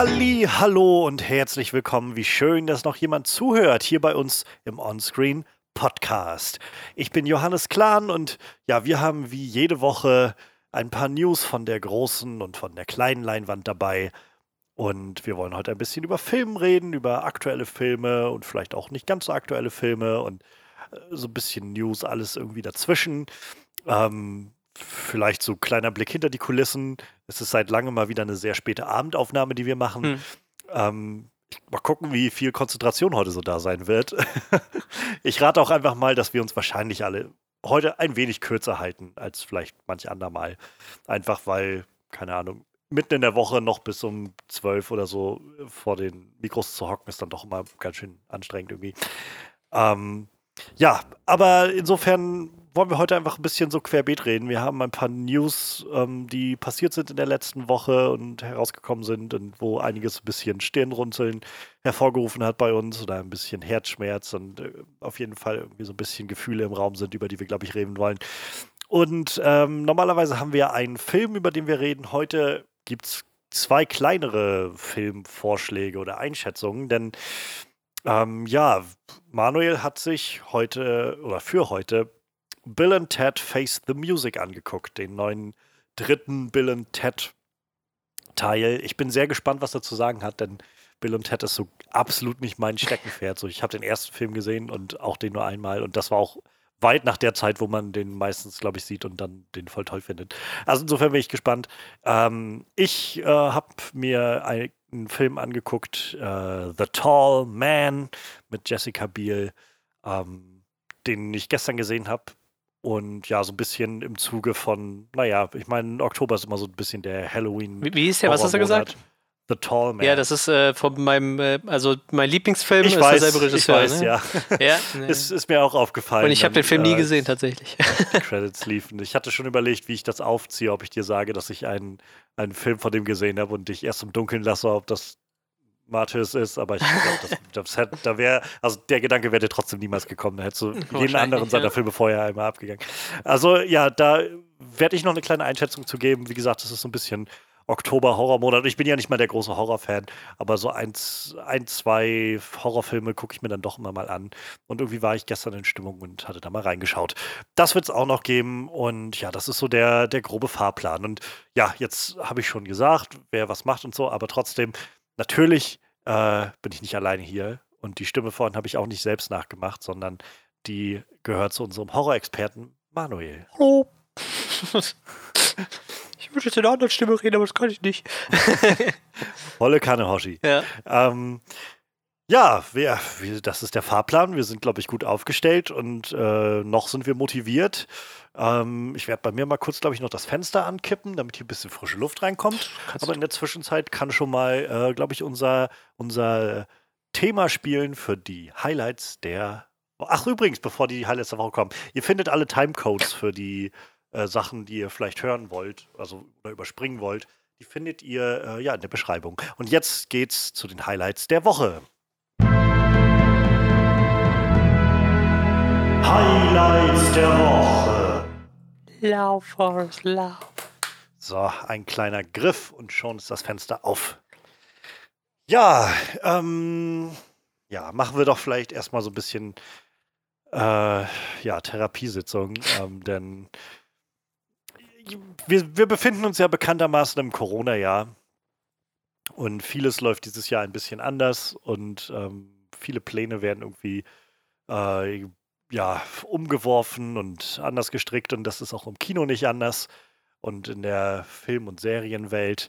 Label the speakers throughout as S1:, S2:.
S1: Halli, hallo und herzlich willkommen. Wie schön, dass noch jemand zuhört hier bei uns im Onscreen Podcast. Ich bin Johannes Klahn und ja, wir haben wie jede Woche ein paar News von der großen und von der kleinen Leinwand dabei. Und wir wollen heute ein bisschen über Film reden, über aktuelle Filme und vielleicht auch nicht ganz so aktuelle Filme und äh, so ein bisschen News, alles irgendwie dazwischen. Ähm, vielleicht so kleiner Blick hinter die Kulissen. Es ist seit langem mal wieder eine sehr späte Abendaufnahme, die wir machen. Hm. Ähm, mal gucken, wie viel Konzentration heute so da sein wird. ich rate auch einfach mal, dass wir uns wahrscheinlich alle heute ein wenig kürzer halten als vielleicht manch andermal. Einfach weil, keine Ahnung, mitten in der Woche noch bis um zwölf oder so vor den Mikros zu hocken, ist dann doch immer ganz schön anstrengend irgendwie. Ähm, ja, aber insofern wollen wir heute einfach ein bisschen so querbeet reden. Wir haben ein paar News, ähm, die passiert sind in der letzten Woche und herausgekommen sind und wo einiges ein bisschen Stirnrunzeln hervorgerufen hat bei uns oder ein bisschen Herzschmerz und äh, auf jeden Fall irgendwie so ein bisschen Gefühle im Raum sind, über die wir, glaube ich, reden wollen. Und ähm, normalerweise haben wir einen Film, über den wir reden. Heute gibt es zwei kleinere Filmvorschläge oder Einschätzungen, denn ähm, ja, Manuel hat sich heute oder für heute Bill and Ted Face the Music angeguckt, den neuen dritten Bill and Ted Teil. Ich bin sehr gespannt, was er zu sagen hat, denn Bill und Ted ist so absolut nicht mein Steckenpferd. So, ich habe den ersten Film gesehen und auch den nur einmal und das war auch weit nach der Zeit, wo man den meistens, glaube ich, sieht und dann den voll toll findet. Also insofern bin ich gespannt. Ähm, ich äh, habe mir einen Film angeguckt, äh, The Tall Man mit Jessica Biel, ähm, den ich gestern gesehen habe. Und ja, so ein bisschen im Zuge von, naja, ich meine, Oktober ist immer so ein bisschen der Halloween.
S2: Wie, wie ist der, was hast du gesagt?
S1: The Tall Man.
S2: Ja, das ist äh, von meinem, äh, also mein Lieblingsfilm
S1: ich
S2: ist
S1: weiß,
S2: derselbe Regisseur.
S1: Ich weiß,
S2: ne?
S1: ja.
S2: ja
S1: ne. ist, ist mir auch aufgefallen.
S2: Und ich habe den Film nie äh, gesehen, tatsächlich.
S1: Credits liefen. Ich hatte schon überlegt, wie ich das aufziehe, ob ich dir sage, dass ich einen, einen Film von dem gesehen habe und dich erst im Dunkeln lasse, ob das Martyrs ist, aber ich glaube, das, das da wäre, also der Gedanke wäre dir trotzdem niemals gekommen. Da hättest du jeden anderen seiner ja. Filme vorher einmal abgegangen. Also ja, da werde ich noch eine kleine Einschätzung zu geben. Wie gesagt, das ist so ein bisschen Oktober-Horrormonat. Ich bin ja nicht mal der große Horrorfan, aber so ein, ein zwei Horrorfilme gucke ich mir dann doch immer mal an. Und irgendwie war ich gestern in Stimmung und hatte da mal reingeschaut. Das wird es auch noch geben und ja, das ist so der, der grobe Fahrplan. Und ja, jetzt habe ich schon gesagt, wer was macht und so, aber trotzdem, natürlich äh, bin ich nicht alleine hier und die Stimme vorhin habe ich auch nicht selbst nachgemacht, sondern die gehört zu unserem Horrorexperten Manuel.
S2: Hallo. Ich würde jetzt in einer anderen Stimme reden, aber das kann ich nicht.
S1: Volle Kanne, Hoshi. Ja. Ähm, ja, wir, wir, das ist der Fahrplan. Wir sind, glaube ich, gut aufgestellt und äh, noch sind wir motiviert. Ähm, ich werde bei mir mal kurz, glaube ich, noch das Fenster ankippen, damit hier ein bisschen frische Luft reinkommt. Kannst Aber in der Zwischenzeit kann schon mal, äh, glaube ich, unser, unser Thema spielen für die Highlights der. Ach, übrigens, bevor die Highlights der Woche kommen, ihr findet alle Timecodes für die äh, Sachen, die ihr vielleicht hören wollt, also oder überspringen wollt, die findet ihr äh, ja in der Beschreibung. Und jetzt geht's zu den Highlights der Woche. Highlights der Woche.
S2: Lauf, Forrest, lauf.
S1: So, ein kleiner Griff und schon ist das Fenster auf. Ja, ähm, ja, machen wir doch vielleicht erstmal so ein bisschen äh, ja, Therapiesitzung, ähm, denn wir, wir befinden uns ja bekanntermaßen im Corona-Jahr. Und vieles läuft dieses Jahr ein bisschen anders und ähm, viele Pläne werden irgendwie äh, ja, umgeworfen und anders gestrickt und das ist auch im Kino nicht anders und in der Film- und Serienwelt.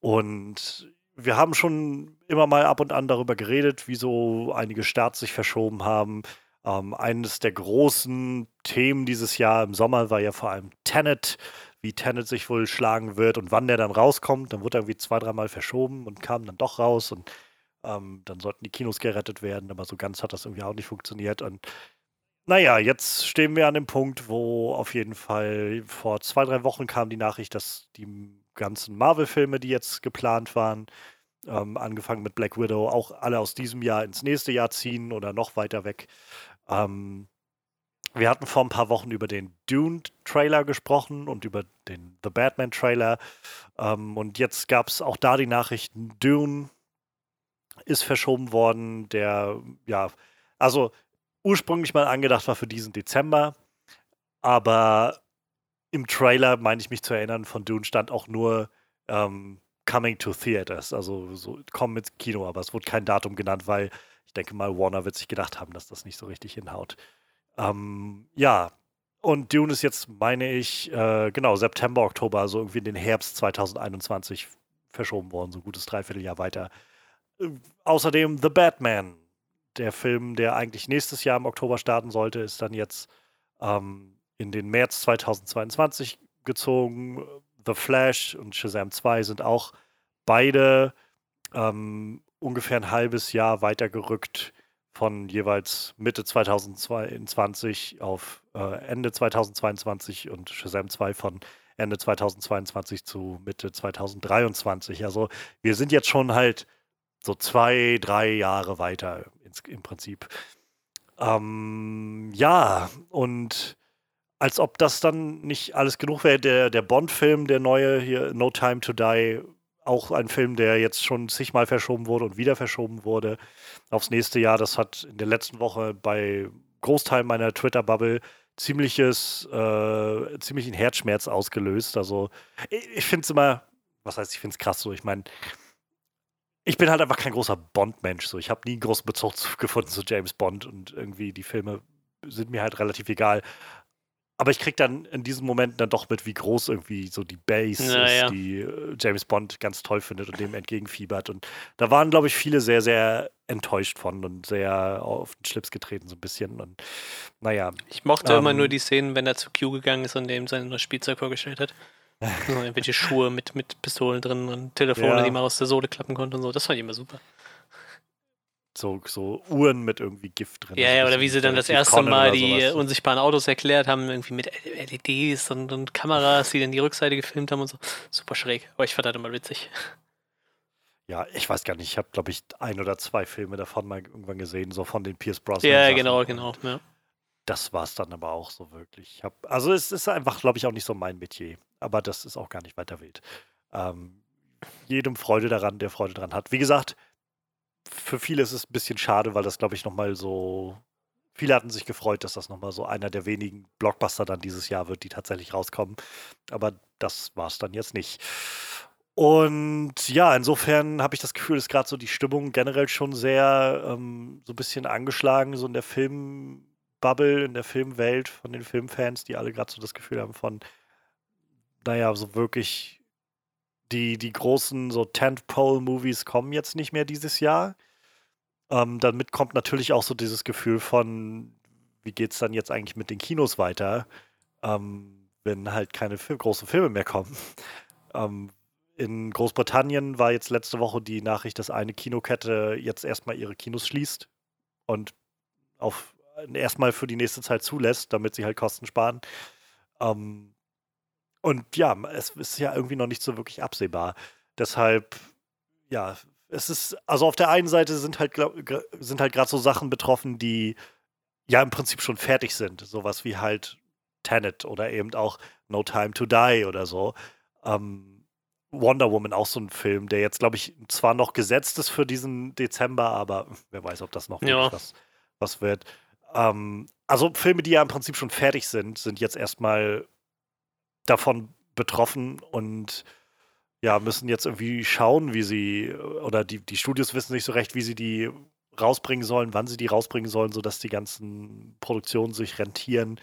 S1: Und wir haben schon immer mal ab und an darüber geredet, wieso einige Starts sich verschoben haben. Ähm, eines der großen Themen dieses Jahr im Sommer war ja vor allem Tenet, wie Tenet sich wohl schlagen wird und wann der dann rauskommt. Dann wurde er irgendwie zwei, dreimal verschoben und kam dann doch raus und ähm, dann sollten die Kinos gerettet werden, aber so ganz hat das irgendwie auch nicht funktioniert. Und naja, jetzt stehen wir an dem Punkt, wo auf jeden Fall vor zwei, drei Wochen kam die Nachricht, dass die ganzen Marvel-Filme, die jetzt geplant waren, ähm, angefangen mit Black Widow, auch alle aus diesem Jahr ins nächste Jahr ziehen oder noch weiter weg. Ähm, wir hatten vor ein paar Wochen über den Dune-Trailer gesprochen und über den The Batman-Trailer. Ähm, und jetzt gab es auch da die Nachrichten, Dune ist verschoben worden. Der, ja, also ursprünglich mal angedacht war für diesen Dezember, aber im Trailer, meine ich mich zu erinnern, von Dune stand auch nur ähm, Coming to Theaters, also so kommen ins Kino, aber es wurde kein Datum genannt, weil ich denke mal, Warner wird sich gedacht haben, dass das nicht so richtig hinhaut. Ähm, ja, und Dune ist jetzt, meine ich, äh, genau, September, Oktober, also irgendwie in den Herbst 2021 verschoben worden, so ein gutes Dreivierteljahr weiter. Äh, außerdem The Batman, der Film, der eigentlich nächstes Jahr im Oktober starten sollte, ist dann jetzt ähm, in den März 2022 gezogen. The Flash und Shazam 2 sind auch beide ähm, ungefähr ein halbes Jahr weitergerückt von jeweils Mitte 2022 auf äh, Ende 2022 und Shazam 2 von Ende 2022 zu Mitte 2023. Also wir sind jetzt schon halt so zwei, drei Jahre weiter im Prinzip. Ähm, ja, und als ob das dann nicht alles genug wäre, der, der Bond-Film, der neue hier, No Time to Die, auch ein Film, der jetzt schon zigmal verschoben wurde und wieder verschoben wurde aufs nächste Jahr. Das hat in der letzten Woche bei Großteil meiner Twitter-Bubble ziemliches, äh, ziemlichen Herzschmerz ausgelöst. Also ich, ich finde es immer, was heißt, ich finde es krass so. Ich meine, ich bin halt einfach kein großer Bond-Mensch. So. Ich habe nie einen großen Bezug gefunden zu James Bond und irgendwie die Filme sind mir halt relativ egal. Aber ich kriege dann in diesem Moment dann doch mit, wie groß irgendwie so die Base
S2: Ja,
S1: ist,
S2: ja.
S1: die äh, James Bond ganz toll findet und dem entgegenfiebert. Und da waren, glaube ich, viele sehr, sehr enttäuscht von und sehr auf den Schlips getreten, so ein bisschen. Und naja,
S2: Ich mochte immer
S1: Ähm.
S2: nur die Szenen, wenn er zu Q gegangen ist und dem sein Spielzeug vorgestellt hat. So irgendwelche Schuhe mit, mit Pistolen drin und Telefone,
S1: Ja.
S2: die man aus der Sohle klappen konnte und so. Das fand ich immer super.
S1: so, so Uhren mit irgendwie Gift drin.
S2: Ja, ja, oder wie sie dann das erste
S1: Conan
S2: Mal die
S1: sowas.
S2: unsichtbaren Autos erklärt haben, irgendwie mit LEDs und, und Kameras, die dann die Rückseite gefilmt haben und so. Super schräg. Aber ich fand das immer witzig.
S1: Ja, ich weiß gar nicht. Ich habe, glaube ich, ein oder zwei Filme davon mal irgendwann gesehen, so von den Pierce Brosnan.
S2: Ja,
S1: Sachen.
S2: genau, genau. Ja.
S1: Das war es dann aber auch so wirklich. Ich hab, also es ist einfach, glaube ich, auch nicht so mein Metier. Aber das ist auch gar nicht weiter wild. Ähm, jedem Freude daran, der Freude daran hat. Wie gesagt, für viele ist es ein bisschen schade, weil das, glaube ich, nochmal so. Viele hatten sich gefreut, dass das nochmal so einer der wenigen Blockbuster dann dieses Jahr wird, die tatsächlich rauskommen. Aber das war es dann jetzt nicht. Und ja, insofern habe ich das Gefühl, ist gerade so die Stimmung generell schon sehr ähm, so ein bisschen angeschlagen, so in der Filmbubble, in der Filmwelt von den Filmfans, die alle gerade so das Gefühl haben von, naja, so wirklich die, die großen so Tentpole-Movies kommen jetzt nicht mehr dieses Jahr. Ähm, damit kommt natürlich auch so dieses Gefühl von, wie geht es dann jetzt eigentlich mit den Kinos weiter, ähm, wenn halt keine Fil großen Filme mehr kommen. Ähm, in Großbritannien war jetzt letzte Woche die Nachricht, dass eine Kinokette jetzt erstmal ihre Kinos schließt und auf erstmal für die nächste Zeit zulässt, damit sie halt Kosten sparen. Ähm, und ja, es ist ja irgendwie noch nicht so wirklich absehbar. Deshalb, ja, es ist, also auf der einen Seite sind halt, glaub, sind halt gerade so Sachen betroffen, die ja im Prinzip schon fertig sind. Sowas wie halt Tenet oder eben auch No Time to Die oder so. Ähm, Wonder Woman auch so ein Film, der jetzt, glaube ich, zwar noch gesetzt ist für diesen Dezember, aber wer weiß, ob das noch
S2: Ja.
S1: was, was wird. Ähm, also Filme, die ja im Prinzip schon fertig sind, sind jetzt erstmal davon betroffen und ja, müssen jetzt irgendwie schauen, wie sie, oder die, die Studios wissen nicht so recht, wie sie die rausbringen sollen, wann sie die rausbringen sollen, sodass die ganzen Produktionen sich rentieren.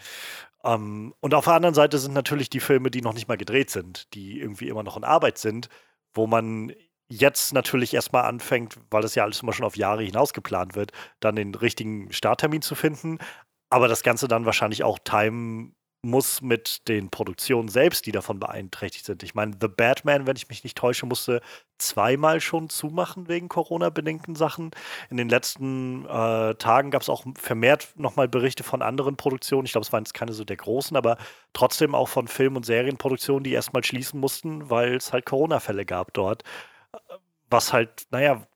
S1: Ähm, und auf der anderen Seite sind natürlich die Filme, die noch nicht mal gedreht sind, die irgendwie immer noch in Arbeit sind, wo man jetzt natürlich erstmal anfängt, weil das ja alles immer schon auf Jahre hinaus geplant wird, dann den richtigen Starttermin zu finden. Aber das Ganze dann wahrscheinlich auch timen muss mit den Produktionen selbst, die davon beeinträchtigt sind. Ich meine, The Batman, wenn ich mich nicht täusche, musste zweimal schon zumachen wegen Corona-bedingten Sachen. In den letzten äh, Tagen gab es auch vermehrt nochmal Berichte von anderen Produktionen. Ich glaube, es waren jetzt keine so der großen, aber trotzdem auch von Film- und Serienproduktionen, die erstmal schließen mussten, weil es halt Corona-Fälle gab dort. Was halt, naja,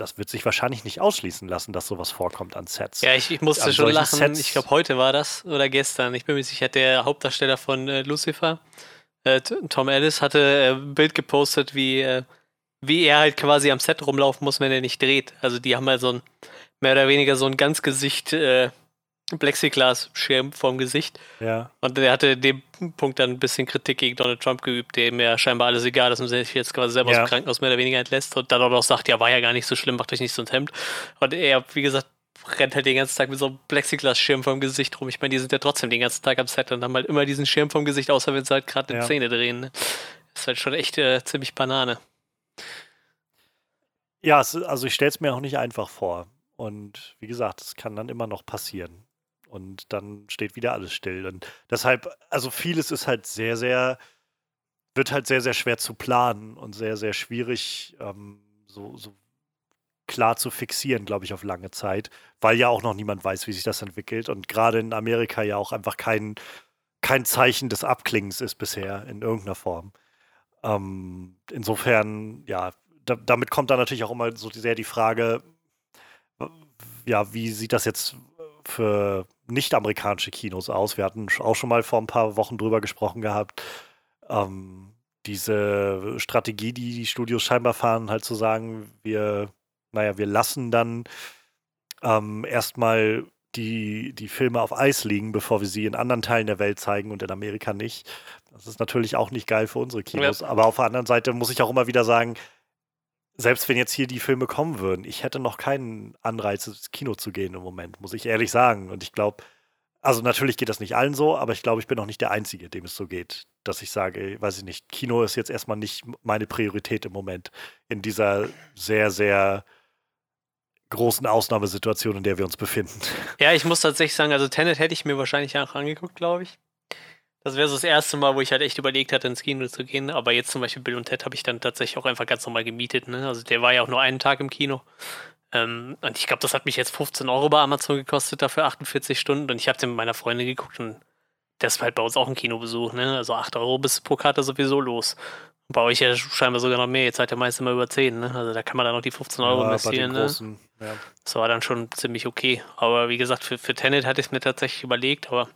S1: das wird sich wahrscheinlich nicht ausschließen lassen, dass sowas vorkommt an Sets.
S2: Ja, ich, ich musste
S1: An
S2: schon lachen.
S1: Sets-
S2: Ich glaube, heute war das oder gestern. Ich bin mir sicher, der Hauptdarsteller von äh, Lucifer, äh, Tom Ellis, hatte äh, ein Bild gepostet, wie, äh, wie er halt quasi am Set rumlaufen muss, wenn er nicht dreht. Also die haben halt so ein, mehr oder weniger so ein ganz Gesicht, äh, Plexiglas-Schirm vorm Gesicht.
S1: Ja.
S2: Und er hatte in dem Punkt dann ein bisschen Kritik gegen Donald Trump geübt, dem ja scheinbar alles egal ist und sich jetzt quasi selber aus
S1: Ja.
S2: dem Krankenhaus mehr oder weniger entlässt und dann auch noch sagt, ja, war ja gar nicht so schlimm, macht euch nicht so ins Hemd. Und er, wie gesagt, rennt halt den ganzen Tag mit so einem Plexiglas-Schirm vom Gesicht rum. Ich meine, die sind ja trotzdem den ganzen Tag am Set und haben halt immer diesen Schirm vom Gesicht, außer wenn sie halt gerade eine
S1: Ja.
S2: Szene drehen. Ne? Ist halt schon echt äh, ziemlich Banane.
S1: Ja, es, also ich stelle es mir auch nicht einfach vor. Und wie gesagt, es kann dann immer noch passieren. Und dann steht wieder alles still. Und deshalb, also vieles ist halt sehr, sehr, wird halt sehr, sehr schwer zu planen und sehr, sehr schwierig, ähm, so, so klar zu fixieren, glaube ich, auf lange Zeit, weil ja auch noch niemand weiß, wie sich das entwickelt. Und gerade in Amerika ja auch einfach kein, kein Zeichen des Abklingens ist bisher in irgendeiner Form. Ähm, insofern, ja, da, damit kommt dann natürlich auch immer so sehr die Frage, ja, wie sieht das jetzt für nicht-amerikanische Kinos aus? Wir hatten auch schon mal vor ein paar Wochen drüber gesprochen gehabt. Ähm, diese Strategie, die die Studios scheinbar fahren, halt zu sagen, wir, naja, wir lassen dann ähm, erstmal die, die Filme auf Eis liegen, bevor wir sie in anderen Teilen der Welt zeigen und in Amerika nicht. Das ist natürlich auch nicht geil für unsere Kinos. Aber auf der anderen Seite muss ich auch immer wieder sagen, selbst wenn jetzt hier die Filme kommen würden, ich hätte noch keinen Anreiz, ins Kino zu gehen im Moment, muss ich ehrlich sagen. Und ich glaube, also natürlich geht das nicht allen so, aber ich glaube, ich bin auch nicht der Einzige, dem es so geht, dass ich sage, weiß ich nicht, Kino ist jetzt erstmal nicht meine Priorität im Moment in dieser sehr, sehr großen Ausnahmesituation, in der wir uns befinden.
S2: Ja, ich muss tatsächlich sagen, also Tenet hätte ich mir wahrscheinlich auch angeguckt, glaube ich. Das wäre so das erste Mal, wo ich halt echt überlegt hatte, ins Kino zu gehen. Aber jetzt zum Beispiel Bill und Ted habe ich dann tatsächlich auch einfach ganz normal gemietet. Ne? Also der war ja auch nur einen Tag im Kino. Ähm, und ich glaube, das hat mich jetzt 15 Euro bei Amazon gekostet, dafür 48 Stunden. Und ich habe den mit meiner Freundin geguckt und das ist halt bei uns auch ein Kinobesuch. Ne? Also 8 Euro bist du pro Karte sowieso los. Und bei euch ja scheinbar sogar noch mehr. Jetzt seid ihr meist immer über 10. Ne? Also da kann man dann noch die 15 Euro
S1: Ja,
S2: investieren. Ne?
S1: großen, ja.
S2: Das war dann schon ziemlich okay. Aber wie gesagt, für, für Tenet hatte ich es mir tatsächlich überlegt, aber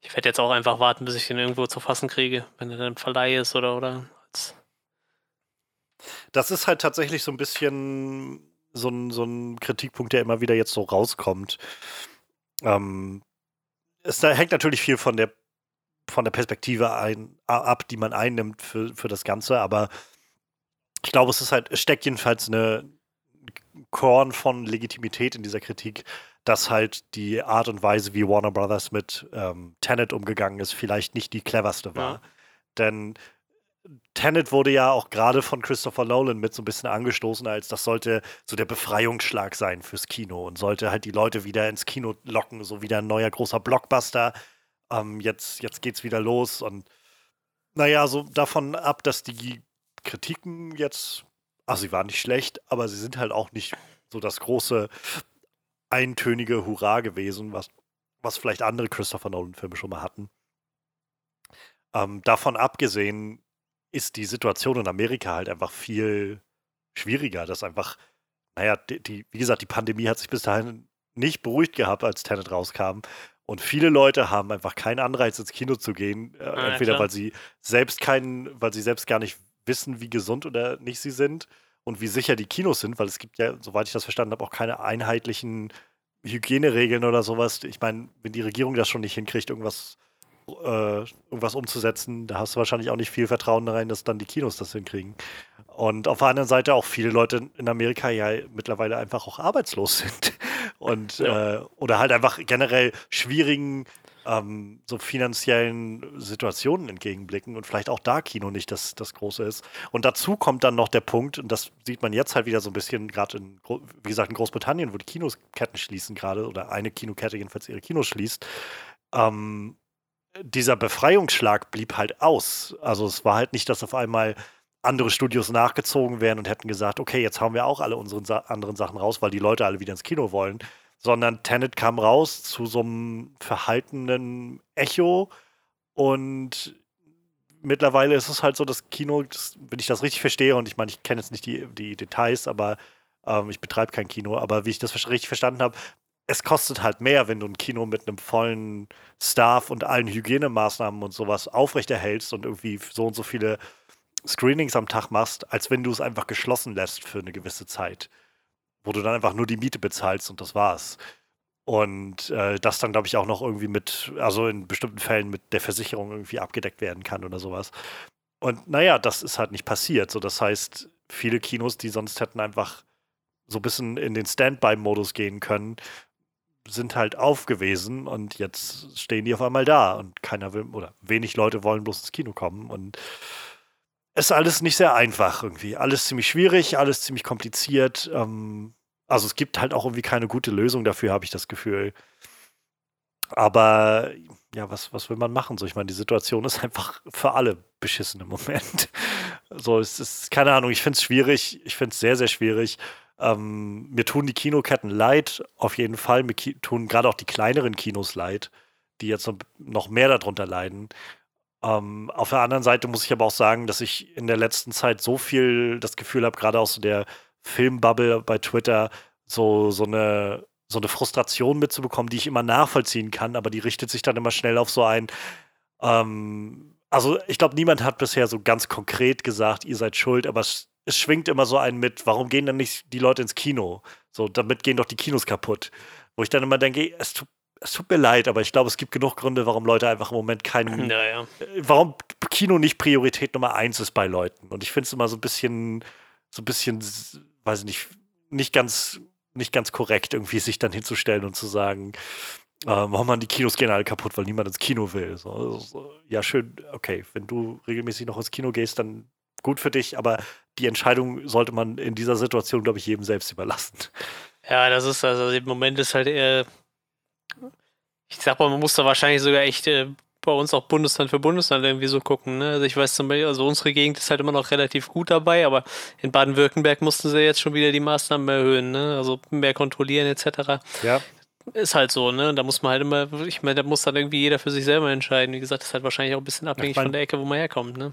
S2: ich werde jetzt auch einfach warten, bis ich den irgendwo zu fassen kriege, wenn er dann im Verleih ist oder oder.
S1: Das ist halt tatsächlich so ein bisschen so ein, so ein Kritikpunkt, der immer wieder jetzt so rauskommt. Ähm, es da hängt natürlich viel von der, von der Perspektive ein, ab, die man einnimmt für, für das Ganze, aber ich glaube, es ist halt, steckt jedenfalls eine Korn von Legitimität in dieser Kritik, dass halt die Art und Weise, wie Warner Brothers mit ähm, Tenet umgegangen ist, vielleicht nicht die cleverste war.
S2: Ja.
S1: Denn Tenet wurde ja auch gerade von Christopher Nolan mit so ein bisschen angestoßen, als das sollte so der Befreiungsschlag sein fürs Kino und sollte halt die Leute wieder ins Kino locken, so wieder ein neuer großer Blockbuster. Ähm, jetzt, jetzt geht's wieder los und naja, so davon ab, dass die Kritiken jetzt, also sie waren nicht schlecht, aber sie sind halt auch nicht so das große eintönige Hurra gewesen, was, was vielleicht andere Christopher Nolan-Filme schon mal hatten. Ähm, davon abgesehen ist die Situation in Amerika halt einfach viel schwieriger. Das einfach, naja, die, die, wie gesagt, die Pandemie hat sich bis dahin nicht beruhigt gehabt, als Tenet rauskam. Und viele Leute haben einfach keinen Anreiz, ins Kino zu gehen. Äh,
S2: ja,
S1: entweder
S2: klar.
S1: weil sie selbst keinen, weil sie selbst gar nicht wissen, wie gesund oder nicht sie sind und wie sicher die Kinos sind, weil es gibt ja, soweit ich das verstanden habe, auch keine einheitlichen Hygieneregeln oder sowas. Ich meine, wenn die Regierung das schon nicht hinkriegt, irgendwas, äh, irgendwas umzusetzen, da hast du wahrscheinlich auch nicht viel Vertrauen rein, dass dann die Kinos das hinkriegen. Und auf der anderen Seite auch viele Leute in Amerika ja mittlerweile einfach auch arbeitslos sind und
S2: Ja.
S1: äh, oder halt einfach generell schwierigen ähm, so finanziellen Situationen entgegenblicken und vielleicht auch da Kino nicht das, das Große ist. Und dazu kommt dann noch der Punkt, und das sieht man jetzt halt wieder so ein bisschen, gerade in, wie gesagt, in Großbritannien, wo die Kinosketten schließen gerade, oder eine Kinokette jedenfalls ihre Kinos schließt, ähm, dieser Befreiungsschlag blieb halt aus. Also es war halt nicht, dass auf einmal andere Studios nachgezogen wären und hätten gesagt, okay, jetzt hauen wir auch alle unsere anderen Sachen raus, weil die Leute alle wieder ins Kino wollen, sondern Tenet kam raus zu so einem verhaltenen Echo und mittlerweile ist es halt so, das Kino, das, wenn ich das richtig verstehe, und ich meine, ich kenne jetzt nicht die, die Details, aber Ähm, ich betreibe kein Kino, aber wie ich das richtig verstanden habe, es kostet halt mehr, wenn du ein Kino mit einem vollen Staff und allen Hygienemaßnahmen und sowas aufrechterhältst und irgendwie so und so viele Screenings am Tag machst, als wenn du es einfach geschlossen lässt für eine gewisse Zeit, wo du dann einfach nur die Miete bezahlst und das war's. Und äh, das dann, glaube ich, auch noch irgendwie mit, also in bestimmten Fällen mit der Versicherung irgendwie abgedeckt werden kann oder sowas. Und naja, das ist halt nicht passiert. So, das heißt, viele Kinos, die sonst hätten einfach so ein bisschen in den Standby-Modus gehen können, sind halt aufgewesen und jetzt stehen die auf einmal da und keiner will, oder wenig Leute wollen bloß ins Kino kommen und ist alles nicht sehr einfach irgendwie. Alles ziemlich schwierig, alles ziemlich kompliziert. Ähm, also es gibt halt auch irgendwie keine gute Lösung dafür, habe ich das Gefühl. Aber ja, was, was will man machen? So, ich meine, die Situation ist einfach für alle beschissen im Moment. So, es ist, keine Ahnung, ich finde es schwierig. Ich finde es sehr, sehr schwierig. Ähm, mir tun die Kinoketten leid, auf jeden Fall. Mir tun gerade auch die kleineren Kinos leid, die jetzt noch mehr darunter leiden. Ähm, auf der anderen Seite muss ich aber auch sagen, dass ich in der letzten Zeit so viel das Gefühl habe, gerade aus so der Filmbubble bei Twitter, so, so, eine, so eine Frustration mitzubekommen, die ich immer nachvollziehen kann, aber die richtet sich dann immer schnell auf so ein. Ähm, also, ich glaube, niemand hat bisher so ganz konkret gesagt, ihr seid schuld, aber es, es schwingt immer so ein mit, warum gehen dann nicht die Leute ins Kino? So, damit gehen doch die Kinos kaputt. Wo ich dann immer denke, es tut es tut mir leid, aber ich glaube, es gibt genug Gründe, warum Leute einfach im Moment keinen.
S2: Naja.
S1: Warum Kino nicht Priorität Nummer eins ist bei Leuten. Und ich finde es immer so ein bisschen, so ein bisschen, weiß ich nicht, nicht ganz, nicht ganz korrekt, irgendwie sich dann hinzustellen und zu sagen, äh, warum man die Kinos gehen alle kaputt, weil niemand ins Kino will. So, so, ja, schön, okay, wenn du regelmäßig noch ins Kino gehst, dann gut für dich, aber die Entscheidung sollte man in dieser Situation, glaube ich, jedem selbst überlassen.
S2: Ja, das ist also im Moment ist halt eher ich sag mal, man muss da wahrscheinlich sogar echt äh, bei uns auch Bundesland für Bundesland irgendwie so gucken. Ne? Also ich weiß zum Beispiel, also unsere Gegend ist halt immer noch relativ gut dabei, aber in Baden-Württemberg mussten sie jetzt schon wieder die Maßnahmen erhöhen, ne? Also mehr kontrollieren etc.
S1: Ja.
S2: Ist halt so, ne? Da muss man halt immer, ich meine, da muss dann irgendwie jeder für sich selber entscheiden. Wie gesagt, das ist halt wahrscheinlich auch ein bisschen abhängig mein, von der Ecke, wo man herkommt, ne?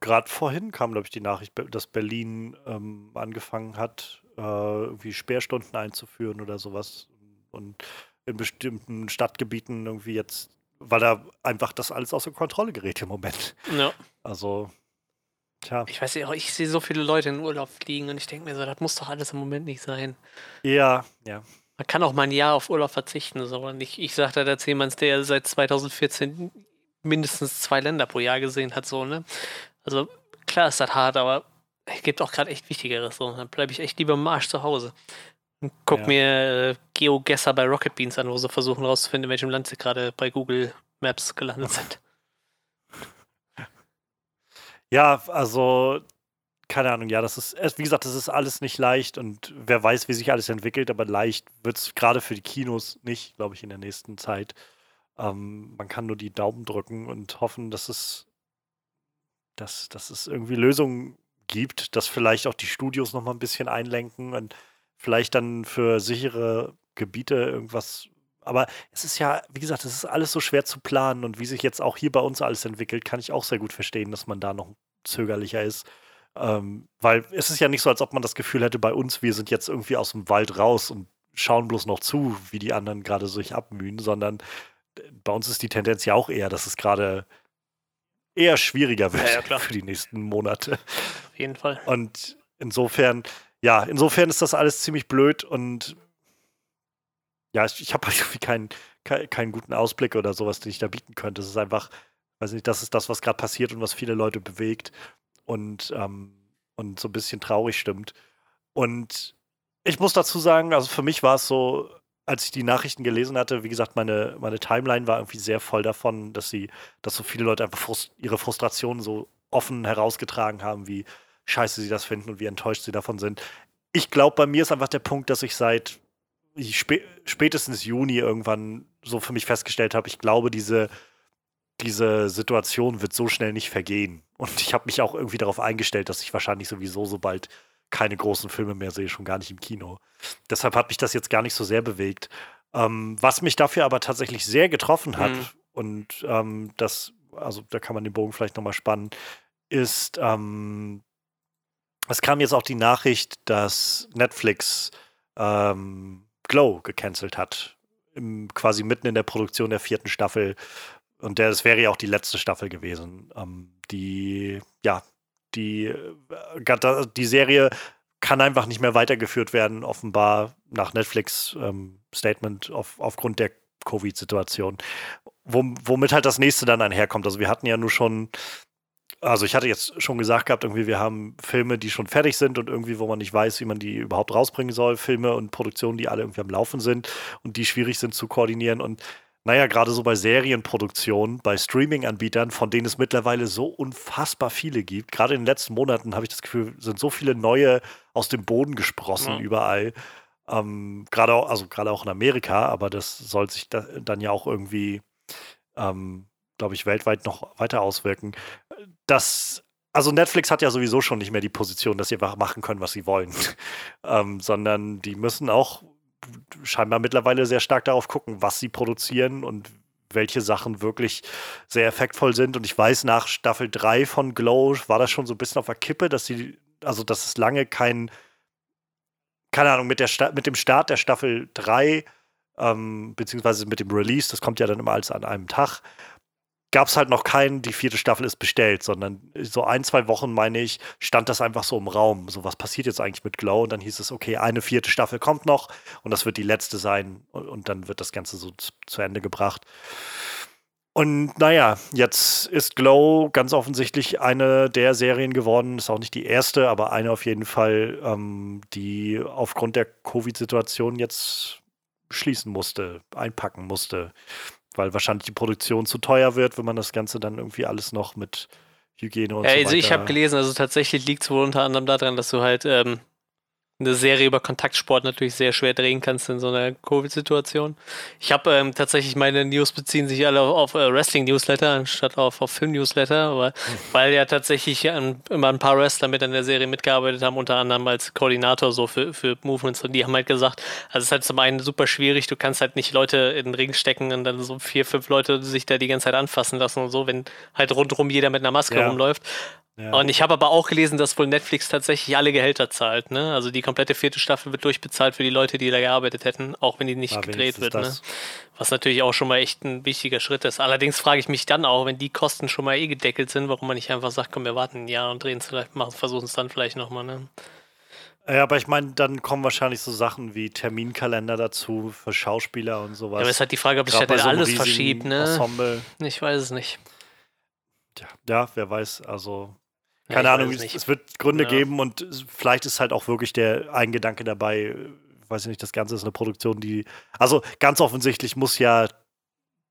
S1: Gerade vorhin kam, glaube ich, die Nachricht, dass Berlin ähm, angefangen hat, äh, irgendwie Sperrstunden einzuführen oder sowas. Und in bestimmten Stadtgebieten irgendwie jetzt, weil da einfach das alles außer Kontrolle gerät im Moment.
S2: Ja.
S1: Also, tja.
S2: Ich weiß nicht, ich sehe so viele Leute in Urlaub fliegen und ich denke mir so, das muss doch alles im Moment nicht sein.
S1: Ja, ja.
S2: Man kann auch mal ein Jahr auf Urlaub verzichten. So. Und ich, ich sage da der Zehmanns, der seit 2014 mindestens zwei Länder pro Jahr gesehen hat, so, ne? Also, klar ist das hart, aber es gibt auch gerade echt Wichtigeres. So. Dann bleibe ich echt lieber im Arsch zu Hause. Guck ja. mir äh, GeoGuessr bei Rocket Beans an, wo sie versuchen rauszufinden, in welchem Land sie gerade bei Google Maps gelandet sind.
S1: Ja, also keine Ahnung, ja, das ist, wie gesagt, das ist alles nicht leicht und wer weiß, wie sich alles entwickelt, aber leicht wird es gerade für die Kinos nicht, glaube ich, in der nächsten Zeit. Ähm, man kann nur die Daumen drücken und hoffen, dass es, dass, dass es irgendwie Lösungen gibt, dass vielleicht auch die Studios noch mal ein bisschen einlenken und vielleicht dann für sichere Gebiete irgendwas. Aber es ist ja, wie gesagt, es ist alles so schwer zu planen und wie sich jetzt auch hier bei uns alles entwickelt, kann ich auch sehr gut verstehen, dass man da noch zögerlicher ist. Ähm, weil es ist ja nicht so, als ob man das Gefühl hätte, bei uns, wir sind jetzt irgendwie aus dem Wald raus und schauen bloß noch zu, wie die anderen gerade sich abmühen, sondern äh, bei uns ist die Tendenz ja auch eher, dass es gerade eher schwieriger wird
S2: ja, ja,
S1: für die nächsten Monate.
S2: Auf jeden Fall.
S1: Und insofern, ja, insofern ist das alles ziemlich blöd und ja, ich, ich habe halt irgendwie keinen, keinen, keinen guten Ausblick oder sowas, den ich da bieten könnte. Es ist einfach, weiß nicht, das ist das, was gerade passiert und was viele Leute bewegt und, ähm, und so ein bisschen traurig stimmt. Und ich muss dazu sagen, also für mich war es so, als ich die Nachrichten gelesen hatte, wie gesagt, meine, meine Timeline war irgendwie sehr voll davon, dass sie, dass so viele Leute einfach frust ihre Frustration so offen herausgetragen haben, wie scheiße sie das finden und wie enttäuscht sie davon sind. Ich glaube, bei mir ist einfach der Punkt, dass ich seit spä spätestens Juni irgendwann so für mich festgestellt habe, ich glaube, diese, diese Situation wird so schnell nicht vergehen. Und ich habe mich auch irgendwie darauf eingestellt, dass ich wahrscheinlich sowieso so bald keine großen Filme mehr sehe, schon gar nicht im Kino. Deshalb hat mich das jetzt gar nicht so sehr bewegt. Ähm, was mich dafür aber tatsächlich sehr getroffen hat, mhm. und ähm, das, also da kann man den Bogen vielleicht nochmal spannen, ist, ähm, es kam jetzt auch die Nachricht, dass Netflix ähm, Glow gecancelt hat. Im, quasi mitten in der Produktion der vierten Staffel. Und das wäre ja auch die letzte Staffel gewesen. Ähm, die, ja, die, äh, die Serie kann einfach nicht mehr weitergeführt werden, offenbar nach Netflix ähm, Statement auf, aufgrund der Covid-Situation. Womit halt das nächste dann einherkommt. Also wir hatten ja nur schon also ich hatte jetzt schon gesagt gehabt, irgendwie wir haben Filme, die schon fertig sind und irgendwie, wo man nicht weiß, wie man die überhaupt rausbringen soll, Filme und Produktionen, die alle irgendwie am Laufen sind und die schwierig sind zu koordinieren und naja, gerade so bei Serienproduktionen, bei Streaming-Anbietern, von denen es mittlerweile so unfassbar viele gibt. Gerade in den letzten Monaten habe ich das Gefühl, sind so viele neue aus dem Boden gesprossen ja. überall. Ähm, gerade auch, also gerade auch in Amerika, aber das soll sich da, dann ja auch irgendwie ähm, glaube ich, weltweit noch weiter auswirken. Das, also Netflix hat ja sowieso schon nicht mehr die Position, dass sie machen können, was sie wollen, ähm, sondern die müssen auch scheinbar mittlerweile sehr stark darauf gucken, was sie produzieren und welche Sachen wirklich sehr effektvoll sind. Und ich weiß, nach Staffel 3 von Glow war das schon so ein bisschen auf der Kippe, dass sie, also dass es lange kein, keine Ahnung, mit, der mit dem Start der Staffel 3, ähm, beziehungsweise mit dem Release, das kommt ja dann immer als an einem Tag, gab es halt noch keinen, die vierte Staffel ist bestellt, sondern so ein, zwei Wochen, meine ich, stand das einfach so im Raum. So, was passiert jetzt eigentlich mit Glow? Und dann hieß es, okay, eine vierte Staffel kommt noch und das wird die letzte sein und, und dann wird das Ganze so zu, zu Ende gebracht. Und naja, jetzt ist Glow ganz offensichtlich eine der Serien geworden, ist auch nicht die erste, aber eine auf jeden Fall, ähm, die aufgrund der Covid-Situation jetzt schließen musste, einpacken musste weil wahrscheinlich die Produktion zu teuer wird, wenn man das Ganze dann irgendwie alles noch mit Hygiene und ja, so weiter.
S2: Also ich habe gelesen, also tatsächlich liegt es wohl unter anderem daran, dass du halt ähm, eine Serie über Kontaktsport natürlich sehr schwer drehen kannst in so einer Covid-Situation. Ich habe ähm, tatsächlich meine News beziehen sich alle auf, auf äh, Wrestling-Newsletter anstatt auf, auf Film-Newsletter, aber mhm. weil ja tatsächlich ähm, immer ein paar Wrestler mit an der Serie mitgearbeitet haben, unter anderem als Koordinator so für, für Movements und die haben halt gesagt, also es ist halt zum einen super schwierig, du kannst halt nicht Leute in den Ring stecken und dann so vier, fünf Leute sich da die ganze Zeit anfassen lassen und so, wenn halt rundherum jeder mit einer Maske ja. rumläuft. Ja. Und ich habe aber auch gelesen, dass wohl Netflix tatsächlich alle Gehälter zahlt. Ne? Also die komplette vierte Staffel wird durchbezahlt für die Leute, die da gearbeitet hätten, auch wenn die nicht ja, gedreht wird. Ne? Was natürlich auch schon mal echt ein wichtiger Schritt ist. Allerdings frage ich mich dann auch, wenn die Kosten schon mal eh gedeckelt sind, warum man nicht einfach sagt, komm, wir warten ein Jahr und drehen es vielleicht, versuchen es dann vielleicht nochmal. Ne?
S1: Ja, aber ich meine, dann kommen wahrscheinlich so Sachen wie Terminkalender dazu für Schauspieler und sowas. Ja,
S2: aber es ist halt die Frage, ob sich halt so alles verschiebt, ne? Ensemble. Ich weiß es nicht.
S1: Ja, ja, wer weiß, also keine ja, Ahnung, es, es, wird Gründe ja. geben und vielleicht ist halt auch wirklich der ein Gedanke dabei, weiß ich nicht, das Ganze ist eine Produktion, die, also ganz offensichtlich muss ja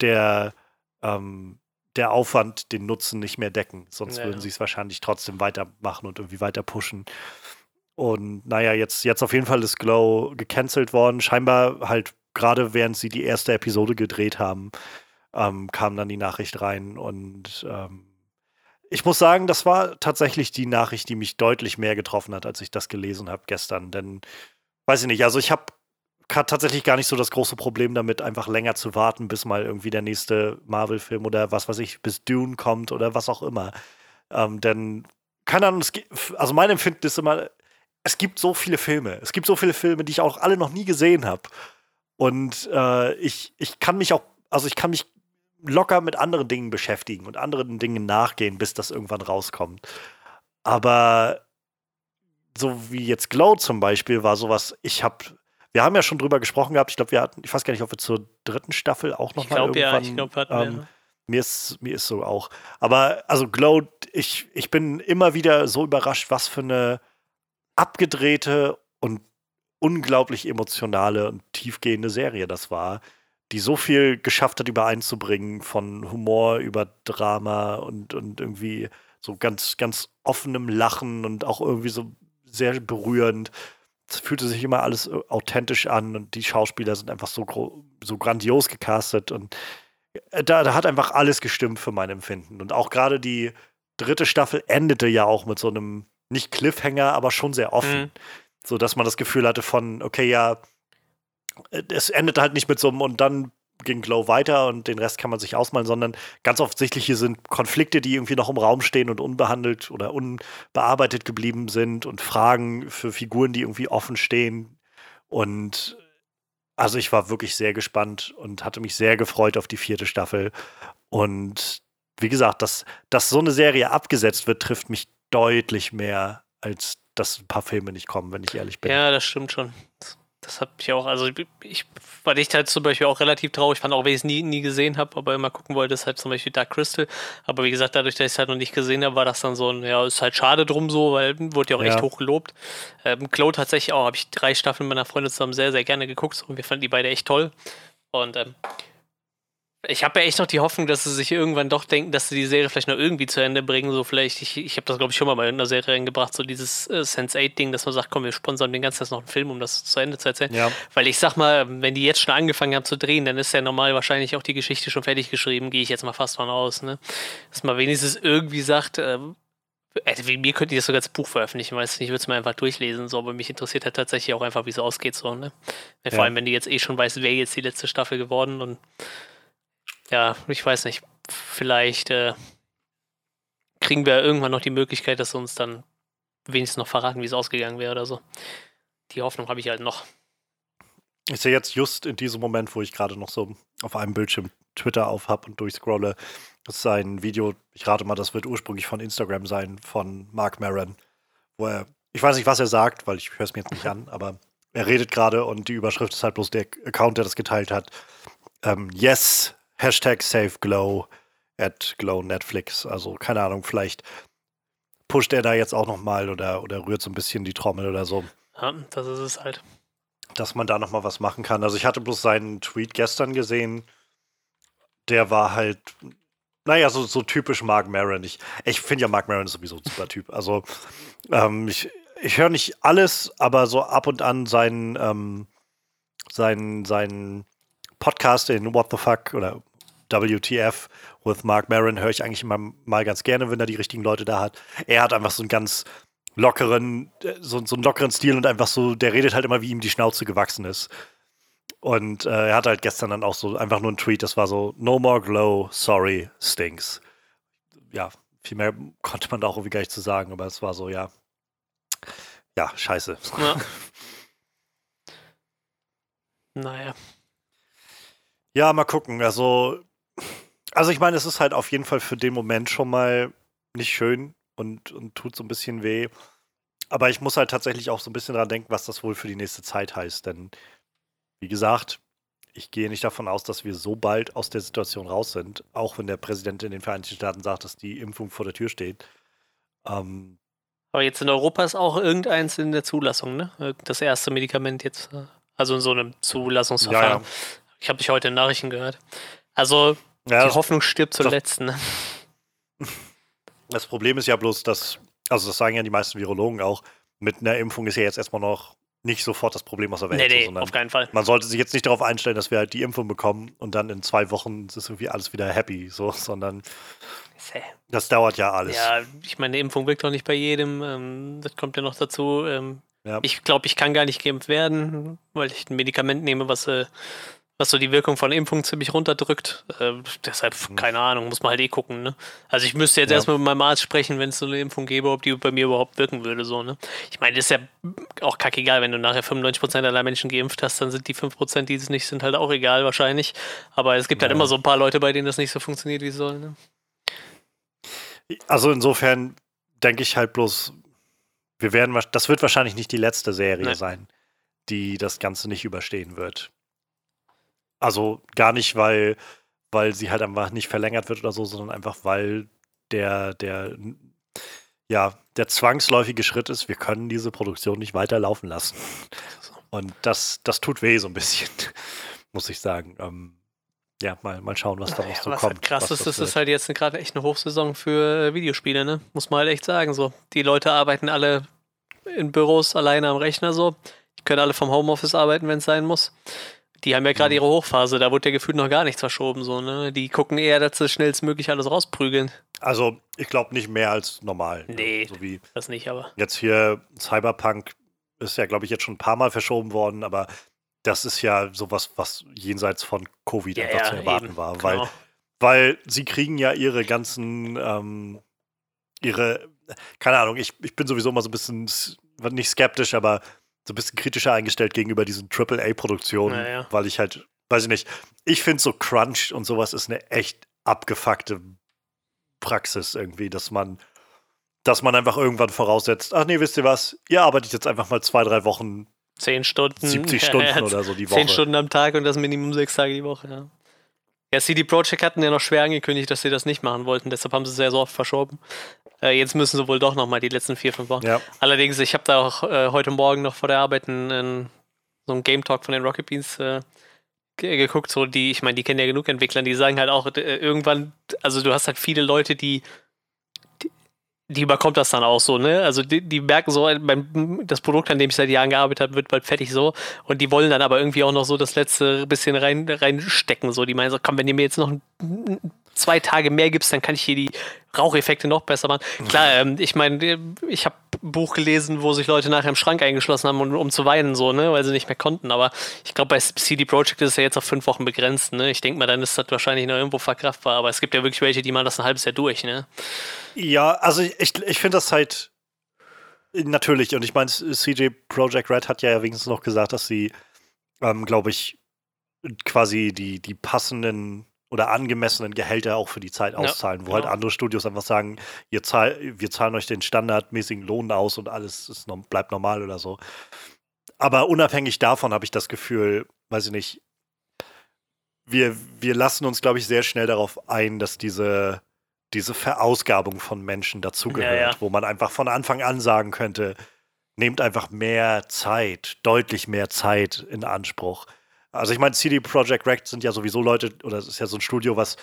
S1: der, ähm, der Aufwand den Nutzen nicht mehr decken, sonst ja. würden sie es wahrscheinlich trotzdem weitermachen und irgendwie weiter pushen. Und naja, jetzt, jetzt auf jeden Fall ist Glow gecancelt worden. Scheinbar halt gerade während sie die erste Episode gedreht haben, ähm, kam dann die Nachricht rein und ähm, ich muss sagen, das war tatsächlich die Nachricht, die mich deutlich mehr getroffen hat, als ich das gelesen habe gestern. Denn, weiß ich nicht, also ich habe tatsächlich gar nicht so das große Problem damit, einfach länger zu warten, bis mal irgendwie der nächste Marvel-Film oder was weiß ich, bis Dune kommt oder was auch immer. Ähm, denn, keine Ahnung, also mein Empfinden ist immer, es gibt so viele Filme. Es gibt so viele Filme, die ich auch alle noch nie gesehen habe. Und äh, ich, ich kann mich auch, also ich kann mich locker mit anderen Dingen beschäftigen und anderen Dingen nachgehen, bis das irgendwann rauskommt. Aber so wie jetzt Glow zum Beispiel war sowas, ich habe, wir haben ja schon drüber gesprochen gehabt, ich glaube, wir hatten, ich weiß gar nicht, ob wir zur dritten Staffel auch noch ich glaub, mal irgendwann. Ja, ich glaube, hatten ähm, wir. Mir ist, mir ist so auch. Aber also Glow, ich, ich bin immer wieder so überrascht, was für eine abgedrehte und unglaublich emotionale und tiefgehende Serie das war die so viel geschafft hat, übereinzubringen, von Humor über Drama und, und irgendwie so ganz, ganz offenem Lachen und auch irgendwie so sehr berührend. Es fühlte sich immer alles authentisch an und die Schauspieler sind einfach so, so grandios gecastet und äh, da, da hat einfach alles gestimmt für mein Empfinden. Und auch gerade die dritte Staffel endete ja auch mit so einem, nicht Cliffhanger, aber schon sehr offen. Mhm. So dass man das Gefühl hatte von, okay, ja, es endet halt nicht mit so einem und dann ging Glow weiter und den Rest kann man sich ausmalen, sondern ganz offensichtlich hier sind Konflikte, die irgendwie noch im Raum stehen und unbehandelt oder unbearbeitet geblieben sind und Fragen für Figuren, die irgendwie offen stehen. Und also ich war wirklich sehr gespannt und hatte mich sehr gefreut auf die vierte Staffel. Und wie gesagt, dass, dass so eine Serie abgesetzt wird, trifft mich deutlich mehr, als dass ein paar Filme nicht kommen, wenn ich ehrlich bin.
S2: Ja, das stimmt schon. Das habe ich auch, also ich war ich halt zum Beispiel auch relativ traurig, fand auch, wenn ich es nie, nie gesehen habe, aber immer gucken wollte, ist halt zum Beispiel Dark Crystal. Aber wie gesagt, dadurch, dass ich es halt noch nicht gesehen habe, war das dann so ein, ja, ist halt schade drum so, weil wurde ja auch ja. echt hoch gelobt. Ähm, Glow tatsächlich auch, habe ich drei Staffeln mit meiner Freundin zusammen sehr, sehr gerne geguckt und wir fanden die beide echt toll. Und ähm, ich habe ja echt noch die Hoffnung, dass sie sich irgendwann doch denken, dass sie die Serie vielleicht noch irgendwie zu Ende bringen. So vielleicht, ich, ich habe das glaube ich schon mal bei einer Serie reingebracht, so dieses äh, Sense8-Ding, dass man sagt, komm, wir sponsern den ganzen Tag noch einen Film, um das zu Ende zu erzählen. Ja. Weil ich sag mal, wenn die jetzt schon angefangen haben zu drehen, dann ist ja normal wahrscheinlich auch die Geschichte schon fertig geschrieben, gehe ich jetzt mal fast von aus. Ne? Dass man wenigstens irgendwie sagt, ähm, also mir könnte ich das sogar als Buch veröffentlichen, weißt du, ich würde es mir einfach durchlesen, so, aber mich interessiert halt tatsächlich auch einfach, wie es ausgeht, so, ne? Vor ja. allem, wenn du jetzt eh schon weißt, wer jetzt die letzte Staffel geworden und ja, ich weiß nicht, vielleicht äh, kriegen wir irgendwann noch die Möglichkeit, dass sie uns dann wenigstens noch verraten, wie es ausgegangen wäre oder so. Die Hoffnung habe ich halt noch.
S1: Ich sehe jetzt just in diesem Moment, wo ich gerade noch so auf einem Bildschirm Twitter auf habe und durchscrolle, das ist ein Video, ich rate mal, das wird ursprünglich von Instagram sein, von Mark Maron, wo er, ich weiß nicht, was er sagt, weil ich höre es mir jetzt nicht an, aber er redet gerade und die Überschrift ist halt bloß der Account, der das geteilt hat. Ähm, yes, Hashtag SaveGlow at Glow Netflix. Also keine Ahnung, vielleicht pusht er da jetzt auch nochmal oder, oder rührt so ein bisschen die Trommel oder so.
S2: Ja, das ist es halt.
S1: Dass man da nochmal was machen kann. Also ich hatte bloß seinen Tweet gestern gesehen. Der war halt, naja, so, so typisch Mark Maron. Ich, ich finde ja Mark Maron sowieso ein super Typ. Also ähm, ich, ich höre nicht alles, aber so ab und an seinen, ähm, seinen, seinen Podcast in What the Fuck oder WTF with Mark Maron höre ich eigentlich immer mal ganz gerne, wenn er die richtigen Leute da hat. Er hat einfach so einen ganz lockeren, so, so einen lockeren Stil und einfach so, der redet halt immer, wie ihm die Schnauze gewachsen ist. Und äh, er hat halt gestern dann auch so einfach nur einen Tweet, das war so, no more glow, sorry, stinks. Ja, viel mehr konnte man da auch irgendwie gar nicht zu sagen, aber es war so, ja, ja, scheiße. Ja.
S2: naja.
S1: Ja, mal gucken. Also, also ich meine, es ist halt auf jeden Fall für den Moment schon mal nicht schön und, und tut so ein bisschen weh. Aber ich muss halt tatsächlich auch so ein bisschen dran denken, was das wohl für die nächste Zeit heißt. Denn, wie gesagt, ich gehe nicht davon aus, dass wir so bald aus der Situation raus sind, auch wenn der Präsident in den Vereinigten Staaten sagt, dass die Impfung vor der Tür steht. Ähm,
S2: Aber jetzt in Europa ist auch irgendeins in der Zulassung, ne? Das erste Medikament jetzt. Äh, also in so einem Zulassungsverfahren. Ja, ja. Ich habe dich heute in Nachrichten gehört. Also, ja, die Hoffnung stirbt zuletzt. Ne?
S1: Das Problem ist ja bloß, dass, also das sagen ja die meisten Virologen auch, mit einer Impfung ist ja jetzt erstmal noch nicht sofort das Problem aus der Welt.
S2: Nee, nee, auf keinen Fall.
S1: Man sollte sich jetzt nicht darauf einstellen, dass wir halt die Impfung bekommen und dann in zwei Wochen ist irgendwie alles wieder happy, so, sondern das dauert ja alles.
S2: Ja, ich meine, eine Impfung wirkt doch nicht bei jedem. Ähm, das kommt ja noch dazu. Ähm, ja. Ich glaube, ich kann gar nicht geimpft werden, weil ich ein Medikament nehme, was äh, was so die Wirkung von Impfungen ziemlich runterdrückt. Äh, deshalb, mhm. keine Ahnung, muss man halt eh gucken, ne? Also ich müsste jetzt ja. erstmal mit meinem Arzt sprechen, wenn es so eine Impfung gäbe, ob die bei mir überhaupt wirken würde, so, ne? Ich meine, das ist ja auch kackegal, wenn du nachher 95% aller Menschen geimpft hast, dann sind die 5%, die es nicht sind, halt auch egal wahrscheinlich. Aber es gibt halt ja. halt immer so ein paar Leute, bei denen das nicht so funktioniert, wie es soll, ne?
S1: Also insofern denke ich halt bloß, wir werden, das wird wahrscheinlich nicht die letzte Serie nee. sein, die das Ganze nicht überstehen wird. Also gar nicht, weil, weil sie halt einfach nicht verlängert wird oder so, sondern einfach, weil der, der, ja, der zwangsläufige Schritt ist, wir können diese Produktion nicht weiterlaufen lassen. Und das, das tut weh so ein bisschen, muss ich sagen. Ähm, ja, mal, mal schauen, was da noch so was kommt. Halt
S2: krass ist, das ist halt jetzt gerade echt eine Hochsaison für Videospiele, ne? Muss man halt echt sagen. So. Die Leute arbeiten alle in Büros alleine am Rechner so. Die können alle vom Homeoffice arbeiten, wenn es sein muss. Die haben ja gerade ihre Hochphase, da wurde ja gefühlt noch gar nichts verschoben, so, ne? Die gucken eher, dass sie schnellstmöglich alles rausprügeln.
S1: Also, ich glaube nicht mehr als normal.
S2: Ne? Nee, so wie das nicht, aber.
S1: Jetzt hier Cyberpunk ist ja, glaube ich, jetzt schon ein paar Mal verschoben worden, aber das ist ja sowas, was jenseits von Covid
S2: Ja,
S1: einfach
S2: ja,
S1: zu erwarten
S2: eben,
S1: war. Weil,
S2: genau.
S1: weil sie kriegen ja ihre ganzen, ähm, ihre, keine Ahnung, ich, ich bin sowieso immer so ein bisschen, nicht skeptisch, aber so ein bisschen kritischer eingestellt gegenüber diesen AAA-Produktionen,
S2: Ja, ja.
S1: weil ich halt, weiß ich nicht, ich finde so Crunch und sowas ist eine echt abgefuckte Praxis irgendwie, dass man, dass man einfach irgendwann voraussetzt, ach nee, wisst ihr was, ihr arbeitet jetzt einfach mal zwei, drei Wochen,
S2: Zehn Stunden.
S1: 70 Stunden oder so die Woche.
S2: Zehn Stunden am Tag und das Minimum sechs Tage die Woche, ja. Ja, CD Projekt hatten ja noch schwer angekündigt, dass sie das nicht machen wollten, deshalb haben sie es sehr so oft verschoben. Äh, jetzt müssen sie wohl doch nochmal die letzten vier, fünf Wochen.
S1: Ja.
S2: Allerdings, ich habe da auch äh, heute Morgen noch vor der Arbeit einen, einen, so einen Game Talk von den Rocket Beans äh, ge- geguckt, so die, ich meine, die kennen ja genug Entwickler, die sagen halt auch äh, irgendwann, also du hast halt viele Leute, die die, die überkommt das dann auch so, ne? Also die, die merken so, äh, beim, das Produkt, an dem ich seit Jahren gearbeitet habe, wird bald fertig so. Und die wollen dann aber irgendwie auch noch so das letzte bisschen rein, reinstecken. So, die meinen so, komm, wenn ihr mir jetzt noch ein, zwei Tage mehr gibst, dann kann ich hier die Raucheffekte noch besser machen. Klar, ähm, ich meine, ich habe ein Buch gelesen, wo sich Leute nachher im Schrank eingeschlossen haben, um, um zu weinen, so, ne, weil sie nicht mehr konnten. Aber ich glaube, bei CD Projekt ist es ja jetzt auf fünf Wochen begrenzt, ne? Ich denke mal, dann ist das wahrscheinlich noch irgendwo verkraftbar. Aber es gibt ja wirklich welche, die machen das ein halbes Jahr durch, ne?
S1: Ja, also ich, ich, finde das halt natürlich, und ich meine, CJ Project Red hat ja wenigstens noch gesagt, dass sie, ähm, glaube ich, quasi die, die passenden oder angemessenen Gehälter auch für die Zeit
S2: Ja,
S1: auszahlen, wo halt
S2: genau.
S1: andere Studios einfach sagen, ihr zahl, wir zahlen euch den standardmäßigen Lohn aus und alles ist, bleibt normal oder so. Aber unabhängig davon habe ich das Gefühl, weiß ich nicht, wir, wir lassen uns, glaube ich, sehr schnell darauf ein, dass diese, diese Verausgabung von Menschen dazugehört,
S2: Ja, ja.
S1: wo man einfach von Anfang an sagen könnte, nehmt einfach mehr Zeit, deutlich mehr Zeit in Anspruch. Also ich meine, CD Projekt Red sind ja sowieso Leute, oder es ist ja so ein Studio, was,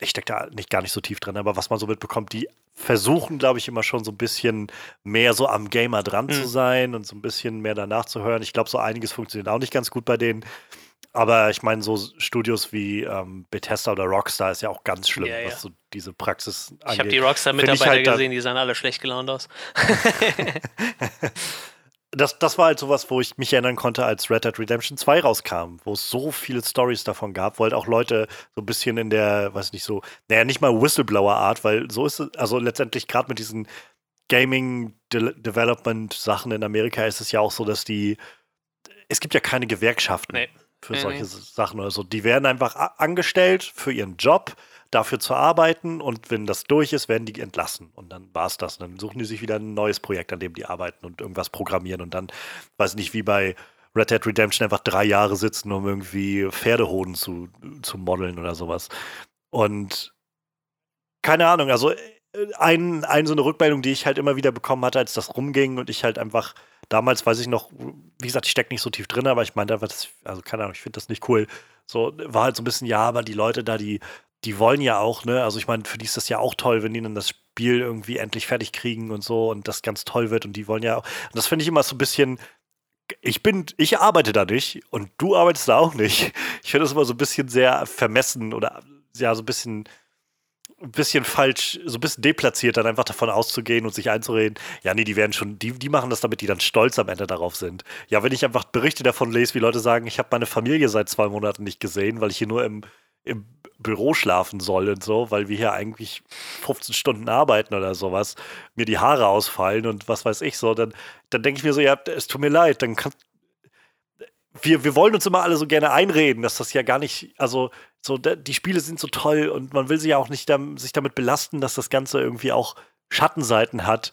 S1: ich stecke da nicht gar nicht so tief drin, aber was man so mitbekommt, die versuchen, glaube ich, immer schon so ein bisschen mehr so am Gamer dran zu
S2: Mhm.
S1: sein und so ein bisschen mehr danach zu hören. Ich glaube, so einiges funktioniert auch nicht ganz gut bei denen. Aber ich meine, so Studios wie ähm, Bethesda oder Rockstar ist ja auch ganz schlimm,
S2: Ja, ja.
S1: was so diese Praxis
S2: Ich habe
S1: angeht.
S2: die Rockstar-Mitarbeiter
S1: halt
S2: gesehen, die sahen alle schlecht gelaunt aus.
S1: das, das war halt sowas, wo ich mich erinnern konnte, als Red Dead Redemption 2 rauskam, wo es so viele Stories davon gab, wo halt auch Leute so ein bisschen in der, weiß nicht so, naja, nicht mal Whistleblower-Art, weil so ist es, also letztendlich gerade mit diesen Gaming-Development-Sachen in Amerika ist es ja auch so, dass die, es gibt ja keine Gewerkschaften
S2: Nee.
S1: für
S2: Nee,
S1: solche
S2: nee.
S1: Sachen oder so. Die werden einfach angestellt für ihren Job, dafür zu arbeiten und wenn das durch ist, werden die entlassen. Und dann war es das. Und dann suchen die sich wieder ein neues Projekt, an dem die arbeiten und irgendwas programmieren und dann, weiß nicht, wie bei Red Dead Redemption einfach drei Jahre sitzen, um irgendwie Pferdehoden zu, zu modeln oder sowas. Und keine Ahnung, also äh, ein, ein so eine Rückmeldung, die ich halt immer wieder bekommen hatte, als das rumging und ich halt einfach damals, weiß ich noch, wie gesagt, ich stecke nicht so tief drin, aber ich meinte einfach, das, also keine Ahnung, ich finde das nicht cool. So war halt so ein bisschen, ja, aber die Leute da, die, die wollen ja auch, ne? Also ich meine, für die ist das ja auch toll, wenn die dann das Spiel irgendwie endlich fertig kriegen und so und das ganz toll wird und die wollen ja auch. Und das finde ich immer so ein bisschen. Ich bin, ich arbeite da nicht und du arbeitest da auch nicht. Ich finde das immer so ein bisschen sehr vermessen oder ja, so ein bisschen, ein bisschen falsch, so ein bisschen deplatziert, dann einfach davon auszugehen und sich einzureden, ja, nee, die werden schon, die, die machen das, damit die dann stolz am Ende darauf sind. Ja, wenn ich einfach Berichte davon lese, wie Leute sagen, ich habe meine Familie seit zwei Monaten nicht gesehen, weil ich hier nur im, im Büro schlafen soll und so, weil wir hier eigentlich 15 Stunden arbeiten oder sowas, mir die Haare ausfallen und was weiß ich so, dann, dann denke ich mir so, ja, es tut mir leid, dann kann, wir, wir wollen uns immer alle so gerne einreden, dass das ja gar nicht, also so, die Spiele sind so toll und man will sich ja auch nicht sich damit belasten, dass das Ganze irgendwie auch Schattenseiten hat.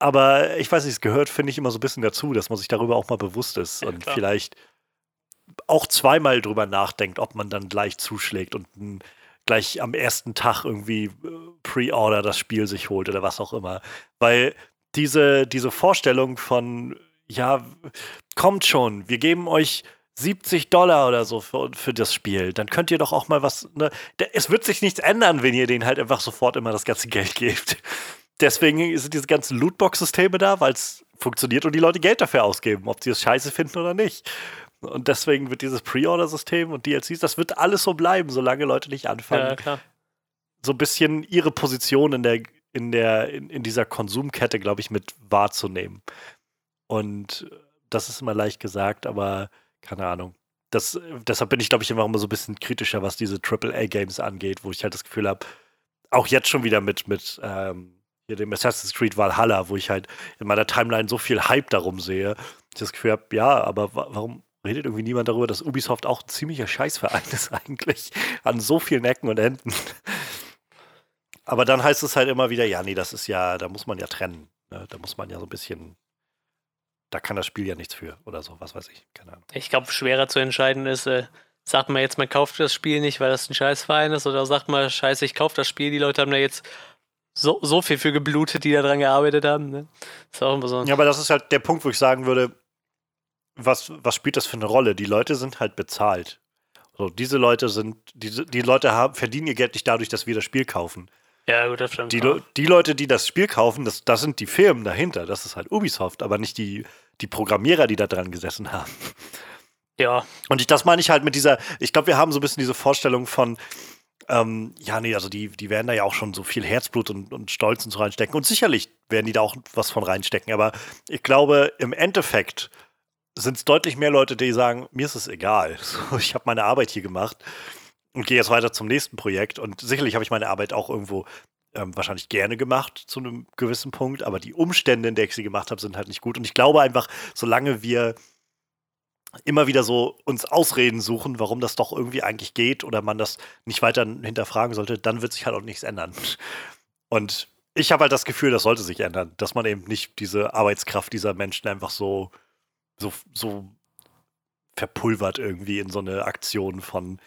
S1: Aber ich weiß nicht, es gehört, finde ich, immer so ein bisschen dazu, dass man sich darüber auch mal bewusst ist
S2: Ja,
S1: und
S2: klar.
S1: vielleicht auch zweimal drüber nachdenkt, ob man dann gleich zuschlägt und n- gleich am ersten Tag irgendwie äh, Pre-Order das Spiel sich holt oder was auch immer. Weil diese, diese Vorstellung von, ja, kommt schon, wir geben euch 70 Dollar oder so für, für das Spiel, dann könnt ihr doch auch mal was. Ne? Es wird sich nichts ändern, wenn ihr denen halt einfach sofort immer das ganze Geld gebt. Deswegen sind diese ganzen Lootbox-Systeme da, weil es funktioniert und die Leute Geld dafür ausgeben, ob sie es scheiße finden oder nicht. Und deswegen wird dieses Pre-Order-System und DLCs, das wird alles so bleiben, solange Leute nicht anfangen,
S2: Ja,
S1: so ein bisschen ihre Position in der, in der, in, in dieser Konsumkette, glaube ich, mit wahrzunehmen. Und das ist immer leicht gesagt, aber keine Ahnung. Das, deshalb bin ich, glaube ich, immer so ein bisschen kritischer, was diese AAA-Games angeht, wo ich halt das Gefühl habe, auch jetzt schon wieder mit, mit ähm, hier dem Assassin's Creed Valhalla, wo ich halt in meiner Timeline so viel Hype darum sehe, ich das Gefühl habe, ja, aber warum redet irgendwie niemand darüber, dass Ubisoft auch ein ziemlicher Scheißverein ist eigentlich an so vielen Ecken und Enden. Aber dann heißt es halt immer wieder, ja, nee, das ist ja, da muss man ja trennen. Ne? Da muss man ja so ein bisschen, da kann das Spiel ja nichts für oder so, was weiß ich, keine Ahnung.
S2: Ich glaube, schwerer zu entscheiden ist, äh, sagt man jetzt, man kauft das Spiel nicht, weil das ein Scheißverein ist, oder sagt man, scheiße, ich kaufe das Spiel, die Leute haben da jetzt so, so viel für geblutet, die da dran gearbeitet haben. Ne?
S1: Ist auch immer so. Ja, aber das ist halt der Punkt, wo ich sagen würde, was, was spielt das für eine Rolle? Die Leute sind halt bezahlt. So, diese Leute sind, die, die Leute haben, verdienen ihr Geld nicht dadurch, dass wir das Spiel kaufen.
S2: Ja, gut, das stimmt.
S1: Die, die Leute, die das Spiel kaufen, das, das sind die Firmen dahinter. Das ist halt Ubisoft, aber nicht die, die Programmierer, die da dran gesessen haben.
S2: Ja.
S1: Und ich, das meine ich halt mit dieser, ich glaube, wir haben so ein bisschen diese Vorstellung von, ähm, ja, nee, also die, die werden da ja auch schon so viel Herzblut und, und Stolz und so reinstecken. Und sicherlich werden die da auch was von reinstecken. Aber ich glaube, im Endeffekt sind es deutlich mehr Leute, die sagen, mir ist es egal. So, ich habe meine Arbeit hier gemacht und gehe jetzt weiter zum nächsten Projekt. Und sicherlich habe ich meine Arbeit auch irgendwo ähm, wahrscheinlich gerne gemacht zu einem gewissen Punkt, aber die Umstände, in denen ich sie gemacht habe, sind halt nicht gut. Und ich glaube einfach, solange wir immer wieder so uns Ausreden suchen, warum das doch irgendwie eigentlich geht oder man das nicht weiter hinterfragen sollte, dann wird sich halt auch nichts ändern. Und ich habe halt das Gefühl, das sollte sich ändern, dass man eben nicht diese Arbeitskraft dieser Menschen einfach so, so, so verpulvert irgendwie in so eine Aktion von,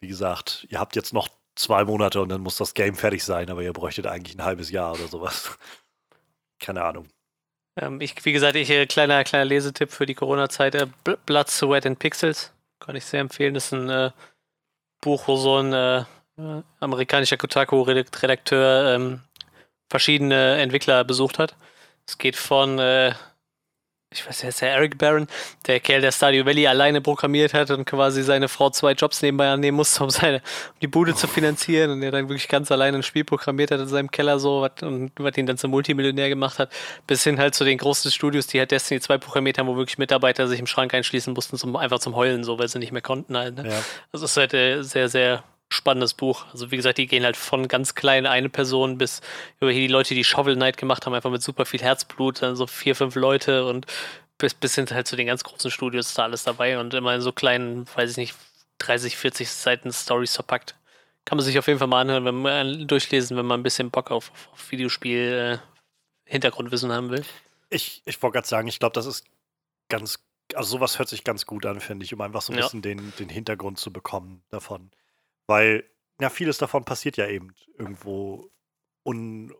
S1: wie gesagt, ihr habt jetzt noch zwei Monate und dann muss das Game fertig sein, aber ihr bräuchtet eigentlich ein halbes Jahr oder sowas. Keine Ahnung.
S2: Ähm, ich, wie gesagt, ich, äh, kleiner, kleiner Lesetipp für die Corona-Zeit: äh, Blood, Sweat and Pixels. Kann ich sehr empfehlen. Das ist ein äh, Buch, wo so ein äh, äh amerikanischer Kotaku-Redakteur ähm, verschiedene Entwickler besucht hat. Es geht von äh, ich weiß ist der Eric Barron, der Kerl, der Stardew Valley alleine programmiert hat und quasi seine Frau zwei Jobs nebenbei annehmen musste, um seine, um die Bude zu finanzieren und der dann wirklich ganz alleine ein Spiel programmiert hat in seinem Keller so wat, und was ihn dann zum Multimillionär gemacht hat, bis hin halt zu den großen Studios, die halt Destiny 2 programmiert haben, wo wirklich Mitarbeiter sich im Schrank einschließen mussten, zum, einfach zum Heulen, so, weil sie nicht mehr konnten halt. Ne? Ja. Also es ist halt äh, sehr, sehr spannendes Buch. Also wie gesagt, die gehen halt von ganz klein eine Person bis über die Leute, die Shovel Knight gemacht haben, einfach mit super viel Herzblut, dann so vier, fünf Leute und bis, bis hin halt zu den ganz großen Studios ist da alles dabei und immer in so kleinen, weiß ich nicht, 30, 40 Seiten Stories verpackt. Kann man sich auf jeden Fall mal anhören, wenn man durchlesen, wenn man ein bisschen Bock auf, auf Videospiel äh, Hintergrundwissen haben will.
S1: Ich, ich wollte gerade sagen, ich glaube, das ist ganz, also sowas hört sich ganz gut an, finde ich, um einfach so ein ja. bisschen den, den Hintergrund zu bekommen davon. Weil ja, vieles davon passiert ja eben irgendwo un,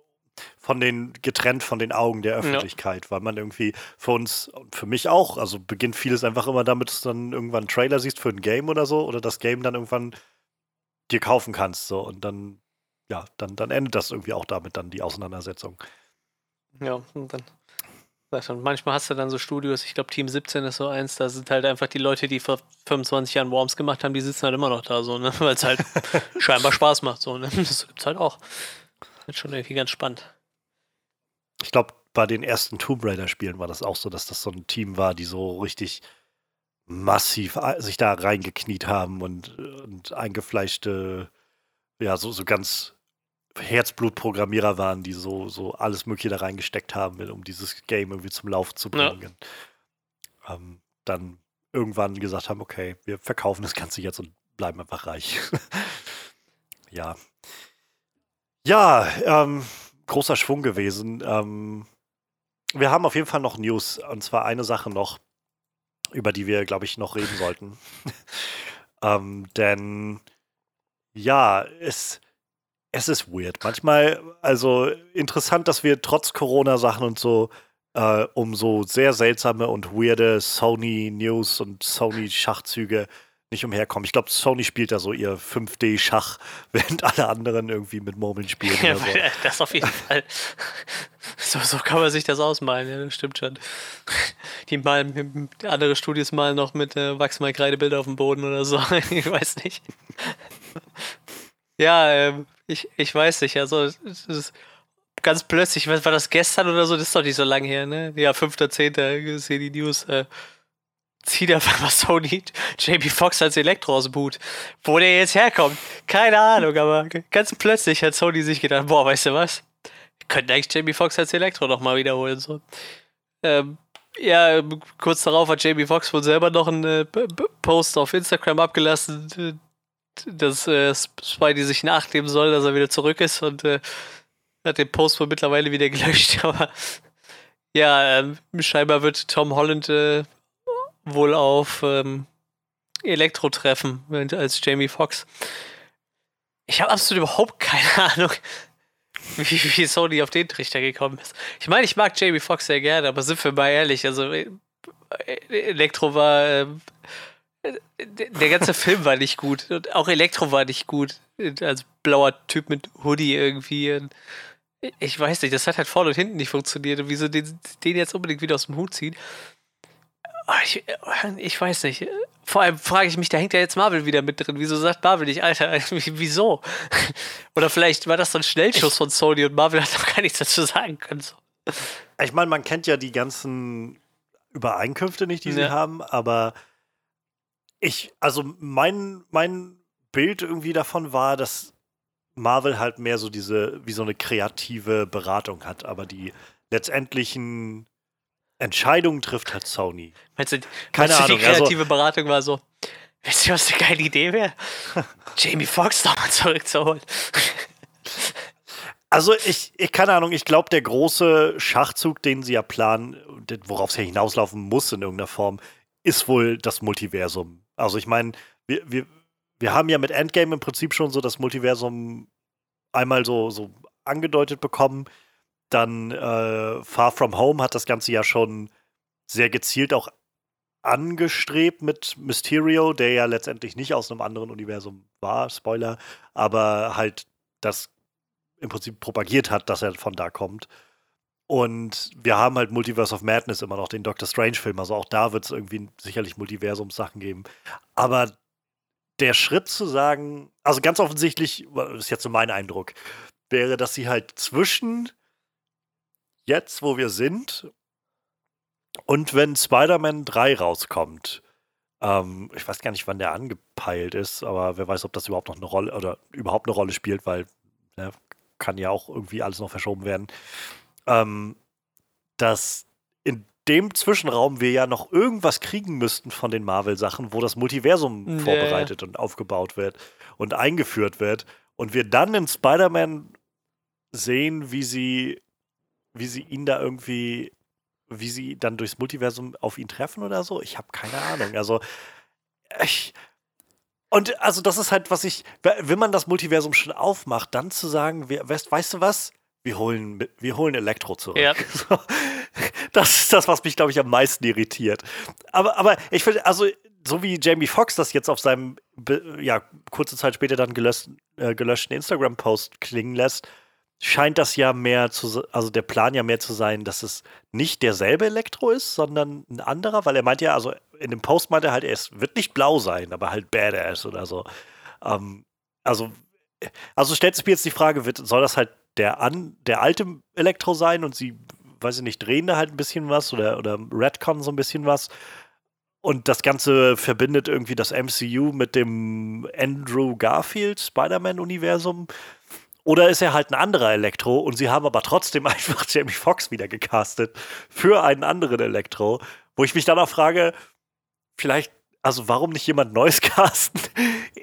S1: von den getrennt von den Augen der Öffentlichkeit, ja. weil man irgendwie für uns für mich auch, also beginnt vieles einfach immer damit, dass du dann irgendwann einen Trailer siehst für ein Game oder so oder das Game dann irgendwann dir kaufen kannst so und dann ja, dann, dann endet das irgendwie auch damit dann die Auseinandersetzung.
S2: Ja, und dann und manchmal hast du dann so Studios, ich glaube Team 17 ist so eins, da sind halt einfach die Leute, die vor 25 Jahren Worms gemacht haben, die sitzen halt immer noch da, so, ne? Weil es halt scheinbar Spaß macht, so, ne? Das gibt's halt auch. Das ist schon irgendwie ganz spannend.
S1: Ich glaube, bei den ersten Tomb Raider-Spielen war das auch so, dass das so ein Team war, die so richtig massiv sich da reingekniet haben und, und eingefleischte, ja, so, so ganz Herzblutprogrammierer waren, die so, so alles Mögliche da reingesteckt haben, um dieses Game irgendwie zum Lauf zu bringen. Ja. Ähm, dann irgendwann gesagt haben, okay, wir verkaufen das Ganze jetzt und bleiben einfach reich. ja. Ja, ähm, großer Schwung gewesen. Ähm, wir haben auf jeden Fall noch News, und zwar eine Sache noch, über die wir, glaube ich, noch reden sollten. ähm, denn ja, es es ist weird. Manchmal, also interessant, dass wir trotz Corona-Sachen und so äh, um so sehr seltsame und weirde Sony-News und Sony-Schachzüge nicht umherkommen. Ich glaube, Sony spielt da so ihr 5D-Schach, während alle anderen irgendwie mit Murmeln spielen. Ja, so.
S2: Das auf jeden Fall. So, so, kann man sich das ausmalen, ja, das stimmt schon. Die malen, andere Studios malen noch mit äh, Wachsmalkreidebilder auf dem Boden oder so. ich weiß nicht. Ja, ähm, ich, ich weiß nicht, also es ist ganz plötzlich, war das gestern oder so, das ist doch nicht so lange her, ne? Ja, 5.10. sehe die News. Äh, zieht einfach mal Sony JB Fox als Elektro aus dem Hut. Wo der jetzt herkommt, keine Ahnung, aber ganz plötzlich hat Sony sich gedacht, boah, weißt du was? Wir könnten eigentlich JB Fox als Elektro nochmal wiederholen. So. Ähm, ja, kurz darauf hat JB Fox wohl selber noch einen äh, Post auf Instagram abgelassen, dass äh, Spidey sich nachgeben soll, dass er wieder zurück ist und äh, hat den Post wohl mittlerweile wieder gelöscht, aber ja, ähm, scheinbar wird Tom Holland äh, wohl auf ähm, Elektro treffen als Jamie Foxx. Ich habe absolut überhaupt keine Ahnung, wie, wie Sony auf den Trichter gekommen ist. Ich meine, ich mag Jamie Foxx sehr gerne, aber sind wir mal ehrlich, also äh, Elektro war. Äh, der ganze Film war nicht gut. Und auch Elektro war nicht gut. Als blauer Typ mit Hoodie irgendwie. Und ich weiß nicht, das hat halt vorne und hinten nicht funktioniert. Und wieso den, den jetzt unbedingt wieder aus dem Hut ziehen? Ah, ich, ich weiß nicht. Vor allem frage ich mich, da hängt ja jetzt Marvel wieder mit drin. Wieso sagt Marvel nicht, Alter, wieso? Oder vielleicht war das so ein Schnellschuss von Sony und Marvel hat doch gar nichts dazu sagen können.
S1: Ich meine, man kennt ja die ganzen Übereinkünfte nicht, die ja. sie haben, aber ich, also mein, mein Bild irgendwie davon war, dass Marvel halt mehr so diese, wie so eine kreative Beratung hat, aber die letztendlichen Entscheidungen trifft halt Sony.
S2: Meinst du, Keine meinst Ahnung, die also kreative also, Beratung war so, wisst ihr, was eine geile Idee wäre? Jamie Foxx nochmal zurückzuholen.
S1: Also ich, ich keine Ahnung, ich glaube, der große Schachzug, den sie ja planen, worauf es ja hinauslaufen muss in irgendeiner Form, ist wohl das Multiversum. Also ich meine, wir, wir, wir haben ja mit Endgame im Prinzip schon so das Multiversum einmal so, so angedeutet bekommen. Dann äh, Far From Home hat das Ganze ja schon sehr gezielt auch angestrebt mit Mysterio, der ja letztendlich nicht aus einem anderen Universum war, Spoiler, aber halt das im Prinzip propagiert hat, dass er von da kommt. Und wir haben halt Multiverse of Madness immer noch, den Doctor Strange-Film. Also auch da wird es irgendwie sicherlich Multiversums-Sachen geben. Aber der Schritt zu sagen, also ganz offensichtlich, das ist jetzt so mein Eindruck, wäre, dass sie halt zwischen jetzt, wo wir sind, und wenn Spider-Man 3 rauskommt, ähm, ich weiß gar nicht, wann der angepeilt ist, aber wer weiß, ob das überhaupt noch eine Rolle oder überhaupt eine Rolle spielt, weil ne, kann ja auch irgendwie alles noch verschoben werden. Ähm, dass in dem Zwischenraum wir ja noch irgendwas kriegen müssten von den Marvel-Sachen, wo das Multiversum nee. vorbereitet und aufgebaut wird und eingeführt wird. Und wir dann in Spider-Man sehen, wie sie, wie sie ihn da irgendwie, wie sie dann durchs Multiversum auf ihn treffen oder so. Ich habe keine Ahnung. Also, ich, und also das ist halt, was ich, wenn man das Multiversum schon aufmacht, dann zu sagen, weißt, weißt du was? Wir holen, wir holen Elektro zurück. Ja. Das ist das, was mich, glaube ich, am meisten irritiert. Aber, aber ich finde, also, so wie Jamie Foxx das jetzt auf seinem, ja, kurze Zeit später dann gelöscht, äh, gelöschten Instagram-Post klingen lässt, scheint das ja mehr zu, also der Plan ja mehr zu sein, dass es nicht derselbe Elektro ist, sondern ein anderer, weil er meint ja, also in dem Post meint er halt, es wird nicht blau sein, aber halt badass oder so. Ähm, also, also stellt sich mir jetzt die Frage, wird, soll das halt der, an, der alte Elektro sein und sie weiß ich nicht, drehen da halt ein bisschen was oder, oder Redcon so ein bisschen was. Und das Ganze verbindet irgendwie das MCU mit dem Andrew Garfield Spider-Man-Universum. Oder ist er halt ein anderer Elektro und sie haben aber trotzdem einfach Jamie Foxx wieder gecastet für einen anderen Elektro, wo ich mich dann auch frage, vielleicht also warum nicht jemand Neues casten?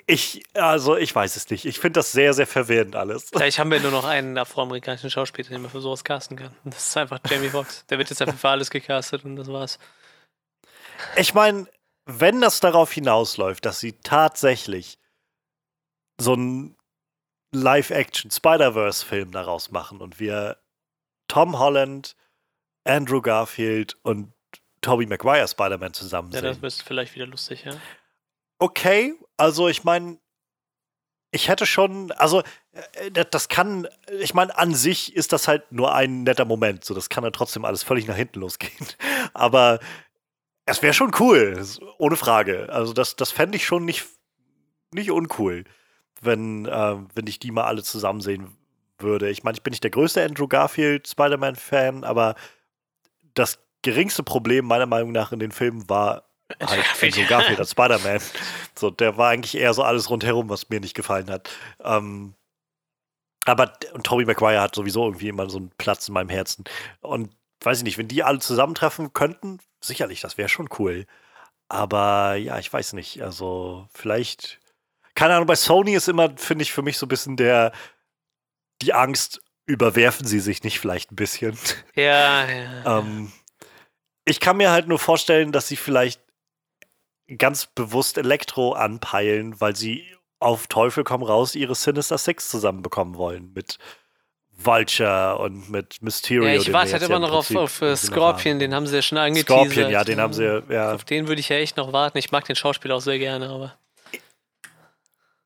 S1: Ich, also ich weiß es nicht. Ich finde das sehr, sehr verwirrend alles.
S2: Vielleicht haben wir nur noch einen afroamerikanischen Schauspieler, den man für sowas casten kann. Das ist einfach Jamie Foxx. Der wird jetzt einfach für alles gecastet und das war's.
S1: Ich meine, wenn das darauf hinausläuft, dass sie tatsächlich so einen Live-Action Spider-Verse-Film daraus machen und wir Tom Holland, Andrew Garfield und Tobey Maguire Spider-Man zusammen sehen.
S2: Ja, das ist vielleicht wieder lustig, ja.
S1: Okay, also ich meine, ich hätte schon, also äh, das kann, ich meine, an sich ist das halt nur ein netter Moment. So, das kann dann trotzdem alles völlig nach hinten losgehen. Aber es wäre schon cool, ohne Frage. Also das, das fände ich schon nicht, nicht uncool, wenn, äh, wenn ich die mal alle zusammen sehen würde. Ich meine, ich bin nicht der größte Andrew Garfield Spider-Man-Fan, aber das geringste Problem meiner Meinung nach in den Filmen war halt Andrew Garfield als Spider-Man. So, der war eigentlich eher so alles rundherum, was mir nicht gefallen hat. Ähm, aber und Tobey Maguire hat sowieso irgendwie immer so einen Platz in meinem Herzen. Und weiß ich nicht, wenn die alle zusammentreffen könnten, sicherlich, das wäre schon cool. Aber ja, ich weiß nicht. Also, vielleicht. Keine Ahnung, bei Sony ist immer, finde ich, für mich so ein bisschen der die Angst, überwerfen sie sich nicht vielleicht ein bisschen.
S2: Ja, ja.
S1: ähm, ich kann mir halt nur vorstellen, dass sie vielleicht ganz bewusst Elektro anpeilen, weil sie auf Teufel komm raus ihre Sinister Six zusammenbekommen wollen mit Vulture und mit Mysterio.
S2: Ja, ich warte halt immer noch auf, auf uh, Scorpion, den haben sie ja schon angeteasert.
S1: Scorpion, ja, den haben sie, ja.
S2: Auf den würde ich ja echt noch warten. Ich mag den Schauspieler auch sehr gerne, aber.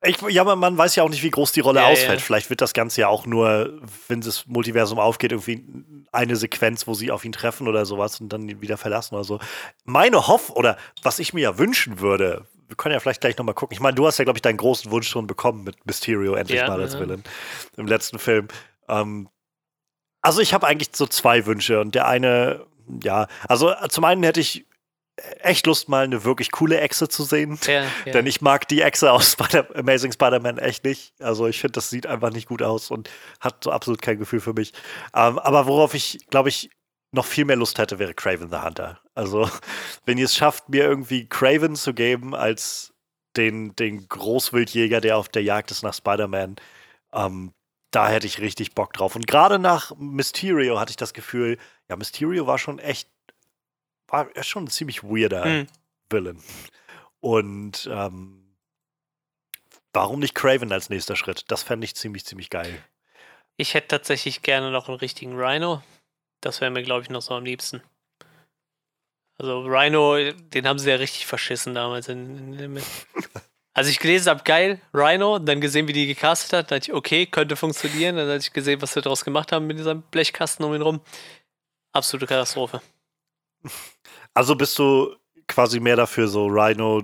S1: Ich, ja, man weiß ja auch nicht, wie groß die Rolle
S2: Ja,
S1: ausfällt.
S2: ja.
S1: Vielleicht wird das Ganze ja auch nur, wenn das Multiversum aufgeht, irgendwie eine Sequenz, wo sie auf ihn treffen oder sowas und dann ihn wieder verlassen oder so. Meine Hoff oder was ich mir ja wünschen würde, wir können ja vielleicht gleich nochmal gucken. Ich meine, du hast ja, glaube ich, deinen großen Wunsch schon bekommen mit Mysterio endlich
S2: Ja,
S1: mal als
S2: ja.
S1: Villain im letzten Film. Ähm, also ich habe eigentlich so zwei Wünsche und der eine, ja, also zum einen hätte ich echt Lust, mal eine wirklich coole Echse zu sehen.
S2: Ja, ja.
S1: Denn ich mag die Echse aus Spider Amazing Spider-Man echt nicht. Also ich finde, das sieht einfach nicht gut aus und hat so absolut kein Gefühl für mich. Ähm, aber worauf ich, glaube ich, noch viel mehr Lust hätte, wäre Craven the Hunter. Also, wenn ihr es schafft, mir irgendwie Craven zu geben als den, den Großwildjäger, der auf der Jagd ist nach Spider-Man, ähm, da hätte ich richtig Bock drauf. Und gerade nach Mysterio hatte ich das Gefühl, ja, Mysterio war schon echt, war schon ein ziemlich weirder
S2: Hm.
S1: Villain. Und ähm, warum nicht Craven als nächster Schritt? Das fände ich ziemlich, ziemlich geil.
S2: Ich hätte tatsächlich gerne noch einen richtigen Rhino. Das wäre mir, glaube ich, noch so am liebsten. Also Rhino, den haben sie ja richtig verschissen damals. In, in, in, als ich gelesen habe, geil, Rhino, und dann gesehen, wie die gecastet hat, dachte ich, okay, könnte funktionieren. Dann hatte ich gesehen, was sie daraus gemacht haben mit diesem Blechkasten um ihn rum. Absolute Katastrophe.
S1: Also bist du quasi mehr dafür, so Rhino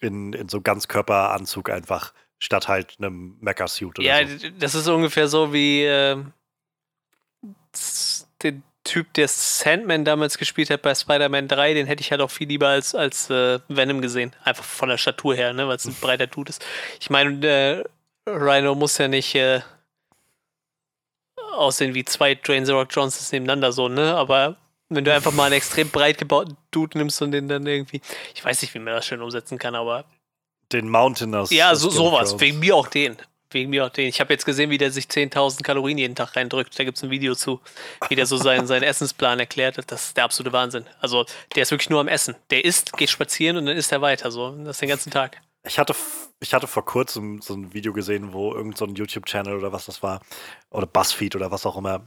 S1: in, in so Ganzkörperanzug einfach, statt halt einem Mecha-Suit oder
S2: Ja,
S1: so.
S2: d- das ist ungefähr so wie s- den Typ, der Sandman damals gespielt hat bei Spider-Man 3, den hätte ich halt auch viel lieber als, als äh, Venom gesehen. Einfach von der Statur her, ne, weil es ein breiter Dude ist. Ich meine, äh, Rhino muss ja nicht äh, aussehen wie zwei Dwayne The Rock Johnsons nebeneinander, so, ne? Aber wenn du einfach mal einen extrem breit gebauten Dude nimmst und den dann irgendwie, ich weiß nicht, wie man das schön umsetzen kann, aber
S1: Den Mountain aus
S2: ja, so, sowas. Wegen mir auch den. Wegen mir auch den. Ich habe jetzt gesehen, wie der sich 10.000 Kalorien jeden Tag reindrückt. Da gibt es ein Video zu, wie der so seinen, seinen Essensplan erklärt. Das ist der absolute Wahnsinn. Also, der ist wirklich nur am Essen. Der isst, geht spazieren und dann isst er weiter. So, das den ganzen Tag.
S1: Ich hatte, ich hatte vor kurzem so ein Video gesehen, wo irgendein so ein YouTube-Channel oder was das war, oder Buzzfeed oder was auch immer,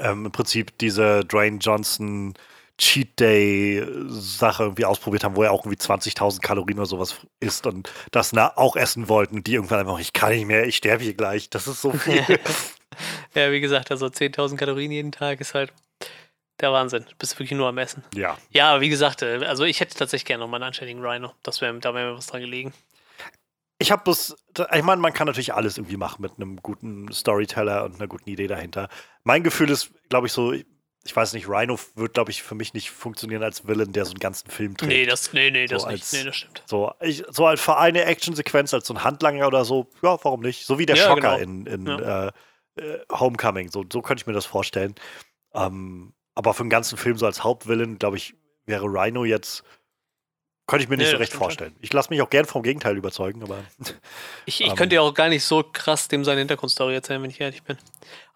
S1: ähm, im Prinzip diese Dwayne Johnson Cheat Day Sache irgendwie ausprobiert haben, wo er auch irgendwie 20.000 Kalorien oder sowas isst und das na, auch essen wollten und die irgendwann einfach, ich kann nicht mehr, ich sterbe hier gleich, das ist so viel.
S2: ja, wie gesagt, also 10.000 Kalorien jeden Tag ist halt der Wahnsinn. Du bist wirklich nur am Essen.
S1: ja.
S2: Ja, wie gesagt, äh, also ich hätte tatsächlich gerne noch mal einen anständigen Rhino. Das wär, da wäre mir was dran gelegen.
S1: Ich habe bloß, ich meine, man kann natürlich alles irgendwie machen mit einem guten Storyteller und einer guten Idee dahinter. Mein Gefühl ist, glaube ich, so, ich weiß nicht, Rhino wird, glaube ich, für mich nicht funktionieren als Villain, der so einen ganzen Film trägt.
S2: Nee, das, nee, nee,
S1: So
S2: das
S1: als-
S2: nicht. Nee, das stimmt.
S1: So, ich, so als für eine Actionsequenz, als so ein Handlanger oder so, ja, warum nicht? So wie der
S2: Ja,
S1: Schocker
S2: genau.
S1: in, in
S2: Ja.
S1: äh, äh, Homecoming. So, so könnte ich mir das vorstellen. Ähm, aber für einen ganzen Film so als Hauptvillain, glaube ich, wäre Rhino jetzt. Könnte ich mir nicht
S2: Ja,
S1: so recht vorstellen. Ich lasse mich auch gern vom Gegenteil überzeugen, aber
S2: Ich, ich
S1: Ähm.
S2: könnte ja auch gar nicht so krass dem seine Hintergrundstory erzählen, wenn ich ehrlich bin.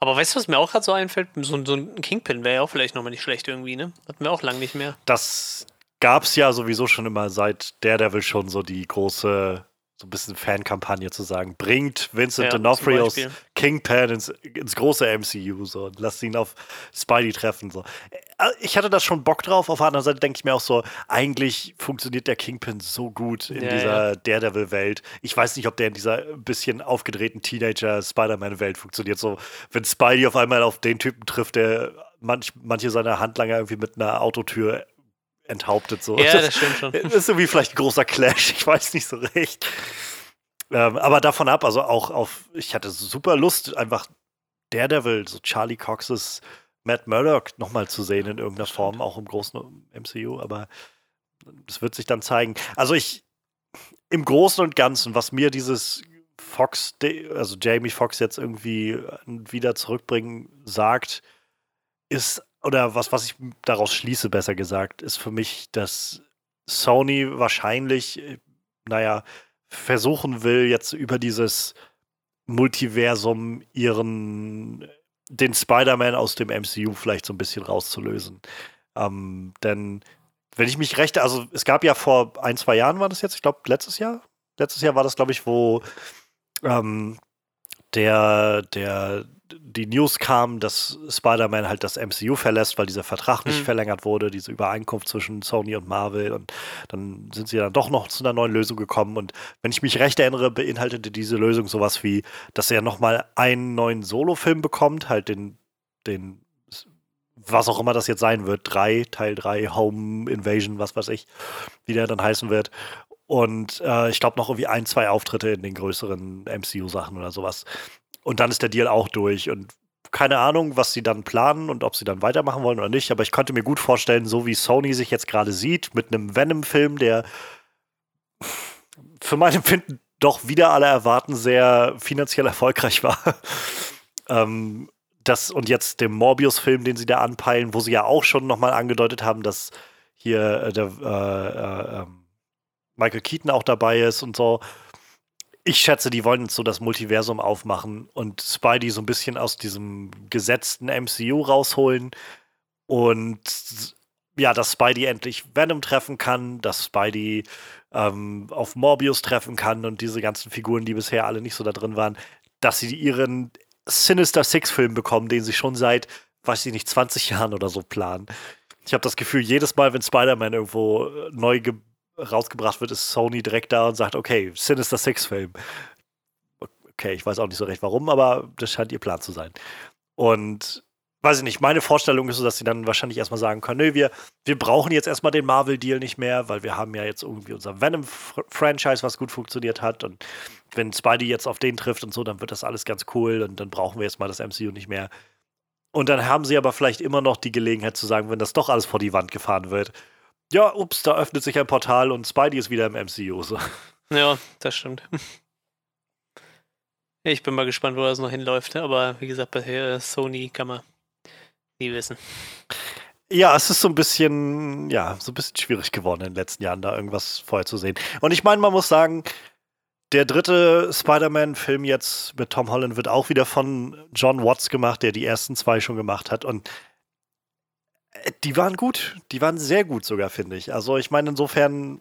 S2: Aber weißt du, was mir auch gerade so einfällt? So, ein- so ein Kingpin wäre ja auch vielleicht nochmal nicht schlecht irgendwie, ne? Hatten wir auch lang nicht mehr.
S1: das gab es ja sowieso schon immer seit Daredevil schon so die große, so ein bisschen Fankampagne zu sagen, bringt Vincent
S2: Ja,
S1: D'Onofrio
S2: zum
S1: aus
S2: Beispiel.
S1: Kingpin ins, ins große MCU so und lasst ihn auf Spidey treffen. So. Äh, Ich hatte da schon Bock drauf, auf der anderen Seite denke ich mir auch so, eigentlich funktioniert der Kingpin so gut in
S2: Ja,
S1: dieser Daredevil-Welt. Ich weiß nicht, ob der in dieser bisschen aufgedrehten Teenager-Spider-Man-Welt funktioniert. So, wenn Spidey auf einmal auf den Typen trifft, der manch, manche seiner Handlanger irgendwie mit einer Autotür enthauptet. So.
S2: Ja, das stimmt schon.
S1: Das ist irgendwie vielleicht ein großer Clash, ich weiß nicht so recht. Ähm, aber davon ab, also auch auf, ich hatte super Lust, einfach Daredevil, so Charlie Coxes Matt Murdock nochmal zu sehen in irgendeiner Form, auch im großen MCU, aber das wird sich dann zeigen. Also ich, im Großen und Ganzen, was mir dieses Fox, also Jamie Fox jetzt irgendwie wieder zurückbringen sagt, ist, oder was, was ich daraus schließe, besser gesagt, ist für mich, dass Sony wahrscheinlich, naja, versuchen will, jetzt über dieses Multiversum ihren den Spider-Man aus dem MCU vielleicht so ein bisschen rauszulösen. Ähm, denn wenn ich mich recht, also es gab ja vor ein, zwei Jahren war das jetzt, ich glaube letztes Jahr, letztes Jahr war das, glaube ich, wo ähm, der, der, die News kam, dass Spider-Man halt das MCU verlässt, weil dieser Vertrag nicht mhm. verlängert wurde, diese Übereinkunft zwischen Sony und Marvel. Und dann sind sie dann doch noch zu einer neuen Lösung gekommen. Und wenn ich mich recht erinnere, beinhaltete diese Lösung sowas wie, dass er nochmal einen neuen Solo-Film bekommt, halt den, den, was auch immer das jetzt sein wird, drei, Teil 3, Home Invasion, was weiß ich, wie der dann heißen wird. Und äh, ich glaube noch irgendwie ein, zwei Auftritte in den größeren MCU-Sachen oder sowas. Und dann ist der Deal auch durch. Und keine Ahnung, was sie dann planen und ob sie dann weitermachen wollen oder nicht. Aber ich könnte mir gut vorstellen, so wie Sony sich jetzt gerade sieht, mit einem Venom-Film, der für mein Empfinden doch wieder alle erwarten sehr finanziell erfolgreich war. ähm, das und jetzt dem Morbius-Film, den sie da anpeilen, wo sie ja auch schon nochmal angedeutet haben, dass hier äh, der äh, äh, ähm, Michael Keaton auch dabei ist und so. Ich schätze, die wollen so das Multiversum aufmachen und Spidey so ein bisschen aus diesem gesetzten MCU rausholen und ja, dass Spidey endlich Venom treffen kann, dass Spidey ähm, auf Morbius treffen kann und diese ganzen Figuren, die bisher alle nicht so da drin waren, dass sie ihren Sinister Six-Film bekommen, den sie schon seit, weiß ich nicht, 20 Jahren oder so planen. Ich habe das Gefühl, jedes Mal, wenn Spider-Man irgendwo neu ge rausgebracht wird, ist Sony direkt da und sagt, okay, Sinister Six-Film. Okay, ich weiß auch nicht so recht warum, aber das scheint ihr Plan zu sein. Und weiß ich nicht, meine Vorstellung ist so, dass sie dann wahrscheinlich erstmal sagen können, nö, wir, wir brauchen jetzt erstmal den Marvel-Deal nicht mehr, weil wir haben ja jetzt irgendwie unser Venom-Franchise, was gut funktioniert hat. Und wenn Spidey jetzt auf den trifft und so, dann wird das alles ganz cool und dann brauchen wir jetzt mal das MCU nicht mehr. Und dann haben sie aber vielleicht immer noch die Gelegenheit zu sagen, wenn das doch alles vor die Wand gefahren wird, ja, ups, da öffnet sich ein Portal und Spidey ist wieder im MCU. So.
S2: Ja, das stimmt. Ich bin mal gespannt, wo das noch hinläuft, aber wie gesagt, bei Sony kann man nie wissen.
S1: Ja, es ist so ein bisschen, ja, so ein bisschen schwierig geworden in den letzten Jahren, da irgendwas vorher zu sehen. Und ich meine, man muss sagen, der dritte Spider-Man-Film jetzt mit Tom Holland wird auch wieder von John Watts gemacht, der die ersten zwei schon gemacht hat. Und die waren gut. Die waren sehr gut sogar, finde ich. Also ich meine, insofern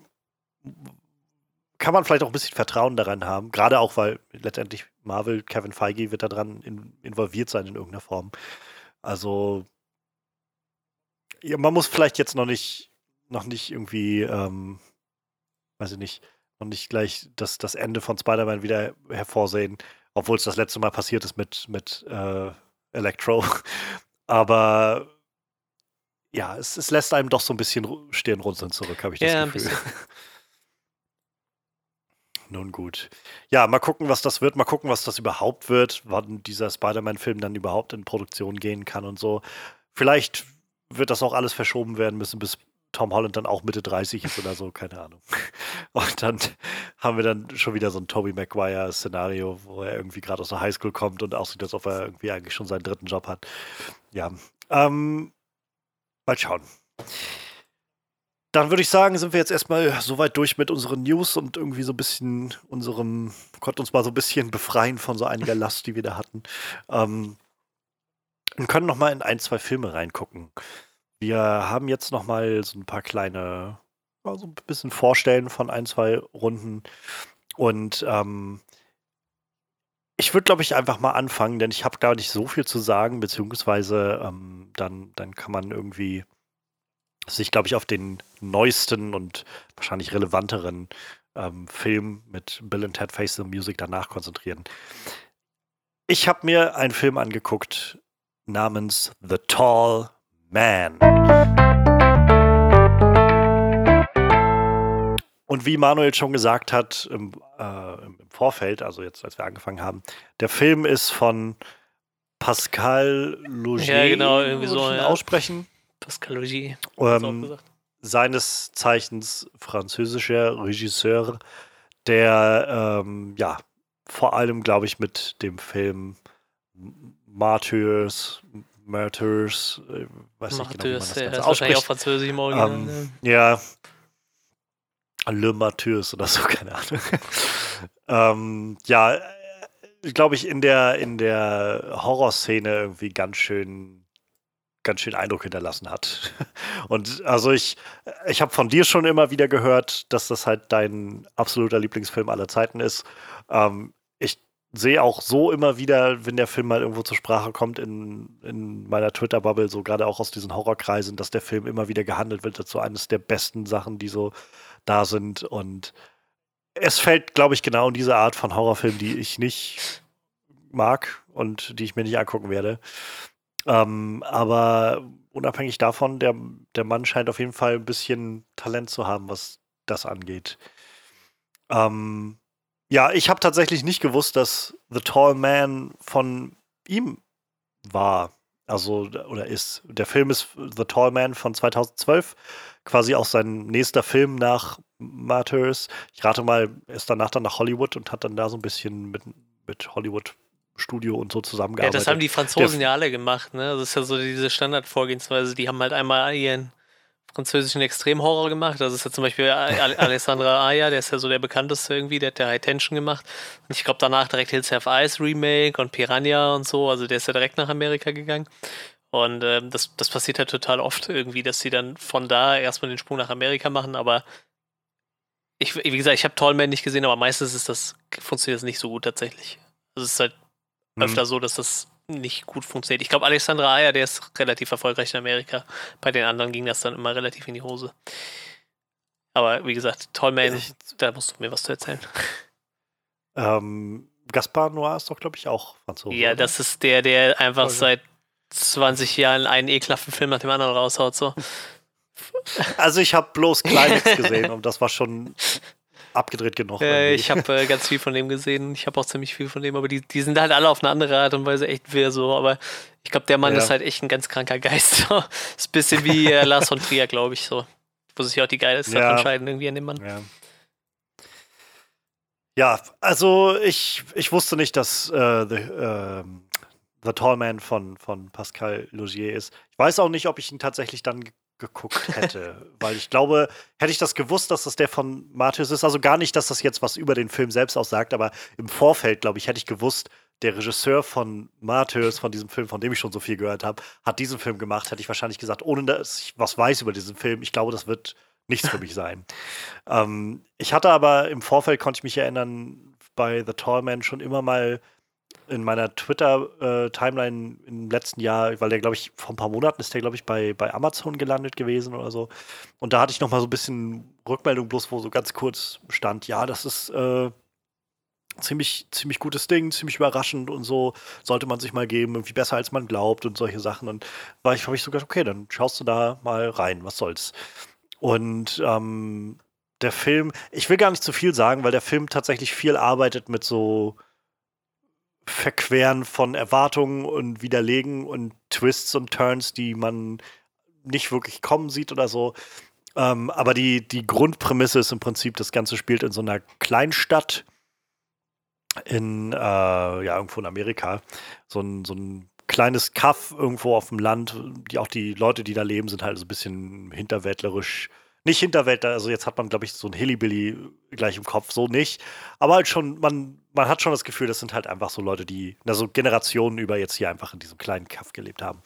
S1: kann man vielleicht auch ein bisschen Vertrauen daran haben. Gerade auch, weil letztendlich Marvel, Kevin Feige wird daran in, involviert sein in irgendeiner Form. Also ja, man muss vielleicht jetzt noch nicht, noch nicht irgendwie, ähm, weiß ich nicht, noch nicht gleich das, das Ende von Spider-Man wieder hervorsehen, obwohl es das letzte Mal passiert ist mit, mit äh, Electro. Aber ja, es, es, lässt einem doch so ein bisschen Stirnrunzeln zurück, habe ich das ja, Gefühl. Nun gut. Ja, mal gucken, was das wird. Mal gucken, was das überhaupt wird, wann dieser Spider-Man-Film dann überhaupt in Produktion gehen kann und so. Vielleicht wird das auch alles verschoben werden müssen, bis Tom Holland dann auch Mitte 30 ist oder so, keine Ahnung. Und dann haben wir dann schon wieder so ein Tobey Maguire-Szenario, wo er irgendwie gerade aus der Highschool kommt und aussieht, als ob er irgendwie eigentlich schon seinen dritten Job hat. Ja. Ähm, Mal schauen. Dann würde ich sagen, sind wir jetzt erstmal soweit durch mit unseren News und irgendwie so ein bisschen unserem, konnten uns mal so ein bisschen befreien von so einiger Last, die wir da hatten. Ähm, und können noch mal in ein, zwei Filme reingucken. Wir haben jetzt noch mal so ein paar kleine, so ein bisschen Vorstellen von ein, zwei Runden. Und ähm, ich würde, glaube ich, einfach mal anfangen, denn ich habe gar nicht so viel zu sagen, beziehungsweise ähm, dann, dann kann man irgendwie sich, glaube ich, auf den neuesten und wahrscheinlich relevanteren ähm, Film mit Bill and Ted Face the Music danach konzentrieren. Ich habe mir einen Film angeguckt namens The Tall Man. Und wie Manuel schon gesagt hat im, äh, im, Vorfeld, also jetzt als wir angefangen haben, der Film ist von Pascal Logier.
S2: Ja, genau, irgendwie so.
S1: Ja. Aussprechen.
S2: Pascal Logier.
S1: Ähm, seines Zeichens französischer Regisseur, der ähm, ja vor allem, glaube ich, mit dem Film Martyrs, Martyrs, äh, weiß nicht genau, wie man das ja, Ganze ausspricht. auch
S2: französisch im
S1: Original. Ähm, ja. Le Martyrs oder so, keine Ahnung. ähm, ja, glaube ich, in der, in der Horrorszene irgendwie ganz schön ganz schön Eindruck hinterlassen hat. Und also ich, ich habe von dir schon immer wieder gehört, dass das halt dein absoluter Lieblingsfilm aller Zeiten ist. Ähm, ich sehe auch so immer wieder, wenn der Film mal irgendwo zur Sprache kommt in, in meiner Twitter-Bubble, so gerade auch aus diesen Horrorkreisen, dass der Film immer wieder gehandelt wird dazu eines der besten Sachen, die so da sind. Und es fällt, glaube ich, genau in diese Art von Horrorfilm, die ich nicht mag und die ich mir nicht angucken werde. Ähm, aber unabhängig davon, der, der Mann scheint auf jeden Fall ein bisschen Talent zu haben, was das angeht. Ähm, ja, ich habe tatsächlich nicht gewusst, dass The Tall Man von ihm war. Also, oder ist. Der Film ist The Tall Man von 2012. Quasi auch sein nächster Film nach Martyrs. Ich rate mal, er ist danach dann nach Hollywood und hat dann da so ein bisschen mit, mit Hollywood Studio und so zusammengearbeitet.
S2: Ja, das haben die Franzosen Der, ja alle gemacht, ne? Das ist ja so diese Standardvorgehensweise. Die haben halt einmal ihren französischen Extremhorror gemacht. Das ist ja zum Beispiel Alessandra Aya, der ist ja so der bekannteste irgendwie, der hat ja High Tension gemacht. Und ich glaube danach direkt Hills Have Ice Remake und Piranha und so. Also der ist ja direkt nach Amerika gegangen. Und ähm, das, das passiert halt total oft irgendwie, dass sie dann von da erstmal den Sprung nach Amerika machen. Aber ich, wie gesagt, ich habe Tallman nicht gesehen, aber meistens ist das, funktioniert das nicht so gut tatsächlich. Also es ist halt mhm. öfter so, dass das nicht gut funktioniert. Ich glaube, Alexandra Aya, der ist relativ erfolgreich in Amerika. Bei den anderen ging das dann immer relativ in die Hose. Aber wie gesagt, Tollman, ich, da musst du mir was zu erzählen.
S1: Ähm, Gaspar Noir ist doch, glaube ich, auch Franzose.
S2: Ja, oder? das ist der, der einfach seit 20 Jahren einen ekelhaften Film nach dem anderen raushaut. So.
S1: Also ich habe bloß Climax gesehen und das war schon abgedreht genug.
S2: Äh, ich habe äh, ganz viel von dem gesehen. Ich habe auch ziemlich viel von dem, aber die, die sind halt alle auf eine andere Art und Weise echt wieder so. Aber ich glaube, der Mann ja. ist halt echt ein ganz kranker Geist. ist ein bisschen wie äh, Lars von Trier, glaube ich, so. Wo sich auch die Geilste ja. entscheiden irgendwie an dem Mann.
S1: Ja. Ja, also ich, ich wusste nicht, dass äh, The, äh, The Tall Man von, von Pascal Logier ist. Ich weiß auch nicht, ob ich ihn tatsächlich dann geguckt hätte. Weil ich glaube, hätte ich das gewusst, dass das der von Matthäus ist, also gar nicht, dass das jetzt was über den Film selbst aussagt, aber im Vorfeld, glaube ich, hätte ich gewusst, der Regisseur von Matthäus, von diesem Film, von dem ich schon so viel gehört habe, hat diesen Film gemacht, hätte ich wahrscheinlich gesagt, ohne dass ich was weiß über diesen Film, ich glaube, das wird nichts für mich sein. ähm, ich hatte aber im Vorfeld, konnte ich mich erinnern, bei The Tall Man schon immer mal in meiner Twitter-Timeline äh, im letzten Jahr, weil der, glaube ich, vor ein paar Monaten ist der, glaube ich, bei, bei Amazon gelandet gewesen oder so. Und da hatte ich noch mal so ein bisschen Rückmeldung, bloß wo so ganz kurz stand, ja, das ist äh, ziemlich, ziemlich gutes Ding, ziemlich überraschend und so, sollte man sich mal geben, irgendwie besser als man glaubt und solche Sachen. Und war ich, habe ich so gedacht, okay, dann schaust du da mal rein, was soll's. Und ähm, der Film, ich will gar nicht zu viel sagen, weil der Film tatsächlich viel arbeitet mit so Verqueren von Erwartungen und Widerlegen und Twists und Turns, die man nicht wirklich kommen sieht oder so. Ähm, aber die, die Grundprämisse ist im Prinzip, das Ganze spielt in so einer Kleinstadt in, äh, ja, irgendwo in Amerika. So ein, so ein kleines Kaff irgendwo auf dem Land. Die, auch die Leute, die da leben, sind halt so ein bisschen hinterwäldlerisch nicht Hinterwäldler, also jetzt hat man, glaube ich, so ein Hillybilly gleich im Kopf, so nicht. Aber halt schon, man, man hat schon das Gefühl, das sind halt einfach so Leute, die, also Generationen über jetzt hier einfach in diesem kleinen Kaff gelebt haben.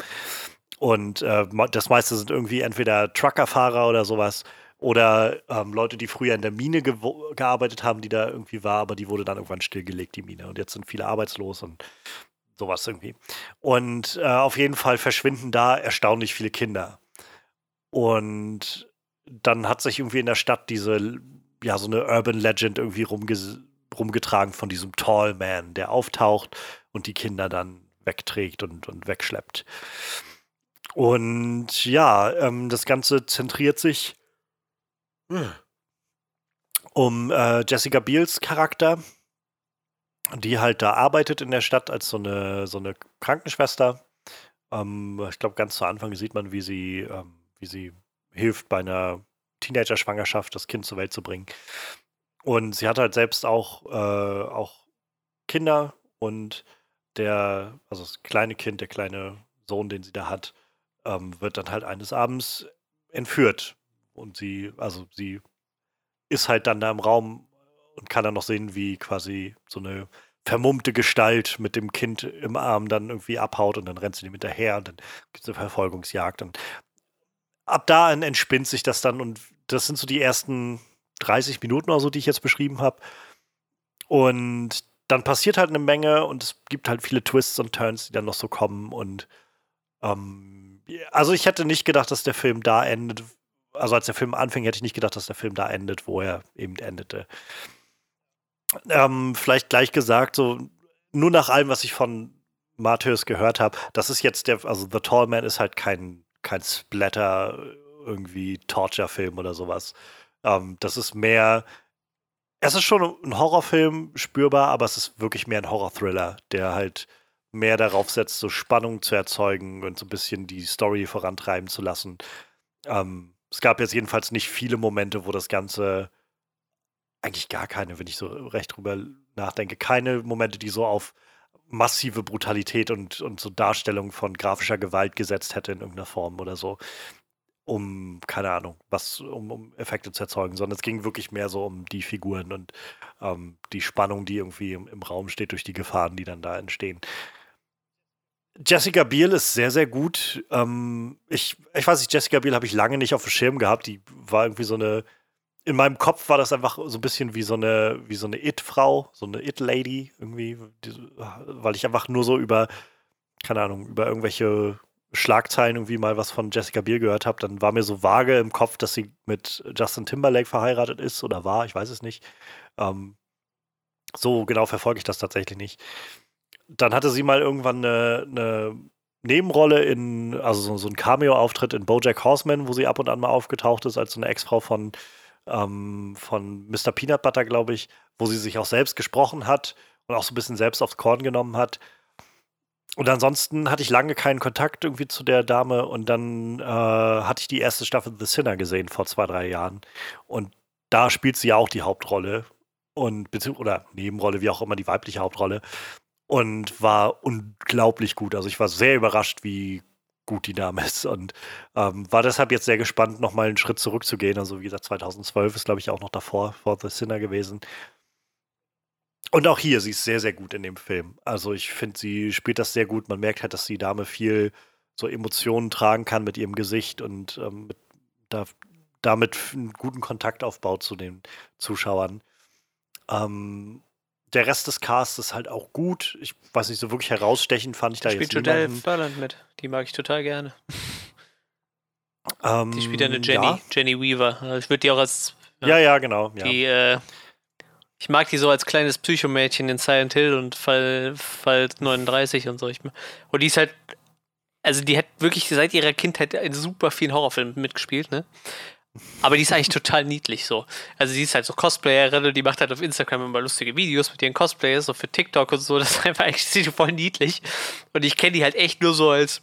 S1: Und äh, das meiste sind irgendwie entweder Truckerfahrer oder sowas oder ähm, Leute, die früher in der Mine ge gearbeitet haben, die da irgendwie war, aber die wurde dann irgendwann stillgelegt, die Mine. Und jetzt sind viele arbeitslos und sowas irgendwie. Und äh, auf jeden Fall verschwinden da erstaunlich viele Kinder. Und dann hat sich irgendwie in der Stadt diese, ja, so eine Urban Legend irgendwie rumge rumgetragen von diesem Tall Man, der auftaucht und die Kinder dann wegträgt und, und wegschleppt. Und ja, ähm, das Ganze zentriert sich um äh, Jessica Biels Charakter, die halt da arbeitet in der Stadt als so eine, so eine Krankenschwester. Ähm, ich glaube, ganz zu Anfang sieht man, wie sie, ähm, wie sie hilft bei einer Teenager-Schwangerschaft das Kind zur Welt zu bringen. Und sie hat halt selbst auch, äh, auch Kinder und der, also das kleine Kind, der kleine Sohn, den sie da hat, ähm, wird dann halt eines Abends entführt. Und sie, also sie ist halt dann da im Raum und kann dann noch sehen, wie quasi so eine vermummte Gestalt mit dem Kind im Arm dann irgendwie abhaut und dann rennt sie ihm hinterher und dann gibt es eine Verfolgungsjagd. Und ab da entspinnt sich das dann und das sind so die ersten 30 Minuten oder so, die ich jetzt beschrieben habe. Und dann passiert halt eine Menge und es gibt halt viele Twists und Turns, die dann noch so kommen. Und ähm, also ich hätte nicht gedacht, dass der Film da endet. Also als der Film anfing, hätte ich nicht gedacht, dass der Film da endet, wo er eben endete. Ähm, vielleicht gleich gesagt, so nur nach allem, was ich von Matthäus gehört habe, das ist jetzt der, also The Tall Man ist halt kein, kein Splatter, irgendwie Torture-Film oder sowas. Ähm, das ist mehr, es ist schon ein Horrorfilm spürbar, aber es ist wirklich mehr ein Horror-Thriller, der halt mehr darauf setzt, so Spannung zu erzeugen und so ein bisschen die Story vorantreiben zu lassen. Ähm, es gab jetzt jedenfalls nicht viele Momente, wo das Ganze eigentlich gar keine, wenn ich so recht drüber nachdenke, keine Momente, die so auf massive Brutalität und, und so Darstellung von grafischer Gewalt gesetzt hätte in irgendeiner Form oder so um, keine Ahnung, was, um, um Effekte zu erzeugen, sondern es ging wirklich mehr so um die Figuren und ähm, die Spannung, die irgendwie im, im, Raum steht durch die Gefahren, die dann da entstehen. Jessica Biel ist sehr, sehr gut. Ähm, ich, ich weiß nicht, Jessica Biel habe ich lange nicht auf dem Schirm gehabt. Die war irgendwie so eine, in meinem Kopf war das einfach so ein bisschen wie so eine, wie so eine It-Frau, so eine It-Lady irgendwie, die, weil ich einfach nur so über, keine Ahnung, über irgendwelche Schlagzeilen irgendwie mal was von Jessica Biel gehört habe, dann war mir so vage im Kopf, dass sie mit Justin Timberlake verheiratet ist oder war, ich weiß es nicht. Ähm, so genau verfolge ich das tatsächlich nicht. Dann hatte sie mal irgendwann eine, eine Nebenrolle in, also so, so ein Cameo-Auftritt in Bojack Horseman, wo sie ab und an mal aufgetaucht ist, als so eine Ex-Frau von, ähm, von Mr. Peanut Butter, glaube ich, wo sie sich auch selbst gesprochen hat und auch so ein bisschen selbst aufs Korn genommen hat. Und ansonsten hatte ich lange keinen Kontakt irgendwie zu der Dame und dann äh, hatte ich die erste Staffel The Sinner gesehen vor zwei, drei Jahren. Und da spielt sie ja auch die Hauptrolle und oder Nebenrolle, wie auch immer, die weibliche Hauptrolle. Und war unglaublich gut. Also ich war sehr überrascht, wie gut die Dame ist und ähm, war deshalb jetzt sehr gespannt, nochmal einen Schritt zurückzugehen. Also wie gesagt, 2012 ist, glaube ich, auch noch davor, vor The Sinner gewesen. Und auch hier, sie ist sehr, sehr gut in dem Film. Also ich finde, sie spielt das sehr gut. Man merkt halt, dass die Dame viel so Emotionen tragen kann mit ihrem Gesicht und ähm, mit, da, damit einen guten Kontakt aufbaut zu den Zuschauern. Ähm, der Rest des Casts ist halt auch gut. Ich weiß nicht, so wirklich herausstechend fand ich da, da
S2: spielt jetzt Jodelle Ferland mit. Die mag ich total gerne. Ähm, die spielt ja eine Jenny, ja. Jenny Weaver. Ich würde die auch als
S1: ja, ja, ja genau.
S2: Die äh, ich mag die so als kleines Psychomädchen in Silent Hill und Fall, Fall 39 und so. und die ist halt, also die hat wirklich seit ihrer Kindheit in super vielen Horrorfilmen mitgespielt, ne? Aber die ist eigentlich total niedlich so. Also die ist halt so Cosplayerin und die macht halt auf Instagram immer lustige Videos mit ihren Cosplayers, so für TikTok und so. Das ist einfach eigentlich voll niedlich. Und ich kenne die halt echt nur so als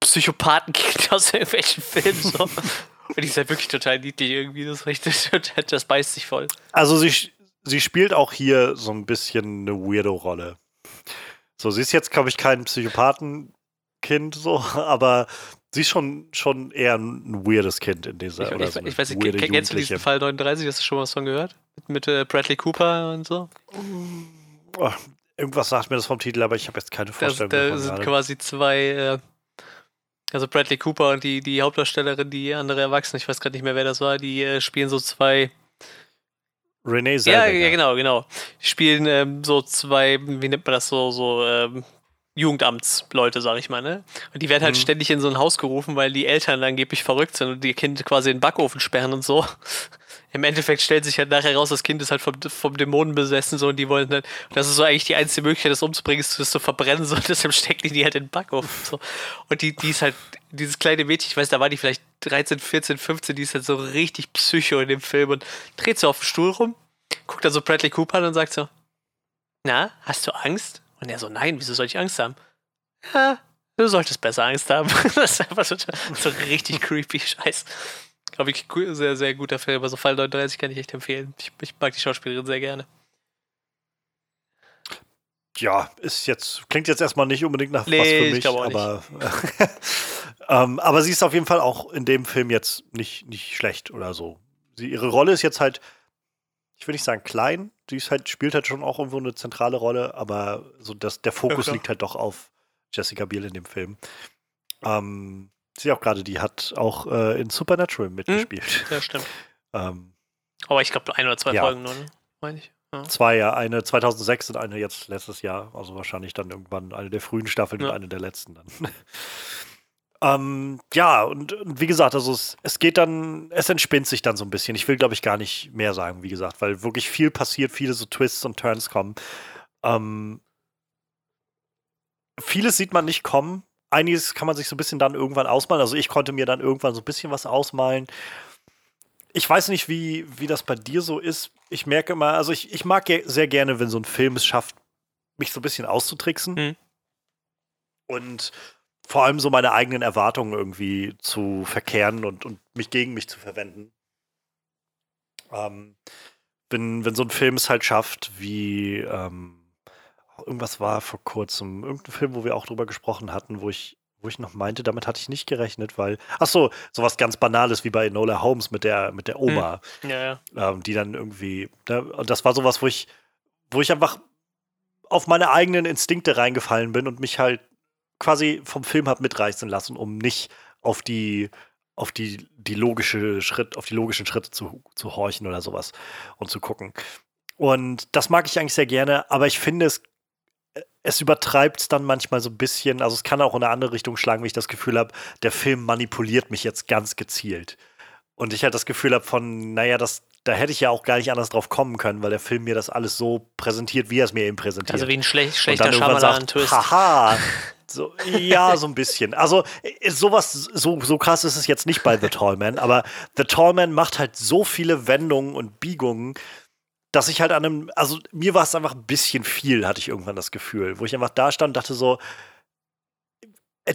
S2: Psychopathenkind aus irgendwelchen Filmen. So. Und die ist halt wirklich total niedlich irgendwie. Das, richtig, das beißt sich voll.
S1: Also sie, sie spielt auch hier so ein bisschen eine Weirdo-Rolle. So, sie ist jetzt, glaube ich, kein Psychopathenkind, so, aber sie ist schon, schon eher ein weirdes Kind in dieser.
S2: Ich, oder so ich weiß nicht, kennst du diesen Fall 39? Hast du schon was von gehört? Mit, mit äh, Bradley Cooper und so?
S1: Oh, irgendwas sagt mir das vom Titel, aber ich habe jetzt keine Vorstellung.
S2: Da, da sind gerade. quasi zwei. Äh, also Bradley Cooper und die, die Hauptdarstellerin, die andere Erwachsene, ich weiß gerade nicht mehr, wer das war, die äh, spielen so zwei
S1: Renee Zellweger.
S2: Ja, ja, genau, genau. Die spielen ähm, so zwei, wie nennt man das so, so ähm, Jugendamtsleute, sag ich mal, ne? Und die werden halt mhm. ständig in so ein Haus gerufen, weil die Eltern angeblich verrückt sind und die Kind quasi in den Backofen sperren und so. Im Endeffekt stellt sich halt nachher raus, das Kind ist halt vom, vom Dämonen besessen so und die wollen halt, das ist so eigentlich die einzige Möglichkeit, das umzubringen, ist das zu verbrennen, so und deshalb stecken die halt in den Backofen. So. Und die, die ist halt, dieses kleine Mädchen, ich weiß, da war die vielleicht 13, 14, 15, die ist halt so richtig psycho in dem Film und dreht so auf den Stuhl rum, guckt dann so Bradley Cooper an und sagt so, na, hast du Angst? Und er so, nein, wieso soll ich Angst haben? Ja, du solltest besser Angst haben. das ist einfach so, so richtig creepy Scheiß. Glaube ich, sehr, sehr guter Film. Also Fall 39 kann ich echt empfehlen. Ich, ich mag die Schauspielerin sehr gerne.
S1: Ja, ist jetzt, klingt jetzt erstmal nicht unbedingt nach nee, was für mich, aber, ähm, aber sie ist auf jeden Fall auch in dem Film jetzt nicht, nicht schlecht oder so. Sie, ihre Rolle ist jetzt halt, ich will nicht sagen klein, sie ist halt, spielt halt schon auch irgendwo eine zentrale Rolle, aber so das, der Fokus ja, liegt halt doch auf Jessica Biel in dem Film. Ähm, sie auch gerade, die hat auch äh, in Supernatural hm? mitgespielt. Hm,
S2: ja, stimmt. ähm, Aber ich glaube, ein oder zwei ja. Folgen nur, ne? meine ich.
S1: Ja. Zwei, ja. Eine 2006 und eine jetzt letztes Jahr. Also wahrscheinlich dann irgendwann eine der frühen Staffeln ja. und eine der letzten dann. ähm, ja, und, und, wie gesagt, also es, es geht dann, es entspinnt sich dann so ein bisschen. Ich will, glaube ich, gar nicht mehr sagen, wie gesagt, weil wirklich viel passiert, viele so Twists und Turns kommen. Ähm, vieles sieht man nicht kommen. Einiges kann man sich so ein bisschen dann irgendwann ausmalen. Also ich konnte mir dann irgendwann so ein bisschen was ausmalen. Ich weiß nicht, wie, wie das bei dir so ist. Ich merke immer, also ich, ich mag sehr gerne, wenn so ein Film es schafft, mich so ein bisschen auszutricksen. Mhm. Und vor allem so meine eigenen Erwartungen irgendwie zu verkehren und, und mich gegen mich zu verwenden. Ähm, wenn, wenn so ein Film es halt schafft, wie ähm, irgendwas war vor kurzem, irgendein Film, wo wir auch drüber gesprochen hatten, wo ich, wo ich noch meinte, damit hatte ich nicht gerechnet, weil, ach so, sowas ganz Banales wie bei Enola Holmes mit der, mit der Oma,
S2: hm. ja, ja.
S1: Ähm, die dann irgendwie, ne, und das war sowas, wo ich, wo ich einfach auf meine eigenen Instinkte reingefallen bin und mich halt quasi vom Film habe mitreißen lassen, um nicht auf die auf die, die logische Schritt, auf die logischen Schritte zu, zu horchen oder sowas und zu gucken. Und das mag ich eigentlich sehr gerne, aber ich finde, es es übertreibt es dann manchmal so ein bisschen. Also es kann auch in eine andere Richtung schlagen, wenn ich das Gefühl habe, der Film manipuliert mich jetzt ganz gezielt. Und ich halt das Gefühl habe von, naja, das, da hätte ich ja auch gar nicht anders drauf kommen können, weil der Film mir das alles so präsentiert, wie er es mir eben präsentiert.
S2: Also wie ein schlecht, schlechter Shyamalan-Twist.
S1: Haha, so, ja, so ein bisschen. Also äh, sowas, so, so krass ist es jetzt nicht bei The Tall Man, aber The Tall Man macht halt so viele Wendungen und Biegungen, dass ich halt an einem, also mir war es einfach ein bisschen viel, hatte ich irgendwann das Gefühl, wo ich einfach da stand und dachte so, äh,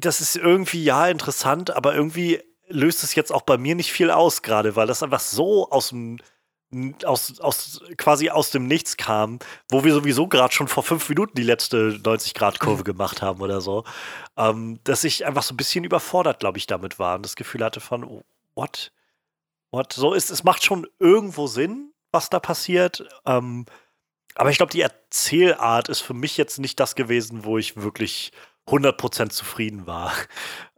S1: das ist irgendwie ja interessant, aber irgendwie löst es jetzt auch bei mir nicht viel aus gerade, weil das einfach so aus dem aus, aus quasi aus dem Nichts kam, wo wir sowieso gerade schon vor fünf Minuten die letzte 90-Grad-Kurve gemacht haben oder so, ähm, dass ich einfach so ein bisschen überfordert, glaube ich, damit war und das Gefühl hatte von, oh, what? What? So ist, es macht schon irgendwo Sinn, was da passiert. Ähm, aber ich glaube, die Erzählart ist für mich jetzt nicht das gewesen, wo ich wirklich 100% zufrieden war.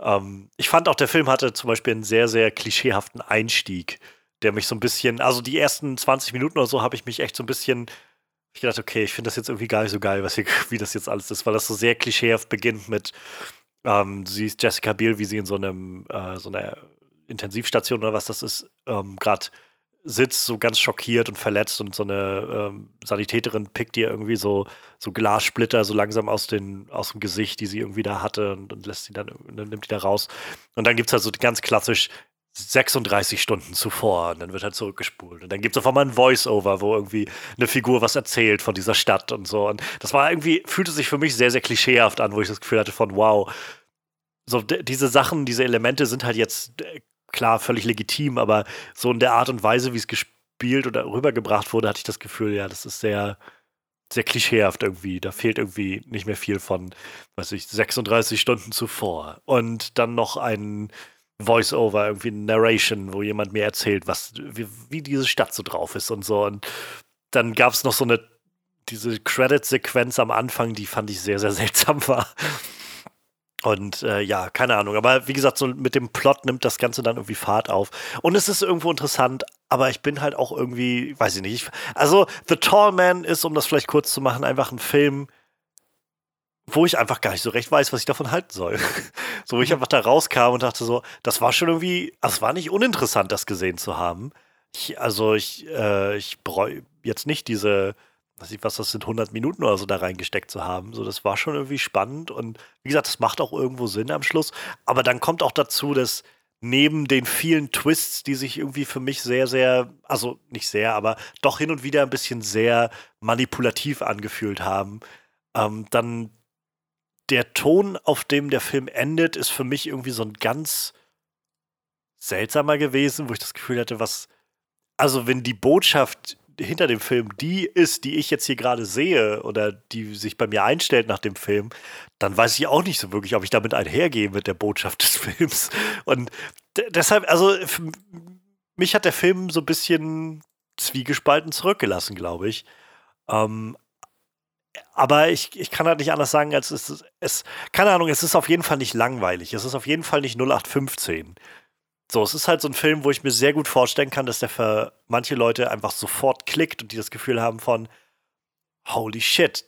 S1: Ähm, ich fand auch, der Film hatte zum Beispiel einen sehr, sehr klischeehaften Einstieg, der mich so ein bisschen, also die ersten 20 Minuten oder so habe ich mich echt so ein bisschen, ich dachte, okay, ich finde das jetzt irgendwie gar nicht so geil, was hier, wie das jetzt alles ist, weil das so sehr klischeehaft beginnt mit, ähm, sie ist Jessica Biel, wie sie in so einem, äh, so einer Intensivstation oder was das ist, ähm, gerade sitzt, so ganz schockiert und verletzt und so eine ähm, Sanitäterin pickt ihr irgendwie so, so Glassplitter so langsam aus, den, aus dem Gesicht, die sie irgendwie da hatte und, und lässt sie dann, nimmt die da raus. Und dann gibt es halt so ganz klassisch 36 Stunden zuvor und dann wird halt zurückgespult. Und dann gibt es auf einmal ein Voice-Over, wo irgendwie eine Figur was erzählt von dieser Stadt und so. Und das war irgendwie, fühlte sich für mich sehr, sehr klischeehaft an, wo ich das Gefühl hatte von, wow, so diese Sachen, diese Elemente sind halt jetzt äh, klar, völlig legitim, aber so in der Art und Weise, wie es gespielt oder rübergebracht wurde, hatte ich das Gefühl, ja, das ist sehr, sehr klischeehaft irgendwie. Da fehlt irgendwie nicht mehr viel von, weiß ich, 36 Stunden zuvor. Und dann noch ein Voice-Over, irgendwie ein Narration, wo jemand mir erzählt, was, wie, wie diese Stadt so drauf ist und so. Und dann gab es noch so eine, diese Credit-Sequenz am Anfang, die fand ich sehr, sehr seltsam war. Und äh, ja, keine Ahnung. Aber wie gesagt, so mit dem Plot nimmt das Ganze dann irgendwie Fahrt auf. Und es ist irgendwo interessant, aber ich bin halt auch irgendwie, weiß ich nicht. also, The Tall Man ist, um das vielleicht kurz zu machen, einfach ein Film, wo ich einfach gar nicht so recht weiß, was ich davon halten soll. so, wo ich mhm. einfach da rauskam und dachte so, das war schon irgendwie, also es war nicht uninteressant, das gesehen zu haben. Ich, also, ich, äh, ich bereue jetzt nicht diese weiß ich was, das sind 100 Minuten oder so da reingesteckt zu haben. So, das war schon irgendwie spannend und wie gesagt, das macht auch irgendwo Sinn am Schluss. Aber dann kommt auch dazu, dass neben den vielen Twists, die sich irgendwie für mich sehr, sehr, also nicht sehr, aber doch hin und wieder ein bisschen sehr manipulativ angefühlt haben, ähm, dann der Ton, auf dem der Film endet, ist für mich irgendwie so ein ganz seltsamer gewesen, wo ich das Gefühl hatte, was, also wenn die Botschaft hinter dem Film die ist, die ich jetzt hier gerade sehe oder die sich bei mir einstellt nach dem Film, dann weiß ich auch nicht so wirklich, ob ich damit einhergehe mit der Botschaft des Films. Und deshalb, also mich hat der Film so ein bisschen zwiegespalten zurückgelassen, glaube ich. Ähm, aber ich, ich kann halt nicht anders sagen, als es, es, keine Ahnung, es ist auf jeden Fall nicht langweilig. Es ist auf jeden Fall nicht 0815. So, es ist halt so ein Film, wo ich mir sehr gut vorstellen kann, dass der für manche Leute einfach sofort klickt und die das Gefühl haben von, holy shit,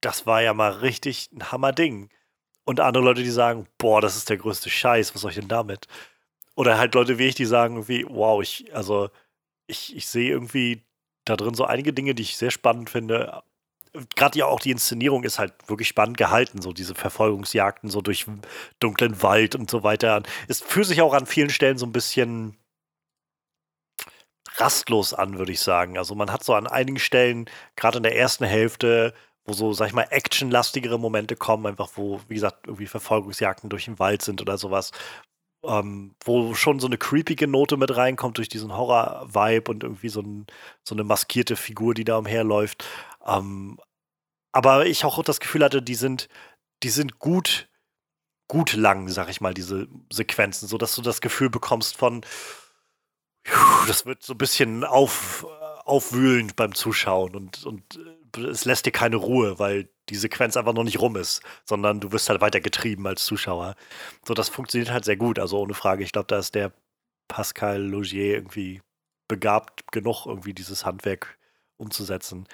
S1: das war ja mal richtig ein Hammerding. Und andere Leute, die sagen, boah, das ist der größte Scheiß, was soll ich denn damit? Oder halt Leute wie ich, die sagen irgendwie, wow, ich, also, ich, ich sehe irgendwie da drin so einige Dinge, die ich sehr spannend finde, gerade ja auch die Inszenierung ist halt wirklich spannend gehalten, so diese Verfolgungsjagden so durch dunklen Wald und so weiter. Es fühlt sich auch an vielen Stellen so ein bisschen rastlos an, würde ich sagen. Also man hat so an einigen Stellen, gerade in der ersten Hälfte, wo so, sag ich mal, actionlastigere Momente kommen, einfach wo, wie gesagt, irgendwie Verfolgungsjagden durch den Wald sind oder sowas, ähm, wo schon so eine creepige Note mit reinkommt durch diesen Horror-Vibe und irgendwie so, ein, so, eine maskierte Figur, die da umherläuft. Ähm, aber ich auch das Gefühl hatte, die sind, die sind gut, gut lang, sag ich mal, diese Sequenzen, sodass du das Gefühl bekommst von, das wird so ein bisschen auf, aufwühlend beim Zuschauen und, und äh, es lässt dir keine Ruhe, weil die Sequenz einfach noch nicht rum ist, sondern du wirst halt weiter getrieben als Zuschauer. So, das funktioniert halt sehr gut, also ohne Frage. Ich glaube, da ist der Pascal Logier irgendwie begabt genug, irgendwie dieses Handwerk umzusetzen.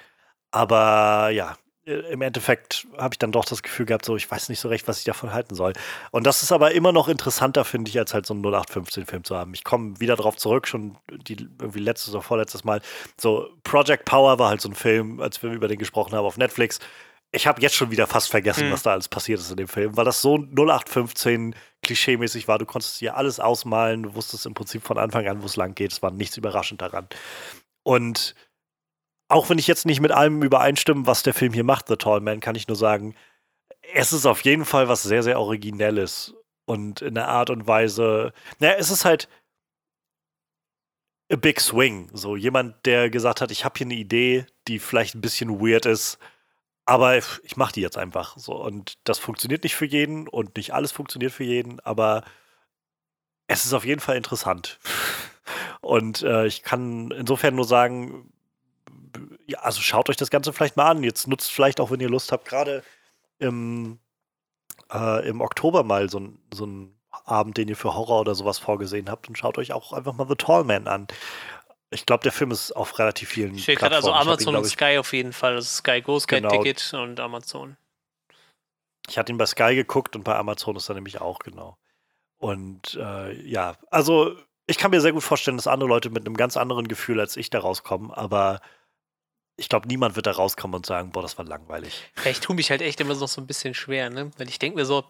S1: Aber ja, im Endeffekt habe ich dann doch das Gefühl gehabt, so ich weiß nicht so recht, was ich davon halten soll. Und das ist aber immer noch interessanter, finde ich, als halt so einen 0815-Film zu haben. Ich komme wieder darauf zurück, schon die irgendwie letztes oder vorletztes Mal. So, Project Power war halt so ein Film, als wir über den gesprochen haben auf Netflix. Ich habe jetzt schon wieder fast vergessen, mhm. was da alles passiert ist in dem Film, weil das so 0815 klischeemäßig war. Du konntest dir alles ausmalen, du wusstest im Prinzip von Anfang an, wo es lang geht. Es war nichts überraschend daran. Und auch wenn ich jetzt nicht mit allem übereinstimme, was der Film hier macht, The Tall Man, kann ich nur sagen, es ist auf jeden Fall was sehr, sehr Originelles. Und in der Art und Weise, naja, es ist halt a big swing. So jemand, der gesagt hat, ich habe hier eine Idee, die vielleicht ein bisschen weird ist, aber ich mache die jetzt einfach. So. Und das funktioniert nicht für jeden und nicht alles funktioniert für jeden, aber es ist auf jeden Fall interessant. Und äh, ich kann insofern nur sagen, ja, also schaut euch das Ganze vielleicht mal an. Jetzt nutzt vielleicht auch, wenn ihr Lust habt, gerade im, äh, im Oktober mal so, so einen Abend, den ihr für Horror oder sowas vorgesehen habt und schaut euch auch einfach mal The Tall Man an. Ich glaube, der Film ist auf relativ vielen
S2: Ich sehe gerade also Amazon ihn, und Sky auf jeden Fall. Also Sky Go, Sky genau. Ticket und Amazon.
S1: Ich hatte ihn bei Sky geguckt und bei Amazon ist er nämlich auch, genau. Und äh, ja, also ich kann mir sehr gut vorstellen, dass andere Leute mit einem ganz anderen Gefühl als ich da rauskommen, aber ich glaube, niemand wird da rauskommen und sagen, boah, das war langweilig.
S2: Ja, ich tue mich halt echt immer noch so ein bisschen schwer, ne? Weil ich denke mir so,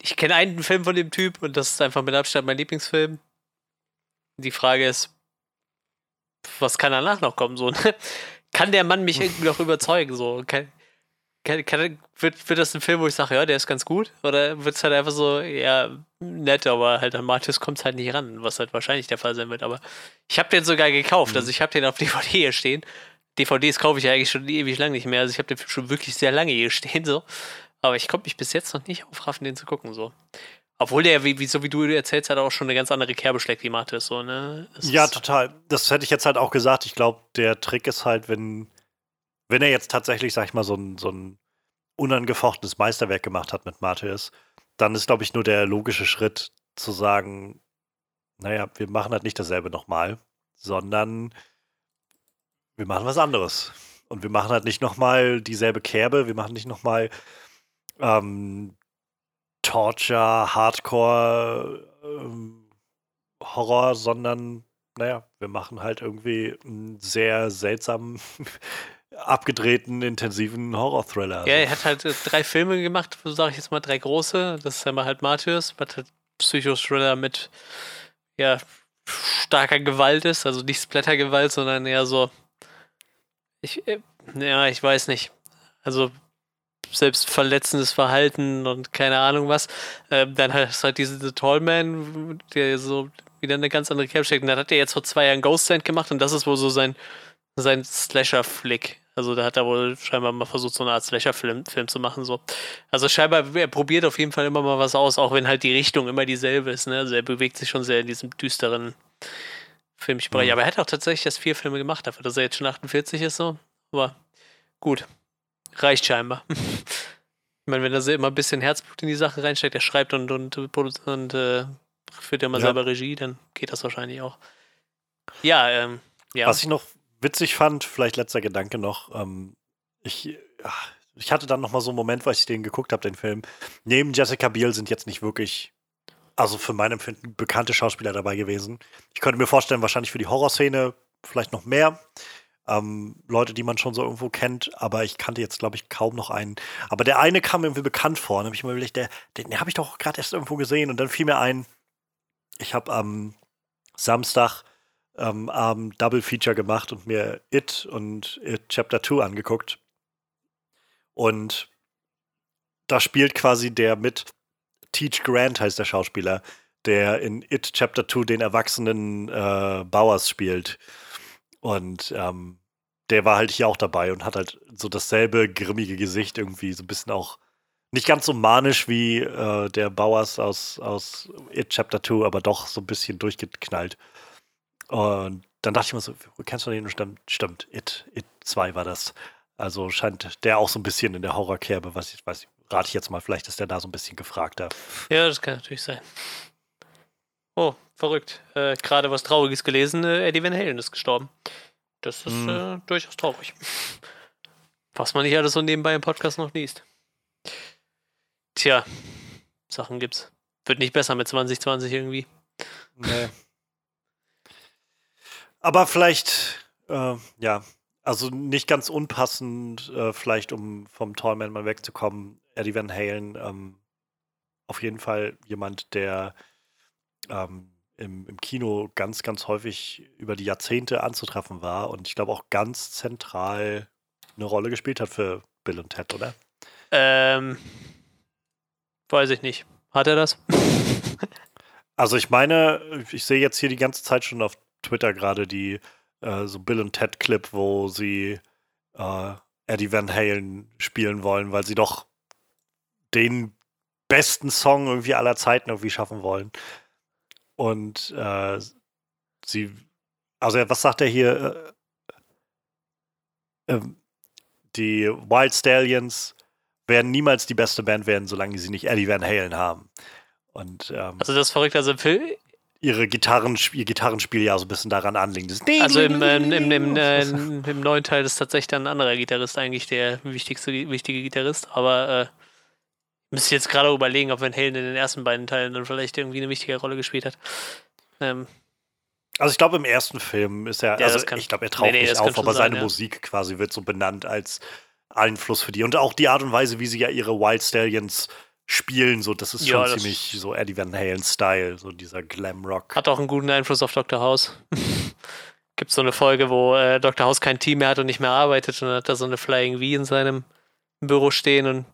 S2: ich kenne einen Film von dem Typ und das ist einfach mit Abstand mein Lieblingsfilm. Die Frage ist, was kann danach noch kommen? So, ne? Kann der Mann mich irgendwie noch überzeugen? So, kann, kann, kann, wird, wird das ein Film, wo ich sage, ja, der ist ganz gut? Oder wird es halt einfach so, ja, nett, aber halt an Martis kommt es halt nicht ran, was halt wahrscheinlich der Fall sein wird. Aber ich habe den sogar gekauft, mhm. also ich habe den auf DVD hier stehen DVDs kaufe ich ja eigentlich schon ewig lang nicht mehr. Also ich habe den Film schon wirklich sehr lange hier stehen, so. Aber ich konnte mich bis jetzt noch nicht aufraffen, den zu gucken, so. Obwohl der, wie, wie, so wie du erzählst, hat auch schon eine ganz andere Kerbe schlägt wie Mathis, so, ne?
S1: Das ja, total. Das hätte ich jetzt halt auch gesagt. Ich glaube, der Trick ist halt, wenn, wenn er jetzt tatsächlich, sag ich mal, so ein, so ein unangefochtenes Meisterwerk gemacht hat mit Matthias, dann ist, glaube ich, nur der logische Schritt zu sagen, naja, wir machen halt nicht dasselbe nochmal, sondern wir machen was anderes. Und wir machen halt nicht nochmal dieselbe Kerbe, wir machen nicht nochmal ähm, Torture, Hardcore, ähm, Horror, sondern, naja, wir machen halt irgendwie einen sehr seltsamen, abgedrehten, intensiven Horror-Thriller.
S2: Ja, er hat halt äh, drei Filme gemacht, so sage ich jetzt mal drei große. Das ist einmal halt Martyrs, was halt Psycho-Thriller mit, ja, starker Gewalt ist, also nicht Splattergewalt, sondern eher so ich, äh, ja, ich weiß nicht. Also, selbstverletzendes Verhalten und keine Ahnung was. Ähm, dann hast du halt diese The Tallman, der so wieder eine ganz andere Cap steckt. Und dann hat er jetzt vor zwei Jahren Ghost Sand gemacht und das ist wohl so sein, sein Slasher-Flick. Also da hat er wohl scheinbar mal versucht, so eine Art Slasher-Film Film zu machen. So. Also scheinbar, er probiert auf jeden Fall immer mal was aus, auch wenn halt die Richtung immer dieselbe ist. Ne? Also er bewegt sich schon sehr in diesem düsteren Bereich. Mhm. Aber er hat auch tatsächlich erst vier Filme gemacht, dafür, dass er jetzt schon 48 ist. So. Aber gut, reicht scheinbar. ich meine, wenn er immer ein bisschen Herzblut in die Sache reinsteckt, er schreibt und, und, und, und äh, führt ja mal ja. selber Regie, dann geht das wahrscheinlich auch. Ja, ähm, ja.
S1: Was ich noch witzig fand, vielleicht letzter Gedanke noch, ähm, ich, ich hatte dann noch mal so einen Moment, weil ich den geguckt habe, den Film. Neben Jessica Biel sind jetzt nicht wirklich, also für mein Empfinden, bekannte Schauspieler dabei gewesen. Ich könnte mir vorstellen, wahrscheinlich für die Horrorszene vielleicht noch mehr. Ähm, Leute, die man schon so irgendwo kennt, aber ich kannte jetzt, glaube ich, kaum noch einen. Aber der eine kam irgendwie bekannt vor. Und habe ich mir überlegt, der, den, den habe ich doch gerade erst irgendwo gesehen. Und dann fiel mir ein, ich habe am Samstag ähm, Abend Double Feature gemacht und mir It und It Chapter 2 angeguckt. Und da spielt quasi der mit Teach Grant heißt der Schauspieler, der in It Chapter 2 den erwachsenen äh, Bowers spielt. Und ähm, der war halt hier auch dabei und hat halt so dasselbe grimmige Gesicht irgendwie, so ein bisschen auch nicht ganz so manisch wie äh, der Bowers aus, aus It Chapter 2, aber doch so ein bisschen durchgeknallt. Und dann dachte ich mir so, kennst du den? Stimmt, stimmt, It, It 2 war das. Also scheint der auch so ein bisschen in der Horrorkerbe, was ich weiß, rate ich jetzt mal, vielleicht ist der da so ein bisschen gefragter.
S2: Ja, das kann natürlich sein. Oh, verrückt. Äh, Gerade was Trauriges gelesen, äh, Eddie Van Halen ist gestorben. Das ist mm. äh, durchaus traurig. Was man nicht alles so nebenbei im Podcast noch liest. Tja, Sachen gibt's. Wird nicht besser mit 2020 irgendwie. Nee.
S1: Aber vielleicht, äh, ja, also nicht ganz unpassend, äh, vielleicht um vom Tallman mal wegzukommen. Eddie Van Halen, ähm, auf jeden Fall jemand, der ähm, im, im Kino ganz, ganz häufig über die Jahrzehnte anzutreffen war und ich glaube auch ganz zentral eine Rolle gespielt hat für Bill und Ted, oder?
S2: Ähm, weiß ich nicht. Hat er das?
S1: also ich meine, ich sehe jetzt hier die ganze Zeit schon auf Twitter gerade die äh, so Bill und Ted Clip, wo sie äh, Eddie Van Halen spielen wollen, weil sie doch den besten Song irgendwie aller Zeiten irgendwie schaffen wollen. Und äh, sie, also was sagt er hier? Äh, ähm, die Wild Stallions werden niemals die beste Band werden, solange sie nicht Eddie Van Halen haben. Und, ähm,
S2: also das verrückt, also
S1: ihre Gitarren, ihr Gitarrenspiel ja so ein bisschen daran anlegen.
S2: also im, äh, im, im, äh, im, neuen Teil ist tatsächlich ein anderer Gitarrist eigentlich der wichtigste wichtige Gitarrist, aber äh, müsste ich jetzt gerade überlegen, ob Van Halen in den ersten beiden Teilen dann vielleicht irgendwie eine wichtige Rolle gespielt hat. Ähm,
S1: also ich glaube im ersten Film ist er, ja, also kann, ich glaube er taucht nee, nee, nicht auf, aber sein, seine ja. Musik quasi wird so benannt als Einfluss für die und auch die Art und Weise, wie sie ja ihre Wild Stallions spielen. So, das ist schon ja, ziemlich so Eddie Van Halen-Style, so dieser Glam-Rock.
S2: Hat auch einen guten Einfluss auf Dr. House. Gibt so eine Folge, wo äh, Dr. House kein Team mehr hat und nicht mehr arbeitet und dann hat er so eine Flying V in seinem Büro stehen und,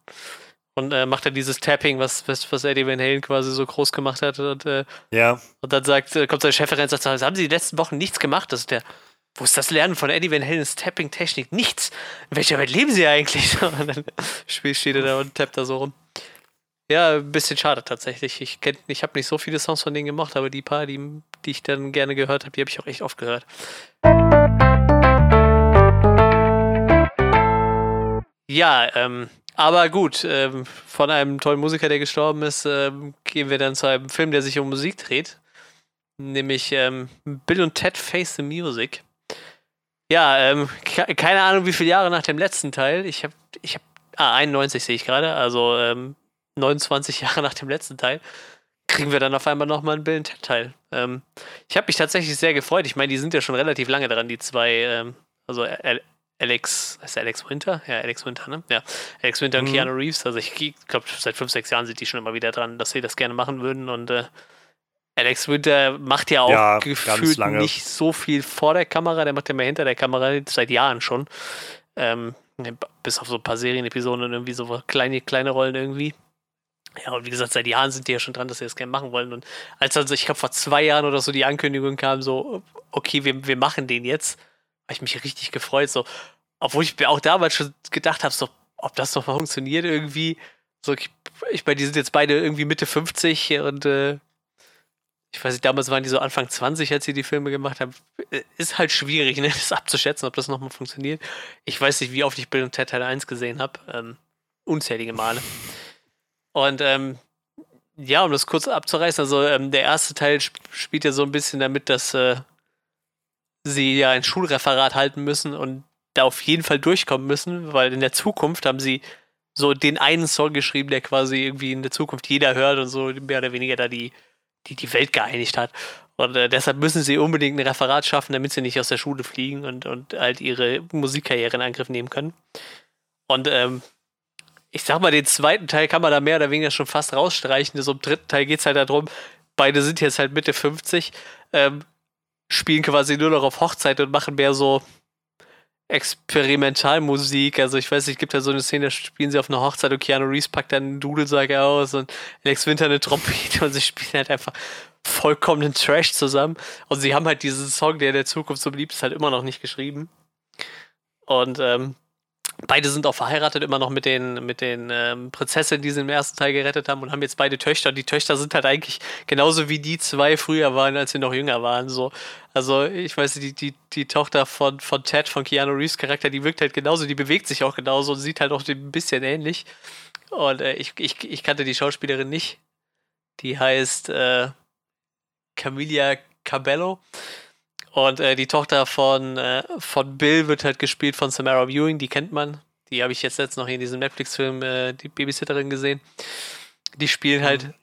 S2: und äh, macht er dieses Tapping, was, was, was Eddie Van Halen quasi so groß gemacht hat. Und, äh,
S1: ja.
S2: Und dann sagt, äh, kommt sein Chef rein und sagt, haben Sie die letzten Wochen nichts gemacht? Das ist der wo ist das Lernen von Eddie Van Halens Tapping-Technik? Nichts. In welcher Welt leben Sie eigentlich? Und dann steht er da und tappt da so rum. Ja, ein bisschen schade tatsächlich. Ich, ich habe nicht so viele Songs von denen gemacht, aber die paar, die, die ich dann gerne gehört habe, die habe ich auch echt oft gehört. Ja, ähm, aber gut, ähm, von einem tollen Musiker, der gestorben ist, ähm, gehen wir dann zu einem Film, der sich um Musik dreht. Nämlich ähm, Bill und Ted Face the Music. Ja, ähm, keine Ahnung, wie viele Jahre nach dem letzten Teil. Ich habe, ich habe, ah, 91 sehe ich gerade. Also ähm, 29 Jahre nach dem letzten Teil, kriegen wir dann auf einmal nochmal einen Bill and Ted Teil. Ähm, ich habe mich tatsächlich sehr gefreut. Ich meine, die sind ja schon relativ lange dran, die zwei, ähm, also Alex, ist der Alex Winter? Ja, Alex Winter, ne? Ja, Alex Winter und mhm. Keanu Reeves. Also ich glaube, seit fünf, sechs Jahren sind die schon immer wieder dran, dass sie das gerne machen würden und äh, Alex Winter macht ja auch ja, gefühlt nicht so viel vor der Kamera, der macht ja mehr hinter der Kamera, seit Jahren schon. Ähm, Bis auf so ein paar Serienepisoden und irgendwie so kleine, kleine Rollen irgendwie. Ja, und wie gesagt, seit Jahren sind die ja schon dran, dass sie das gerne machen wollen. Und als dann, so, ich glaube, vor zwei Jahren oder so die Ankündigung kam, so, okay, wir, wir machen den jetzt, habe ich mich richtig gefreut. So, obwohl ich mir auch damals schon gedacht habe, so, ob das mal funktioniert irgendwie. So, ich, ich meine, die sind jetzt beide irgendwie Mitte 50 und äh, ich weiß nicht, damals waren die so Anfang 20, als sie die Filme gemacht haben. Äh, ist halt schwierig, ne, das abzuschätzen, ob das nochmal funktioniert. Ich weiß nicht, wie oft ich Bill und Ted Teil 1 gesehen habe. Ähm, unzählige Male. Und ähm, ja, um das kurz abzureißen, also ähm, der erste Teil sp spielt ja so ein bisschen damit, dass äh, sie ja ein Schulreferat halten müssen und da auf jeden Fall durchkommen müssen, weil in der Zukunft haben sie so den einen Song geschrieben, der quasi irgendwie in der Zukunft jeder hört und so mehr oder weniger da die, die, die Welt geeinigt hat. Und äh, deshalb müssen sie unbedingt ein Referat schaffen, damit sie nicht aus der Schule fliegen und, und halt ihre Musikkarriere in Angriff nehmen können. Und ähm, ich sag mal, den zweiten Teil kann man da mehr oder weniger schon fast rausstreichen. So im dritten Teil geht es halt darum, beide sind jetzt halt Mitte 50, ähm, spielen quasi nur noch auf Hochzeit und machen mehr so Experimentalmusik. Also ich weiß nicht, gibt ja so eine Szene, da spielen sie auf einer Hochzeit und Keanu Reeves packt dann einen Dudelsack aus und Alex Winter eine Trompete und sie spielen halt einfach vollkommenen Trash zusammen. Und sie haben halt diesen Song, der in der Zukunft so beliebt ist, halt immer noch nicht geschrieben. Und ähm, Beide sind auch verheiratet, immer noch mit den, mit den ähm, Prinzessinnen, die sie im ersten Teil gerettet haben und haben jetzt beide Töchter. Die Töchter sind halt eigentlich genauso wie die zwei früher waren, als sie noch jünger waren. So. Also, ich weiß nicht, die, die, die Tochter von, von Ted, von Keanu Reeves Charakter, die wirkt halt genauso, die bewegt sich auch genauso und sieht halt auch ein bisschen ähnlich. Und äh, ich, ich, ich kannte die Schauspielerin nicht. Die heißt äh, Camilla Cabello. Und äh, die Tochter von, äh, von Bill wird halt gespielt von Samara Viewing, die kennt man. Die habe ich jetzt letzt noch in diesem Netflix-Film, äh, die Babysitterin gesehen. Die spielen halt. Mhm.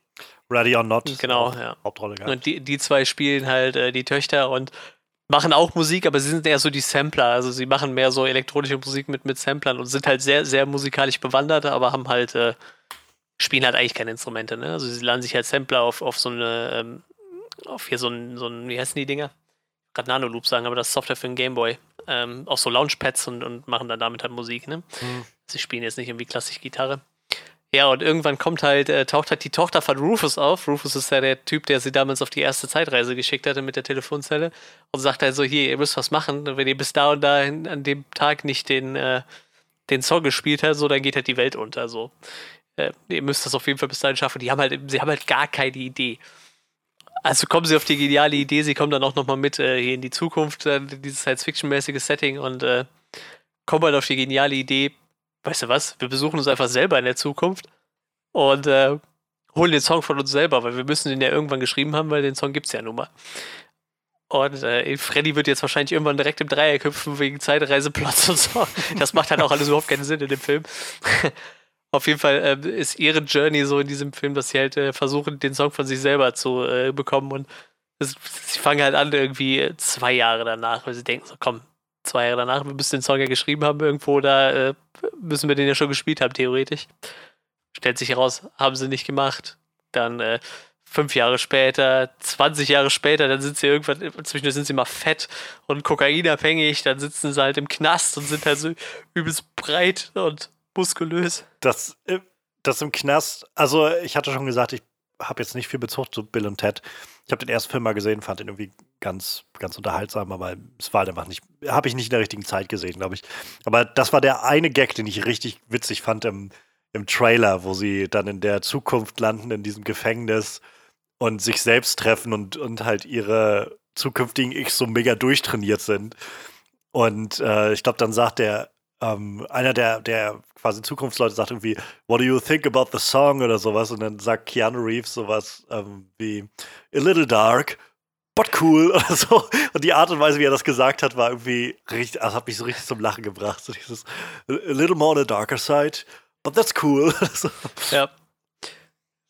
S1: Ready or Not.
S2: Genau, ja.
S1: Hauptrolle gehabt.
S2: Und die, die zwei spielen halt äh, die Töchter und machen auch Musik, aber sie sind eher so die Sampler. Also sie machen mehr so elektronische Musik mit, mit Samplern und sind halt sehr, sehr musikalisch bewandert, aber haben halt, äh, spielen halt eigentlich keine Instrumente. Ne? Also sie laden sich halt Sampler auf, auf so eine, ähm, auf hier so ein, so ein, wie heißen die Dinger? Gerade Nano-Loop sagen, aber das ist Software für den Gameboy. Ähm, auch so Launchpads und, und machen dann damit halt Musik, ne? Mhm. Sie spielen jetzt nicht irgendwie klassisch Gitarre. Ja, und irgendwann kommt halt, äh, taucht halt die Tochter von Rufus auf. Rufus ist ja der Typ, der sie damals auf die erste Zeitreise geschickt hatte mit der Telefonzelle und sagt halt so, hier, ihr müsst was machen. Wenn ihr bis da und da an dem Tag nicht den, äh, den Song gespielt habt, so, dann geht halt die Welt unter, so. Äh, ihr müsst das auf jeden Fall bis dahin schaffen. Die haben halt, sie haben halt gar keine Idee. Also kommen sie auf die geniale Idee, sie kommen dann auch nochmal mit äh, hier in die Zukunft, äh, dieses Science-Fiction-mäßige Setting und äh, kommen halt auf die geniale Idee, weißt du was, wir besuchen uns einfach selber in der Zukunft und äh, holen den Song von uns selber, weil wir müssen den ja irgendwann geschrieben haben, weil den Song gibt es ja nun mal. Und äh, Freddy wird jetzt wahrscheinlich irgendwann direkt im Dreieck hüpfen wegen Zeitreiseplots und so. Das macht halt auch alles überhaupt keinen Sinn in dem Film. Auf jeden Fall äh, ist ihre Journey so in diesem Film, dass sie halt äh, versuchen, den Song von sich selber zu äh, bekommen. Und das, sie fangen halt an, irgendwie zwei Jahre danach, weil sie denken so, komm, zwei Jahre danach, wir müssen den Song ja geschrieben haben irgendwo, da äh, müssen wir den ja schon gespielt haben, theoretisch. Stellt sich heraus, haben sie nicht gemacht. Dann äh, fünf Jahre später, 20 Jahre später, dann sind sie irgendwann, zwischendurch sind sie mal fett und kokainabhängig, dann sitzen sie halt im Knast und sind halt so übelst breit und muskulös.
S1: Das, äh, das im Knast, also ich hatte schon gesagt, ich habe jetzt nicht viel Bezug zu Bill und Ted. Ich habe den ersten Film mal gesehen, fand ihn irgendwie ganz, ganz unterhaltsam, aber es war halt einfach nicht, habe ich nicht in der richtigen Zeit gesehen, glaube ich. Aber das war der eine Gag, den ich richtig witzig fand im, im Trailer, wo sie dann in der Zukunft landen, in diesem Gefängnis und sich selbst treffen und, und halt ihre zukünftigen X so mega durchtrainiert sind. Und äh, ich glaube, dann sagt der ähm, einer der, der quasi Zukunftsleute sagt irgendwie, What do you think about the song oder sowas? Und dann sagt Keanu Reeves sowas ähm, wie A little dark, but cool oder so. Und die Art und Weise, wie er das gesagt hat, war irgendwie richtig, also hat mich so richtig zum Lachen gebracht. So dieses A little more on the darker side, but that's cool.
S2: ja.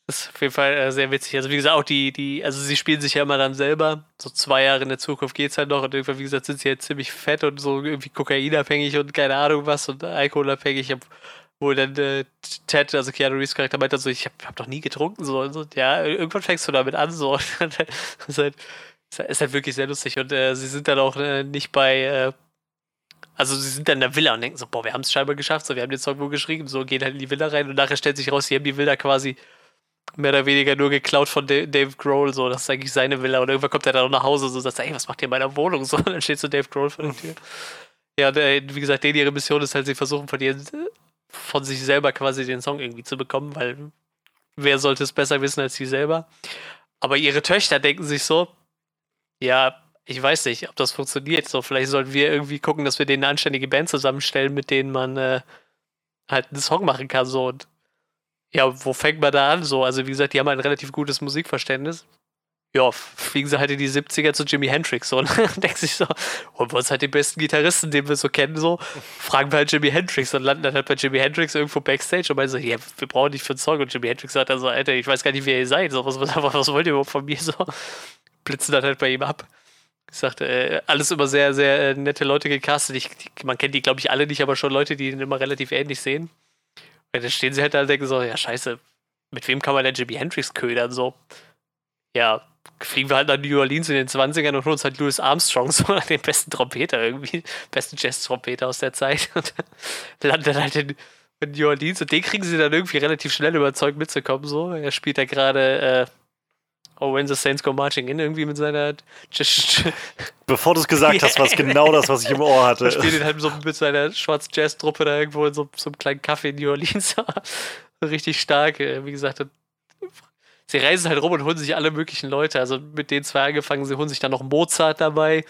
S2: Das ist auf jeden Fall äh, sehr witzig. Also wie gesagt, auch die, die, also sie spielen sich ja immer dann selber. So zwei Jahre in der Zukunft geht es halt noch und irgendwann, wie gesagt, sind sie jetzt ziemlich fett und so irgendwie kokainabhängig und keine Ahnung was und alkoholabhängig. Wo dann äh, Ted, also Keanu Reeves Charakter meint dann so, ich hab, hab doch nie getrunken so und so. Ja, irgendwann fängst du damit an so. das ist halt, ist halt wirklich sehr lustig und äh, sie sind dann auch äh, nicht bei, äh, also sie sind dann in der Villa und denken so, boah, wir haben es scheinbar geschafft, so, wir haben den Song wohl geschrieben, so, gehen halt in die Villa rein und nachher stellt sich raus, sie haben die Villa quasi mehr oder weniger nur geklaut von Dave Grohl, so, das ist eigentlich seine Villa und irgendwann kommt er dann nach Hause so, sagt, ey, was macht ihr in meiner Wohnung, so, und dann steht so Dave Grohl vor der Tür. Ja, wie gesagt, denen ihre Mission ist halt, sie versuchen von, ihren, von sich selber quasi den Song irgendwie zu bekommen, weil wer sollte es besser wissen als sie selber? Aber ihre Töchter denken sich so, ja, ich weiß nicht, ob das funktioniert. So, vielleicht sollten wir irgendwie gucken, dass wir denen eine anständige Band zusammenstellen, mit denen man äh, halt einen Song machen kann. So und ja, wo fängt man da an? So, also wie gesagt, die haben halt ein relativ gutes Musikverständnis. Ja, fliegen sie halt in die 70er zu Jimi Hendrix so und denken sich so, holen wir uns halt den besten Gitarristen, den wir so kennen, so, fragen wir halt Jimi Hendrix und landen dann halt bei Jimi Hendrix irgendwo Backstage und meinen so, ja, wir brauchen nicht für einen Song und Jimi Hendrix sagt dann so, Alter, ich weiß gar nicht, wer ihr seid, so, was, was, was wollt ihr überhaupt von mir, so, blitzen dann halt bei ihm ab. Ich sagte, äh, alles immer sehr, sehr äh, nette Leute gecastet. Ich, die, man kennt die, glaube ich, alle nicht, aber schon Leute, die ihn immer relativ ähnlich sehen. Und dann stehen sie halt da und denken so, ja, scheiße, mit wem kann man denn Jimi Hendrix ködern? So, ja, fliegen wir halt nach New Orleans in den 20ern und holen uns halt Louis Armstrong, so den besten Trompeter irgendwie, besten Jazz-Trompeter aus der Zeit. Und landen halt in, in, New Orleans und den kriegen sie dann irgendwie relativ schnell überzeugt mitzukommen. So, er spielt da gerade äh, Oh, when the Saints go marching in, irgendwie mit seiner.
S1: Bevor du es gesagt hast, war es genau das, was ich im Ohr hatte.
S2: Er spielt ihn halt so mit seiner schwarzen Jazz-Truppe da irgendwo in so, so einem kleinen Café in New Orleans. Richtig stark. Wie gesagt, sie reisen halt rum und holen sich alle möglichen Leute. Also mit den zwei angefangen, sie holen sich dann noch Mozart dabei,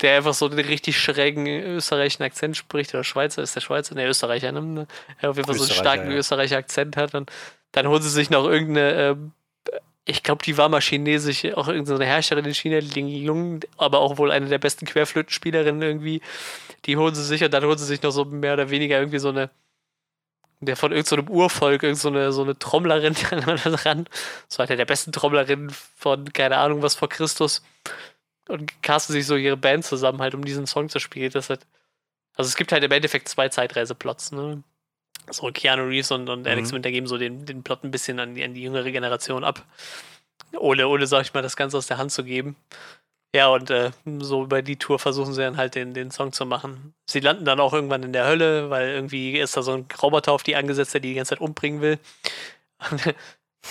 S2: der einfach so einen richtig schrägen österreichischen Akzent spricht. Oder Schweizer, ist der Schweizer? Ne, Österreicher, ne? Er auf jeden Fall so einen starken ja. österreicher Akzent hat. Und dann holen sie sich noch irgendeine. Ähm, ich glaube, die war mal chinesisch, auch irgendeine Herrscherin in China, Ling Lung, aber auch wohl eine der besten Querflötenspielerinnen irgendwie. Die holen sie sich und dann holen sie sich noch so mehr oder weniger irgendwie so eine, der von irgendeinem so Urvolk, irgendeine so, so eine Trommlerin ran. So eine der besten Trommlerinnen von, keine Ahnung, was vor Christus. Und casten sich so ihre Band zusammen halt, um diesen Song zu spielen. Das halt, also es gibt halt im Endeffekt zwei Zeitreiseplots, ne? So Keanu Reeves und, und Alex mhm. Winter geben so den, den Plot ein bisschen an die, an die jüngere Generation ab. Ohne, ohne, sag ich mal, das Ganze aus der Hand zu geben. Ja, und äh, so über die Tour versuchen sie dann halt den, den Song zu machen. Sie landen dann auch irgendwann in der Hölle, weil irgendwie ist da so ein Roboter auf die angesetzt, der die die ganze Zeit umbringen will.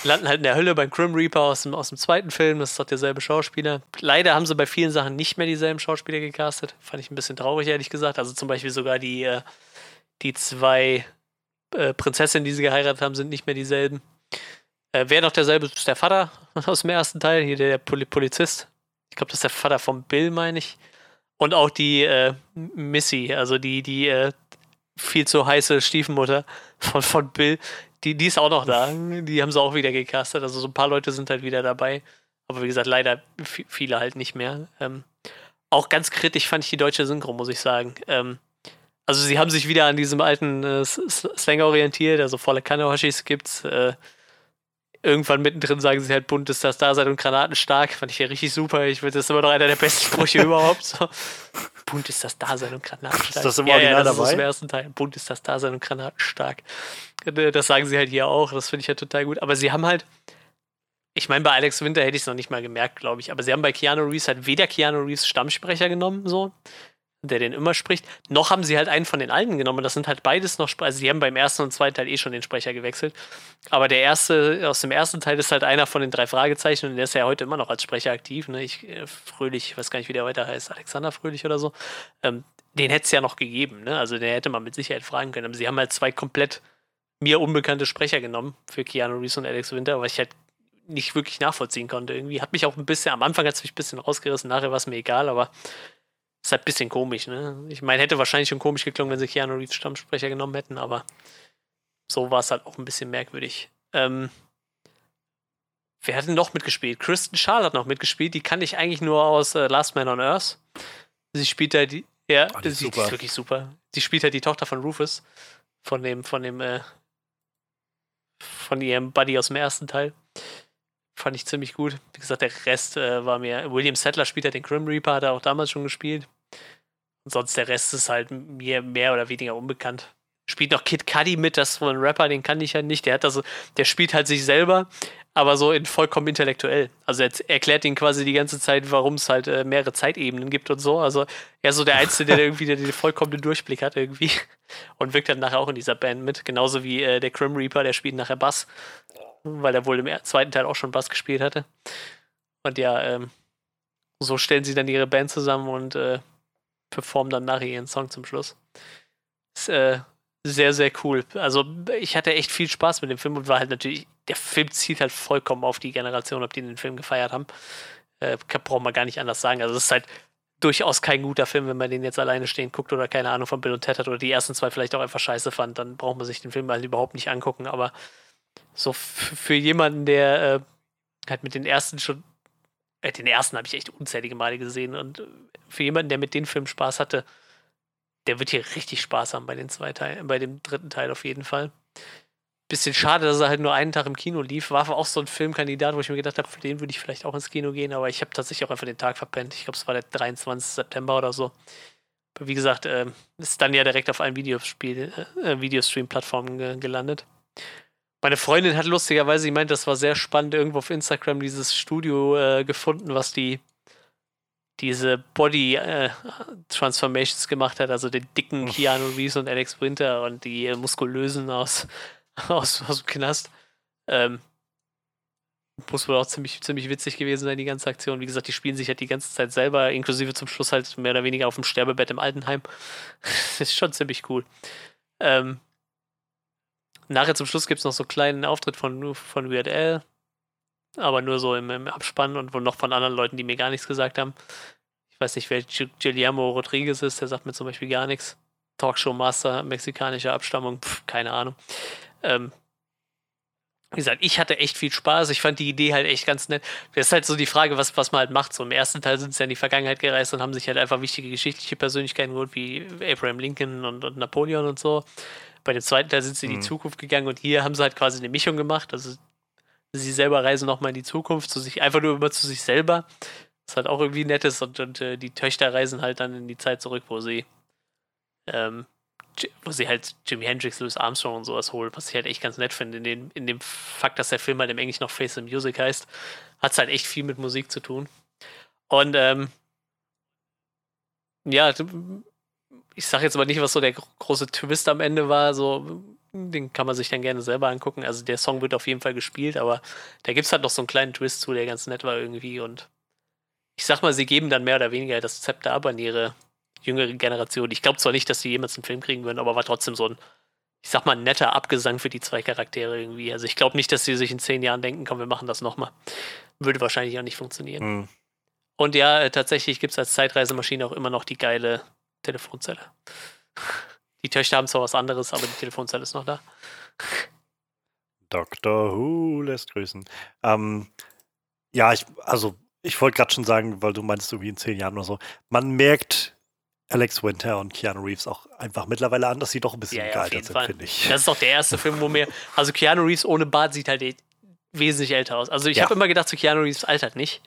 S2: landen halt in der Hölle beim Grim Reaper aus dem, aus dem zweiten Film. Das ist doch derselbe Schauspieler. Leider haben sie bei vielen Sachen nicht mehr dieselben Schauspieler gecastet. Fand ich ein bisschen traurig, ehrlich gesagt. Also zum Beispiel sogar die, äh, die zwei äh, Prinzessinnen, die sie geheiratet haben, sind nicht mehr dieselben. Äh, wer noch derselbe ist, der Vater aus dem ersten Teil, hier der Pol Polizist. Ich glaube, das ist der Vater von Bill, meine ich. Und auch die äh, Missy, also die, die äh, viel zu heiße Stiefmutter von, von Bill, die, die ist auch noch da. Die haben sie auch wieder gecastet. Also so ein paar Leute sind halt wieder dabei. Aber wie gesagt, leider viele halt nicht mehr. Ähm, auch ganz kritisch fand ich die deutsche Synchro, muss ich sagen. Ähm, also sie haben sich wieder an diesem alten äh, Slang orientiert, also volle Kanne-Hoshis gibt's. Äh, irgendwann mittendrin sagen sie halt, bunt ist das Dasein und Granaten stark. Fand ich ja richtig super. Ich finde, das ist immer noch einer der besten Sprüche überhaupt. So. Bunt ist das Dasein und Granaten stark. Ist das im Original ja, ja, das dabei? Ist im ersten Teil. Bunt ist das Dasein und Granaten stark. Äh, das sagen sie halt hier auch. Das finde ich ja halt total gut. Aber sie haben halt, ich meine, bei Alex Winter hätte ich es noch nicht mal gemerkt, glaube ich. Aber sie haben bei Keanu Reeves halt weder Keanu Reeves Stammsprecher genommen, so, der den immer spricht. Noch haben sie halt einen von den alten genommen. Das sind halt beides noch, also die haben beim ersten und zweiten Teil eh schon den Sprecher gewechselt. Aber der erste, aus dem ersten Teil ist halt einer von den drei Fragezeichen und der ist ja heute immer noch als Sprecher aktiv. Ne? Ich, äh, Fröhlich, ich weiß gar nicht, wie der heute heißt, Alexander Fröhlich oder so. Ähm, den hätte es ja noch gegeben, ne? Also der hätte man mit Sicherheit fragen können. Aber sie haben halt zwei komplett mir unbekannte Sprecher genommen für Keanu Reeves und Alex Winter, was ich halt nicht wirklich nachvollziehen konnte. Irgendwie hat mich auch ein bisschen, am Anfang hat es mich ein bisschen rausgerissen, nachher war es mir egal, aber ist halt ein bisschen komisch, ne? Ich meine, hätte wahrscheinlich schon komisch geklungen, wenn sie Keanu Reeves Stammsprecher genommen hätten, aber so war es halt auch ein bisschen merkwürdig. Ähm, wer hat denn noch mitgespielt? Kristen Schaal hat noch mitgespielt. Die kann ich eigentlich nur aus äh, Last Man on Earth. Sie spielt da die. Ja, oh, die, ist die, die, ist wirklich super. Sie spielt halt die Tochter von Rufus. Von dem, von dem, äh, von ihrem Buddy aus dem ersten Teil. Fand ich ziemlich gut. Wie gesagt, der Rest äh, war mir. William Settler spielt ja den Grim Reaper, hat er auch damals schon gespielt. Und sonst der Rest ist halt mir mehr oder weniger unbekannt. spielt noch Kid Cudi mit, das ist wohl ein Rapper, den kann ich ja nicht. Der hat also, der spielt halt sich selber, aber so in vollkommen intellektuell. Also er erklärt ihn quasi die ganze Zeit, warum es halt äh, mehrere Zeitebenen gibt und so. Also er ist so der Einzige, der irgendwie den vollkommenen Durchblick hat irgendwie und wirkt dann nachher auch in dieser Band mit. Genauso wie äh, der Grim Reaper, der spielt nachher Bass, weil er wohl im zweiten Teil auch schon Bass gespielt hatte. Und ja, ähm, so stellen sie dann ihre Band zusammen und äh, performen dann nachher ihren Song zum Schluss. Ist äh, sehr, sehr cool. Also ich hatte echt viel Spaß mit dem Film und war halt natürlich, der Film zielt halt vollkommen auf die Generation, ob die den Film gefeiert haben. Äh, braucht man gar nicht anders sagen. Also es ist halt durchaus kein guter Film, wenn man den jetzt alleine stehen guckt oder keine Ahnung von Bill und Ted hat oder die ersten zwei vielleicht auch einfach scheiße fand, dann braucht man sich den Film halt überhaupt nicht angucken. Aber so für jemanden, der äh, halt mit den ersten schon, äh, den ersten habe ich echt unzählige Male gesehen und für jemanden, der mit den Film Spaß hatte, der wird hier richtig Spaß haben bei den zwei Teilen, bei dem dritten Teil auf jeden Fall. Bisschen schade, dass er halt nur einen Tag im Kino lief. War auch so ein Filmkandidat, wo ich mir gedacht habe, für den würde ich vielleicht auch ins Kino gehen, aber ich habe tatsächlich auch einfach den Tag verpennt. Ich glaube, es war der 23. September oder so. Aber wie gesagt, äh, ist dann ja direkt auf allen Videospiel, äh, Videostream-Plattformen ge gelandet. Meine Freundin hat lustigerweise, sie meint, das war sehr spannend, irgendwo auf Instagram dieses Studio äh, gefunden, was die diese Body äh, Transformations gemacht hat, also den dicken Keanu Reeves und Alex Winter und die äh, muskulösen aus, aus, aus dem Knast. Ähm, muss wohl auch ziemlich, ziemlich witzig gewesen sein, die ganze Aktion. Wie gesagt, die spielen sich halt die ganze Zeit selber, inklusive zum Schluss halt mehr oder weniger auf dem Sterbebett im Altenheim. ist schon ziemlich cool. Ähm, nachher zum Schluss gibt es noch so einen kleinen Auftritt von, von Weird Al, aber nur so im, im Abspann und wohl noch von anderen Leuten, die mir gar nichts gesagt haben. Ich weiß nicht, wer Guillermo Rodriguez ist, der sagt mir zum Beispiel gar nichts. Talkshow-Master mexikanischer Abstammung, Pff, keine Ahnung. Ähm, wie gesagt, ich hatte echt viel Spaß. Ich fand die Idee halt echt ganz nett. Das ist halt so die Frage, was, was man halt macht. So im ersten Teil sind sie ja in die Vergangenheit gereist und haben sich halt einfach wichtige geschichtliche Persönlichkeiten geholt, wie Abraham Lincoln und, und Napoleon und so. Bei dem zweiten Teil sind sie in die mhm. Zukunft gegangen und hier haben sie halt quasi eine Mischung gemacht. Also sie selber reisen nochmal in die Zukunft, zu sich, einfach nur immer zu sich selber. Was halt auch irgendwie nett ist und, und äh, die Töchter reisen halt dann in die Zeit zurück, wo sie, ähm, wo sie halt Jimi Hendrix, Louis Armstrong und sowas holen, was ich halt echt ganz nett finde. In, den, in dem Fakt, dass der Film halt im Englisch noch Face the Music heißt, hat es halt echt viel mit Musik zu tun. Und ähm, ja, ich sage jetzt aber nicht, was so der große Twist am Ende war, so den kann man sich dann gerne selber angucken. Also der Song wird auf jeden Fall gespielt, aber da gibt es halt noch so einen kleinen Twist zu, der ganz nett war irgendwie. Und ich sag mal, sie geben dann mehr oder weniger das Zepter ab an ihre jüngere Generation. Ich glaube zwar nicht, dass sie jemals einen Film kriegen würden, aber war trotzdem so ein, ich sag mal, netter Abgesang für die zwei Charaktere irgendwie. Also ich glaube nicht, dass sie sich in zehn Jahren denken, komm, wir machen das nochmal. Würde wahrscheinlich auch nicht funktionieren. Mhm. Und ja, äh, tatsächlich gibt es als Zeitreisemaschine auch immer noch die geile Telefonzelle. Die Töchter haben zwar was anderes, aber die Telefonzelle ist noch da.
S1: Dr. Who lässt grüßen. Ähm, ja, ich, also ich wollte gerade schon sagen, weil du meinst irgendwie in zehn Jahren oder so, man merkt Alex Winter und Keanu Reeves auch einfach mittlerweile an, dass sie doch ein bisschen ja, ja, gealtert sind, finde ich.
S2: Das ist doch der erste Film, wo mir, also Keanu Reeves ohne Bart sieht halt wesentlich älter aus. Also ich ja. habe immer gedacht, so Keanu Reeves altert nicht.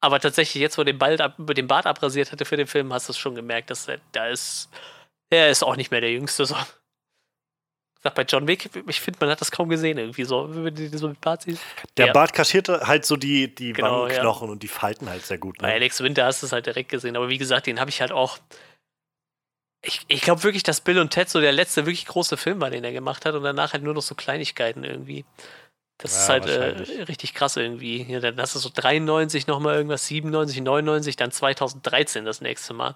S2: Aber tatsächlich, jetzt, wo den, Bart, den Bart abrasiert hatte für den Film, hast du es schon gemerkt, dass er, da ist er ist auch nicht mehr der Jüngste. So. Sag bei John Wick, ich finde, man hat das kaum gesehen irgendwie so, wenn du so mit Bart siehst.
S1: Der ja. Bart kaschierte halt so die, die genau, Wangenknochen ja. und die Falten halt sehr gut.
S2: Ne? Bei Alex Winter hast du es halt direkt gesehen, aber wie gesagt, den habe ich halt auch. Ich, ich glaube wirklich, dass Bill und Ted so der letzte wirklich große Film war, den er gemacht hat und danach halt nur noch so Kleinigkeiten irgendwie. Das ja, ist halt äh, richtig krass irgendwie. Ja, dann hast du so 93 nochmal irgendwas, 97, 99, dann 2013 das nächste Mal.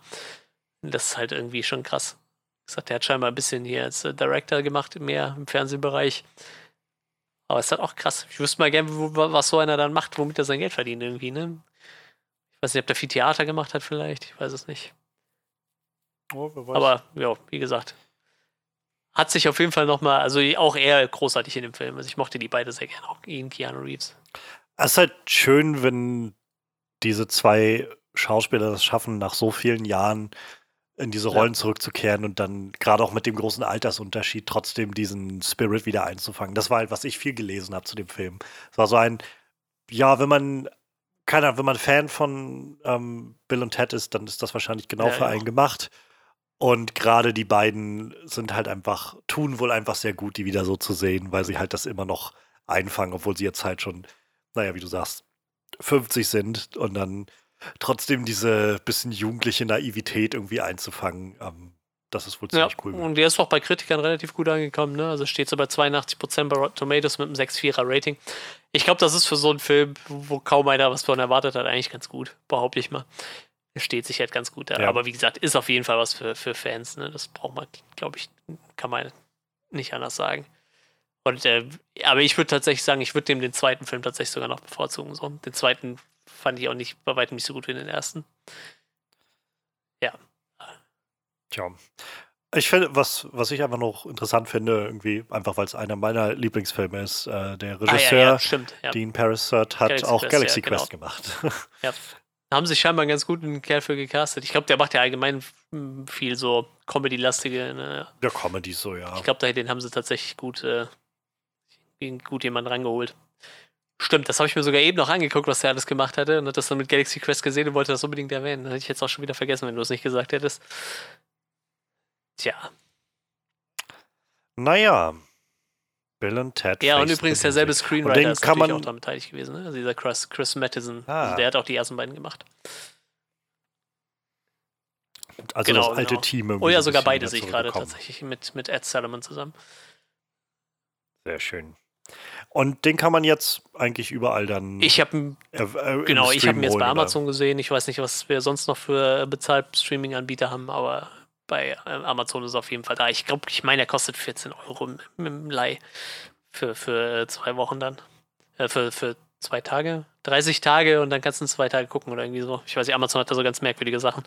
S2: Das ist halt irgendwie schon krass. Gesagt, der hat scheinbar ein bisschen hier als äh, Director gemacht, mehr im Fernsehbereich. Aber es ist halt auch krass. Ich wüsste mal gerne, was so einer dann macht, womit er sein Geld verdient irgendwie, ne? Ich weiß nicht, ob der viel Theater gemacht hat vielleicht. Ich weiß es nicht. Oh, Aber ja, wie gesagt. Hat sich auf jeden Fall nochmal, also auch er großartig in dem Film. Also ich mochte die beide sehr gerne, auch ihn, Keanu Reeves.
S1: Es ist halt schön, wenn diese zwei Schauspieler das schaffen, nach so vielen Jahren in diese Rollen ja. zurückzukehren und dann gerade auch mit dem großen Altersunterschied trotzdem diesen Spirit wieder einzufangen. Das war halt, was ich viel gelesen habe zu dem Film. Es war so ein, ja, wenn man, keiner, wenn man Fan von ähm, Bill und Ted ist, dann ist das wahrscheinlich genau ja, für einen gemacht. Und gerade die beiden sind halt einfach, tun wohl einfach sehr gut, die wieder so zu sehen, weil sie halt das immer noch einfangen, obwohl sie jetzt halt schon, naja, wie du sagst, 50 sind und dann trotzdem diese bisschen jugendliche Naivität irgendwie einzufangen. Ähm, das ist wohl ziemlich ja, cool.
S2: Und der ist auch bei Kritikern relativ gut angekommen, ne? Also steht so bei 82% bei Rotten Tomatoes mit einem 6,4er Rating. Ich glaube, das ist für so einen Film, wo kaum einer was von erwartet hat, eigentlich ganz gut, behaupte ich mal. Er steht sich halt ganz gut da. Ja. Aber wie gesagt, ist auf jeden Fall was für, für Fans, ne? Das braucht man, glaube ich, kann man nicht anders sagen. Und, äh, aber ich würde tatsächlich sagen, ich würde dem den zweiten Film tatsächlich sogar noch bevorzugen. So. Den zweiten fand ich auch nicht bei weitem nicht so gut wie den ersten. Ja.
S1: Tja. Ich finde, was, was ich einfach noch interessant finde, irgendwie, einfach weil es einer meiner Lieblingsfilme ist, äh, der Regisseur ah, ja, ja, stimmt. Dean Parasert hat Galaxy auch Quest, Galaxy Quest genau. gemacht.
S2: Ja. Da haben sie scheinbar einen ganz guten Kerl für gecastet. Ich glaube, der macht ja allgemein viel so Comedy-lastige. Ne?
S1: Ja, Comedy so, ja.
S2: Ich glaube, den haben sie tatsächlich gut, äh, gut jemanden rangeholt. Stimmt, das habe ich mir sogar eben noch angeguckt, was er alles gemacht hatte und hat das dann mit Galaxy Quest gesehen und wollte das unbedingt erwähnen. Das hätte ich jetzt auch schon wieder vergessen, wenn du es nicht gesagt hättest. Tja.
S1: Naja. Bill und Ted.
S2: Ja, und übrigens derselbe Screenwriter den ist kann man auch daran beteiligt gewesen. Ne? Also dieser Chris, Chris Mattison. Ah. Also der hat auch die ersten beiden gemacht.
S1: Also genau, das alte genau. Team.
S2: Oh ja, sogar beide sehe ich gerade tatsächlich mit, mit Ed Salomon zusammen.
S1: Sehr schön. Und den kann man jetzt eigentlich überall dann.
S2: Ich habe äh, äh, genau, ich habe ihn jetzt bei Amazon oder? gesehen. Ich weiß nicht, was wir sonst noch für bezahlt Streaming-Anbieter haben, aber bei äh, Amazon ist auf jeden Fall da. Ich glaube, ich meine, er kostet 14 Euro mit dem Leih für, für äh, zwei Wochen dann. Äh, für, für zwei Tage, 30 Tage und dann kannst du in zwei Tage gucken oder irgendwie so. Ich weiß nicht, Amazon hat da so ganz merkwürdige Sachen.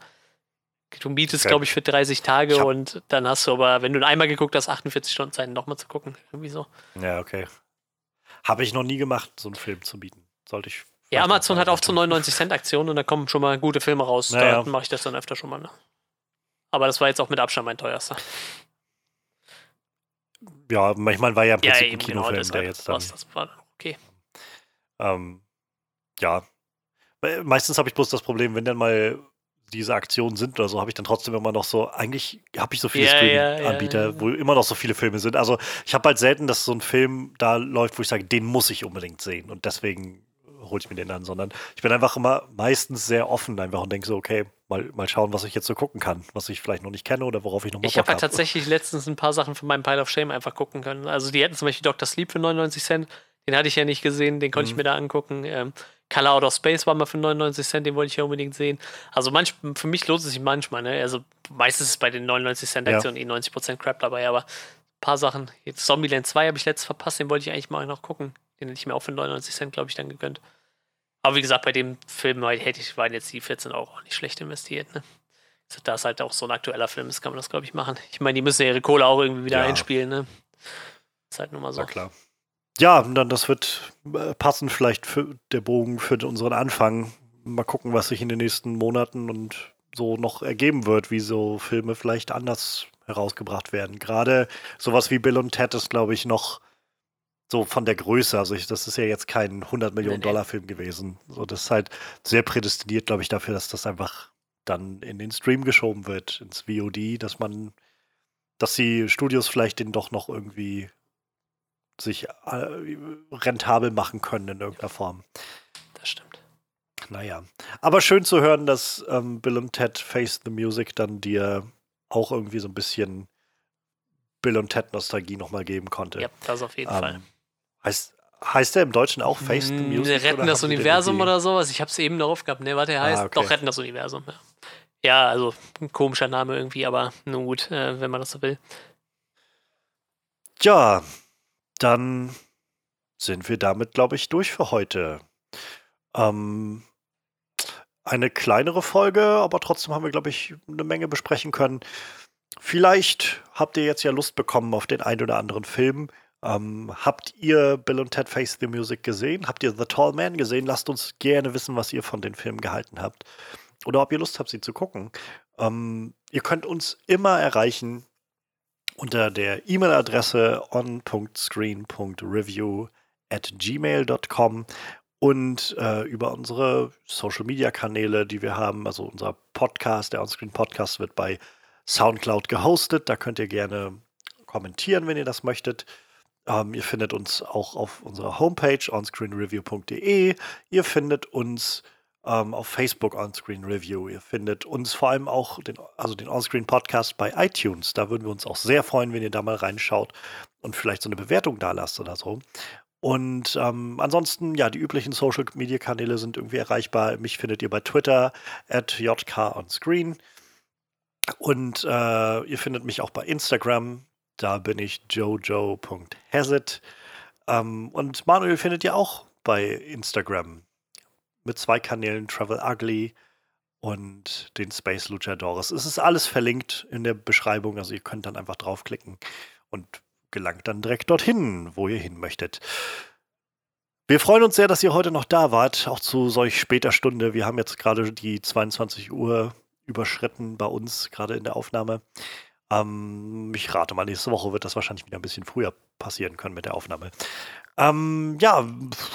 S2: Du mietest, glaube ich, für 30 Tage und dann hast du aber, wenn du einmal geguckt hast, 48 Stunden Zeit, nochmal zu gucken. Irgendwie so.
S1: Ja, okay. Habe ich noch nie gemacht, so einen Film zu bieten. Sollte ich.
S2: Ja, Amazon hat auch zu 99 Cent Aktionen und da kommen schon mal gute Filme raus. Naja. Da mache ich das dann öfter schon mal. Ne? Aber das war jetzt auch mit Abstand mein teuerster.
S1: Ja, manchmal war ja im Prinzip ja, ein genau, Kinofilm, genau, der jetzt dann.
S2: Das war okay.
S1: Ähm, ja. Meistens habe ich bloß das Problem, wenn dann mal diese Aktionen sind oder so, habe ich dann trotzdem immer noch so, eigentlich habe ich so viele yeah, Streaming-Anbieter, yeah, yeah, wo immer noch so viele Filme sind. Also ich habe halt selten, dass so ein Film da läuft, wo ich sage, den muss ich unbedingt sehen. Und deswegen hole ich mir den an, sondern ich bin einfach immer meistens sehr offen einfach und denke so, okay, mal, mal schauen, was ich jetzt so gucken kann, was ich vielleicht noch nicht kenne oder worauf ich noch mal
S2: Ich habe halt tatsächlich letztens ein paar Sachen von meinem Pile of Shame einfach gucken können. Also die hätten zum Beispiel Dr. Sleep für 99 Cent, den hatte ich ja nicht gesehen, den konnte mhm. ich mir da angucken. Ähm, Color Out of Space war mal für 99 Cent, den wollte ich ja unbedingt sehen. Also manch, für mich lohnt es sich manchmal, ne? Also meistens ist bei den 99 Cent Aktionen ja. eh 90% Crap dabei, aber ein paar Sachen. Jetzt Zombieland 2 habe ich letztes verpasst, den wollte ich eigentlich mal noch gucken. Den hätte ich mir auch für 99 Cent, glaube ich, dann gegönnt. Aber wie gesagt, bei dem Film hätte ich, waren jetzt die 14 Euro auch nicht schlecht investiert, ne? Da es halt auch so ein aktueller Film ist, kann man das, glaube ich, machen. Ich meine, die müssen ja ihre Kohle auch irgendwie wieder ja. einspielen, ne? Ist halt nur mal so.
S1: Na klar. Ja, dann das wird äh, passen vielleicht für der Bogen für unseren Anfang. Mal gucken, was sich in den nächsten Monaten und so noch ergeben wird, wie so Filme vielleicht anders herausgebracht werden. Gerade sowas wie Bill und Ted ist, glaube ich, noch so von der Größe. Also ich, das ist ja jetzt kein 100 Millionen Dollar Film gewesen. So, das ist halt sehr prädestiniert, glaube ich, dafür, dass das einfach dann in den Stream geschoben wird, ins VOD, dass man, dass die Studios vielleicht den doch noch irgendwie sich äh, rentabel machen können in irgendeiner Form.
S2: Das stimmt.
S1: Naja. Aber schön zu hören, dass ähm, Bill und Ted Face the Music dann dir auch irgendwie so ein bisschen Bill und Ted Nostalgie nochmal geben konnte.
S2: Ja, das auf jeden ähm, Fall.
S1: Heißt, heißt der im Deutschen auch Face the Music?
S2: Retten das Universum oder sowas? Ich habe es eben darauf gehabt. Ne, warte, er heißt ah, okay. doch Retten das Universum. Ja. ja. also ein komischer Name irgendwie, aber nun gut, äh, wenn man das so will.
S1: Ja, dann sind wir damit, glaube ich, durch für heute. Ähm, eine kleinere Folge, aber trotzdem haben wir, glaube ich, eine Menge besprechen können. Vielleicht habt ihr jetzt ja Lust bekommen auf den einen oder anderen Film. Ähm, habt ihr Bill und Ted Face the Music gesehen? Habt ihr The Tall Man gesehen? Lasst uns gerne wissen, was ihr von den Filmen gehalten habt. Oder ob ihr Lust habt, sie zu gucken. Ähm, ihr könnt uns immer erreichen unter der E-Mail-Adresse on.screen.review at gmail.com und äh, über unsere Social-Media-Kanäle, die wir haben. Also unser Podcast, der Onscreen Podcast wird bei Soundcloud gehostet. Da könnt ihr gerne kommentieren, wenn ihr das möchtet. Ähm, ihr findet uns auch auf unserer Homepage onscreenreview.de. Ihr findet uns ähm, auf Facebook Onscreen Review. Ihr findet uns vor allem auch, den, also den Onscreen Podcast bei iTunes. Da würden wir uns auch sehr freuen, wenn ihr da mal reinschaut und vielleicht so eine Bewertung da lasst oder so. Und ähm, ansonsten, ja, die üblichen Social Media Kanäle sind irgendwie erreichbar. Mich findet ihr bei Twitter at jkonscreen. Und äh, ihr findet mich auch bei Instagram. Da bin ich jojo.hazit. Ähm, und Manuel findet ihr auch bei Instagram mit zwei Kanälen Travel Ugly und den Space Luchadores. Es ist alles verlinkt in der Beschreibung, also ihr könnt dann einfach draufklicken und gelangt dann direkt dorthin, wo ihr hin möchtet. Wir freuen uns sehr, dass ihr heute noch da wart, auch zu solch später Stunde. Wir haben jetzt gerade die 22 Uhr überschritten bei uns, gerade in der Aufnahme. Ähm, ich rate mal, nächste Woche wird das wahrscheinlich wieder ein bisschen früher passieren können mit der Aufnahme. Ähm, ja,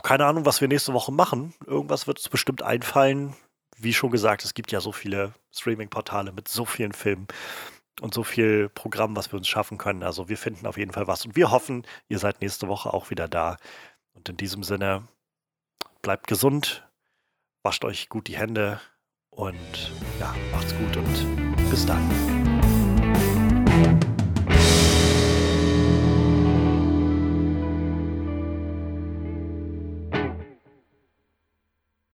S1: keine Ahnung, was wir nächste Woche machen. Irgendwas wird uns bestimmt einfallen. Wie schon gesagt, es gibt ja so viele Streaming-Portale mit so vielen Filmen und so viel Programm, was wir uns schaffen können. Also wir finden auf jeden Fall was. Und wir hoffen, ihr seid nächste Woche auch wieder da. Und in diesem Sinne, bleibt gesund, wascht euch gut die Hände und ja, macht's gut und bis dann. thank you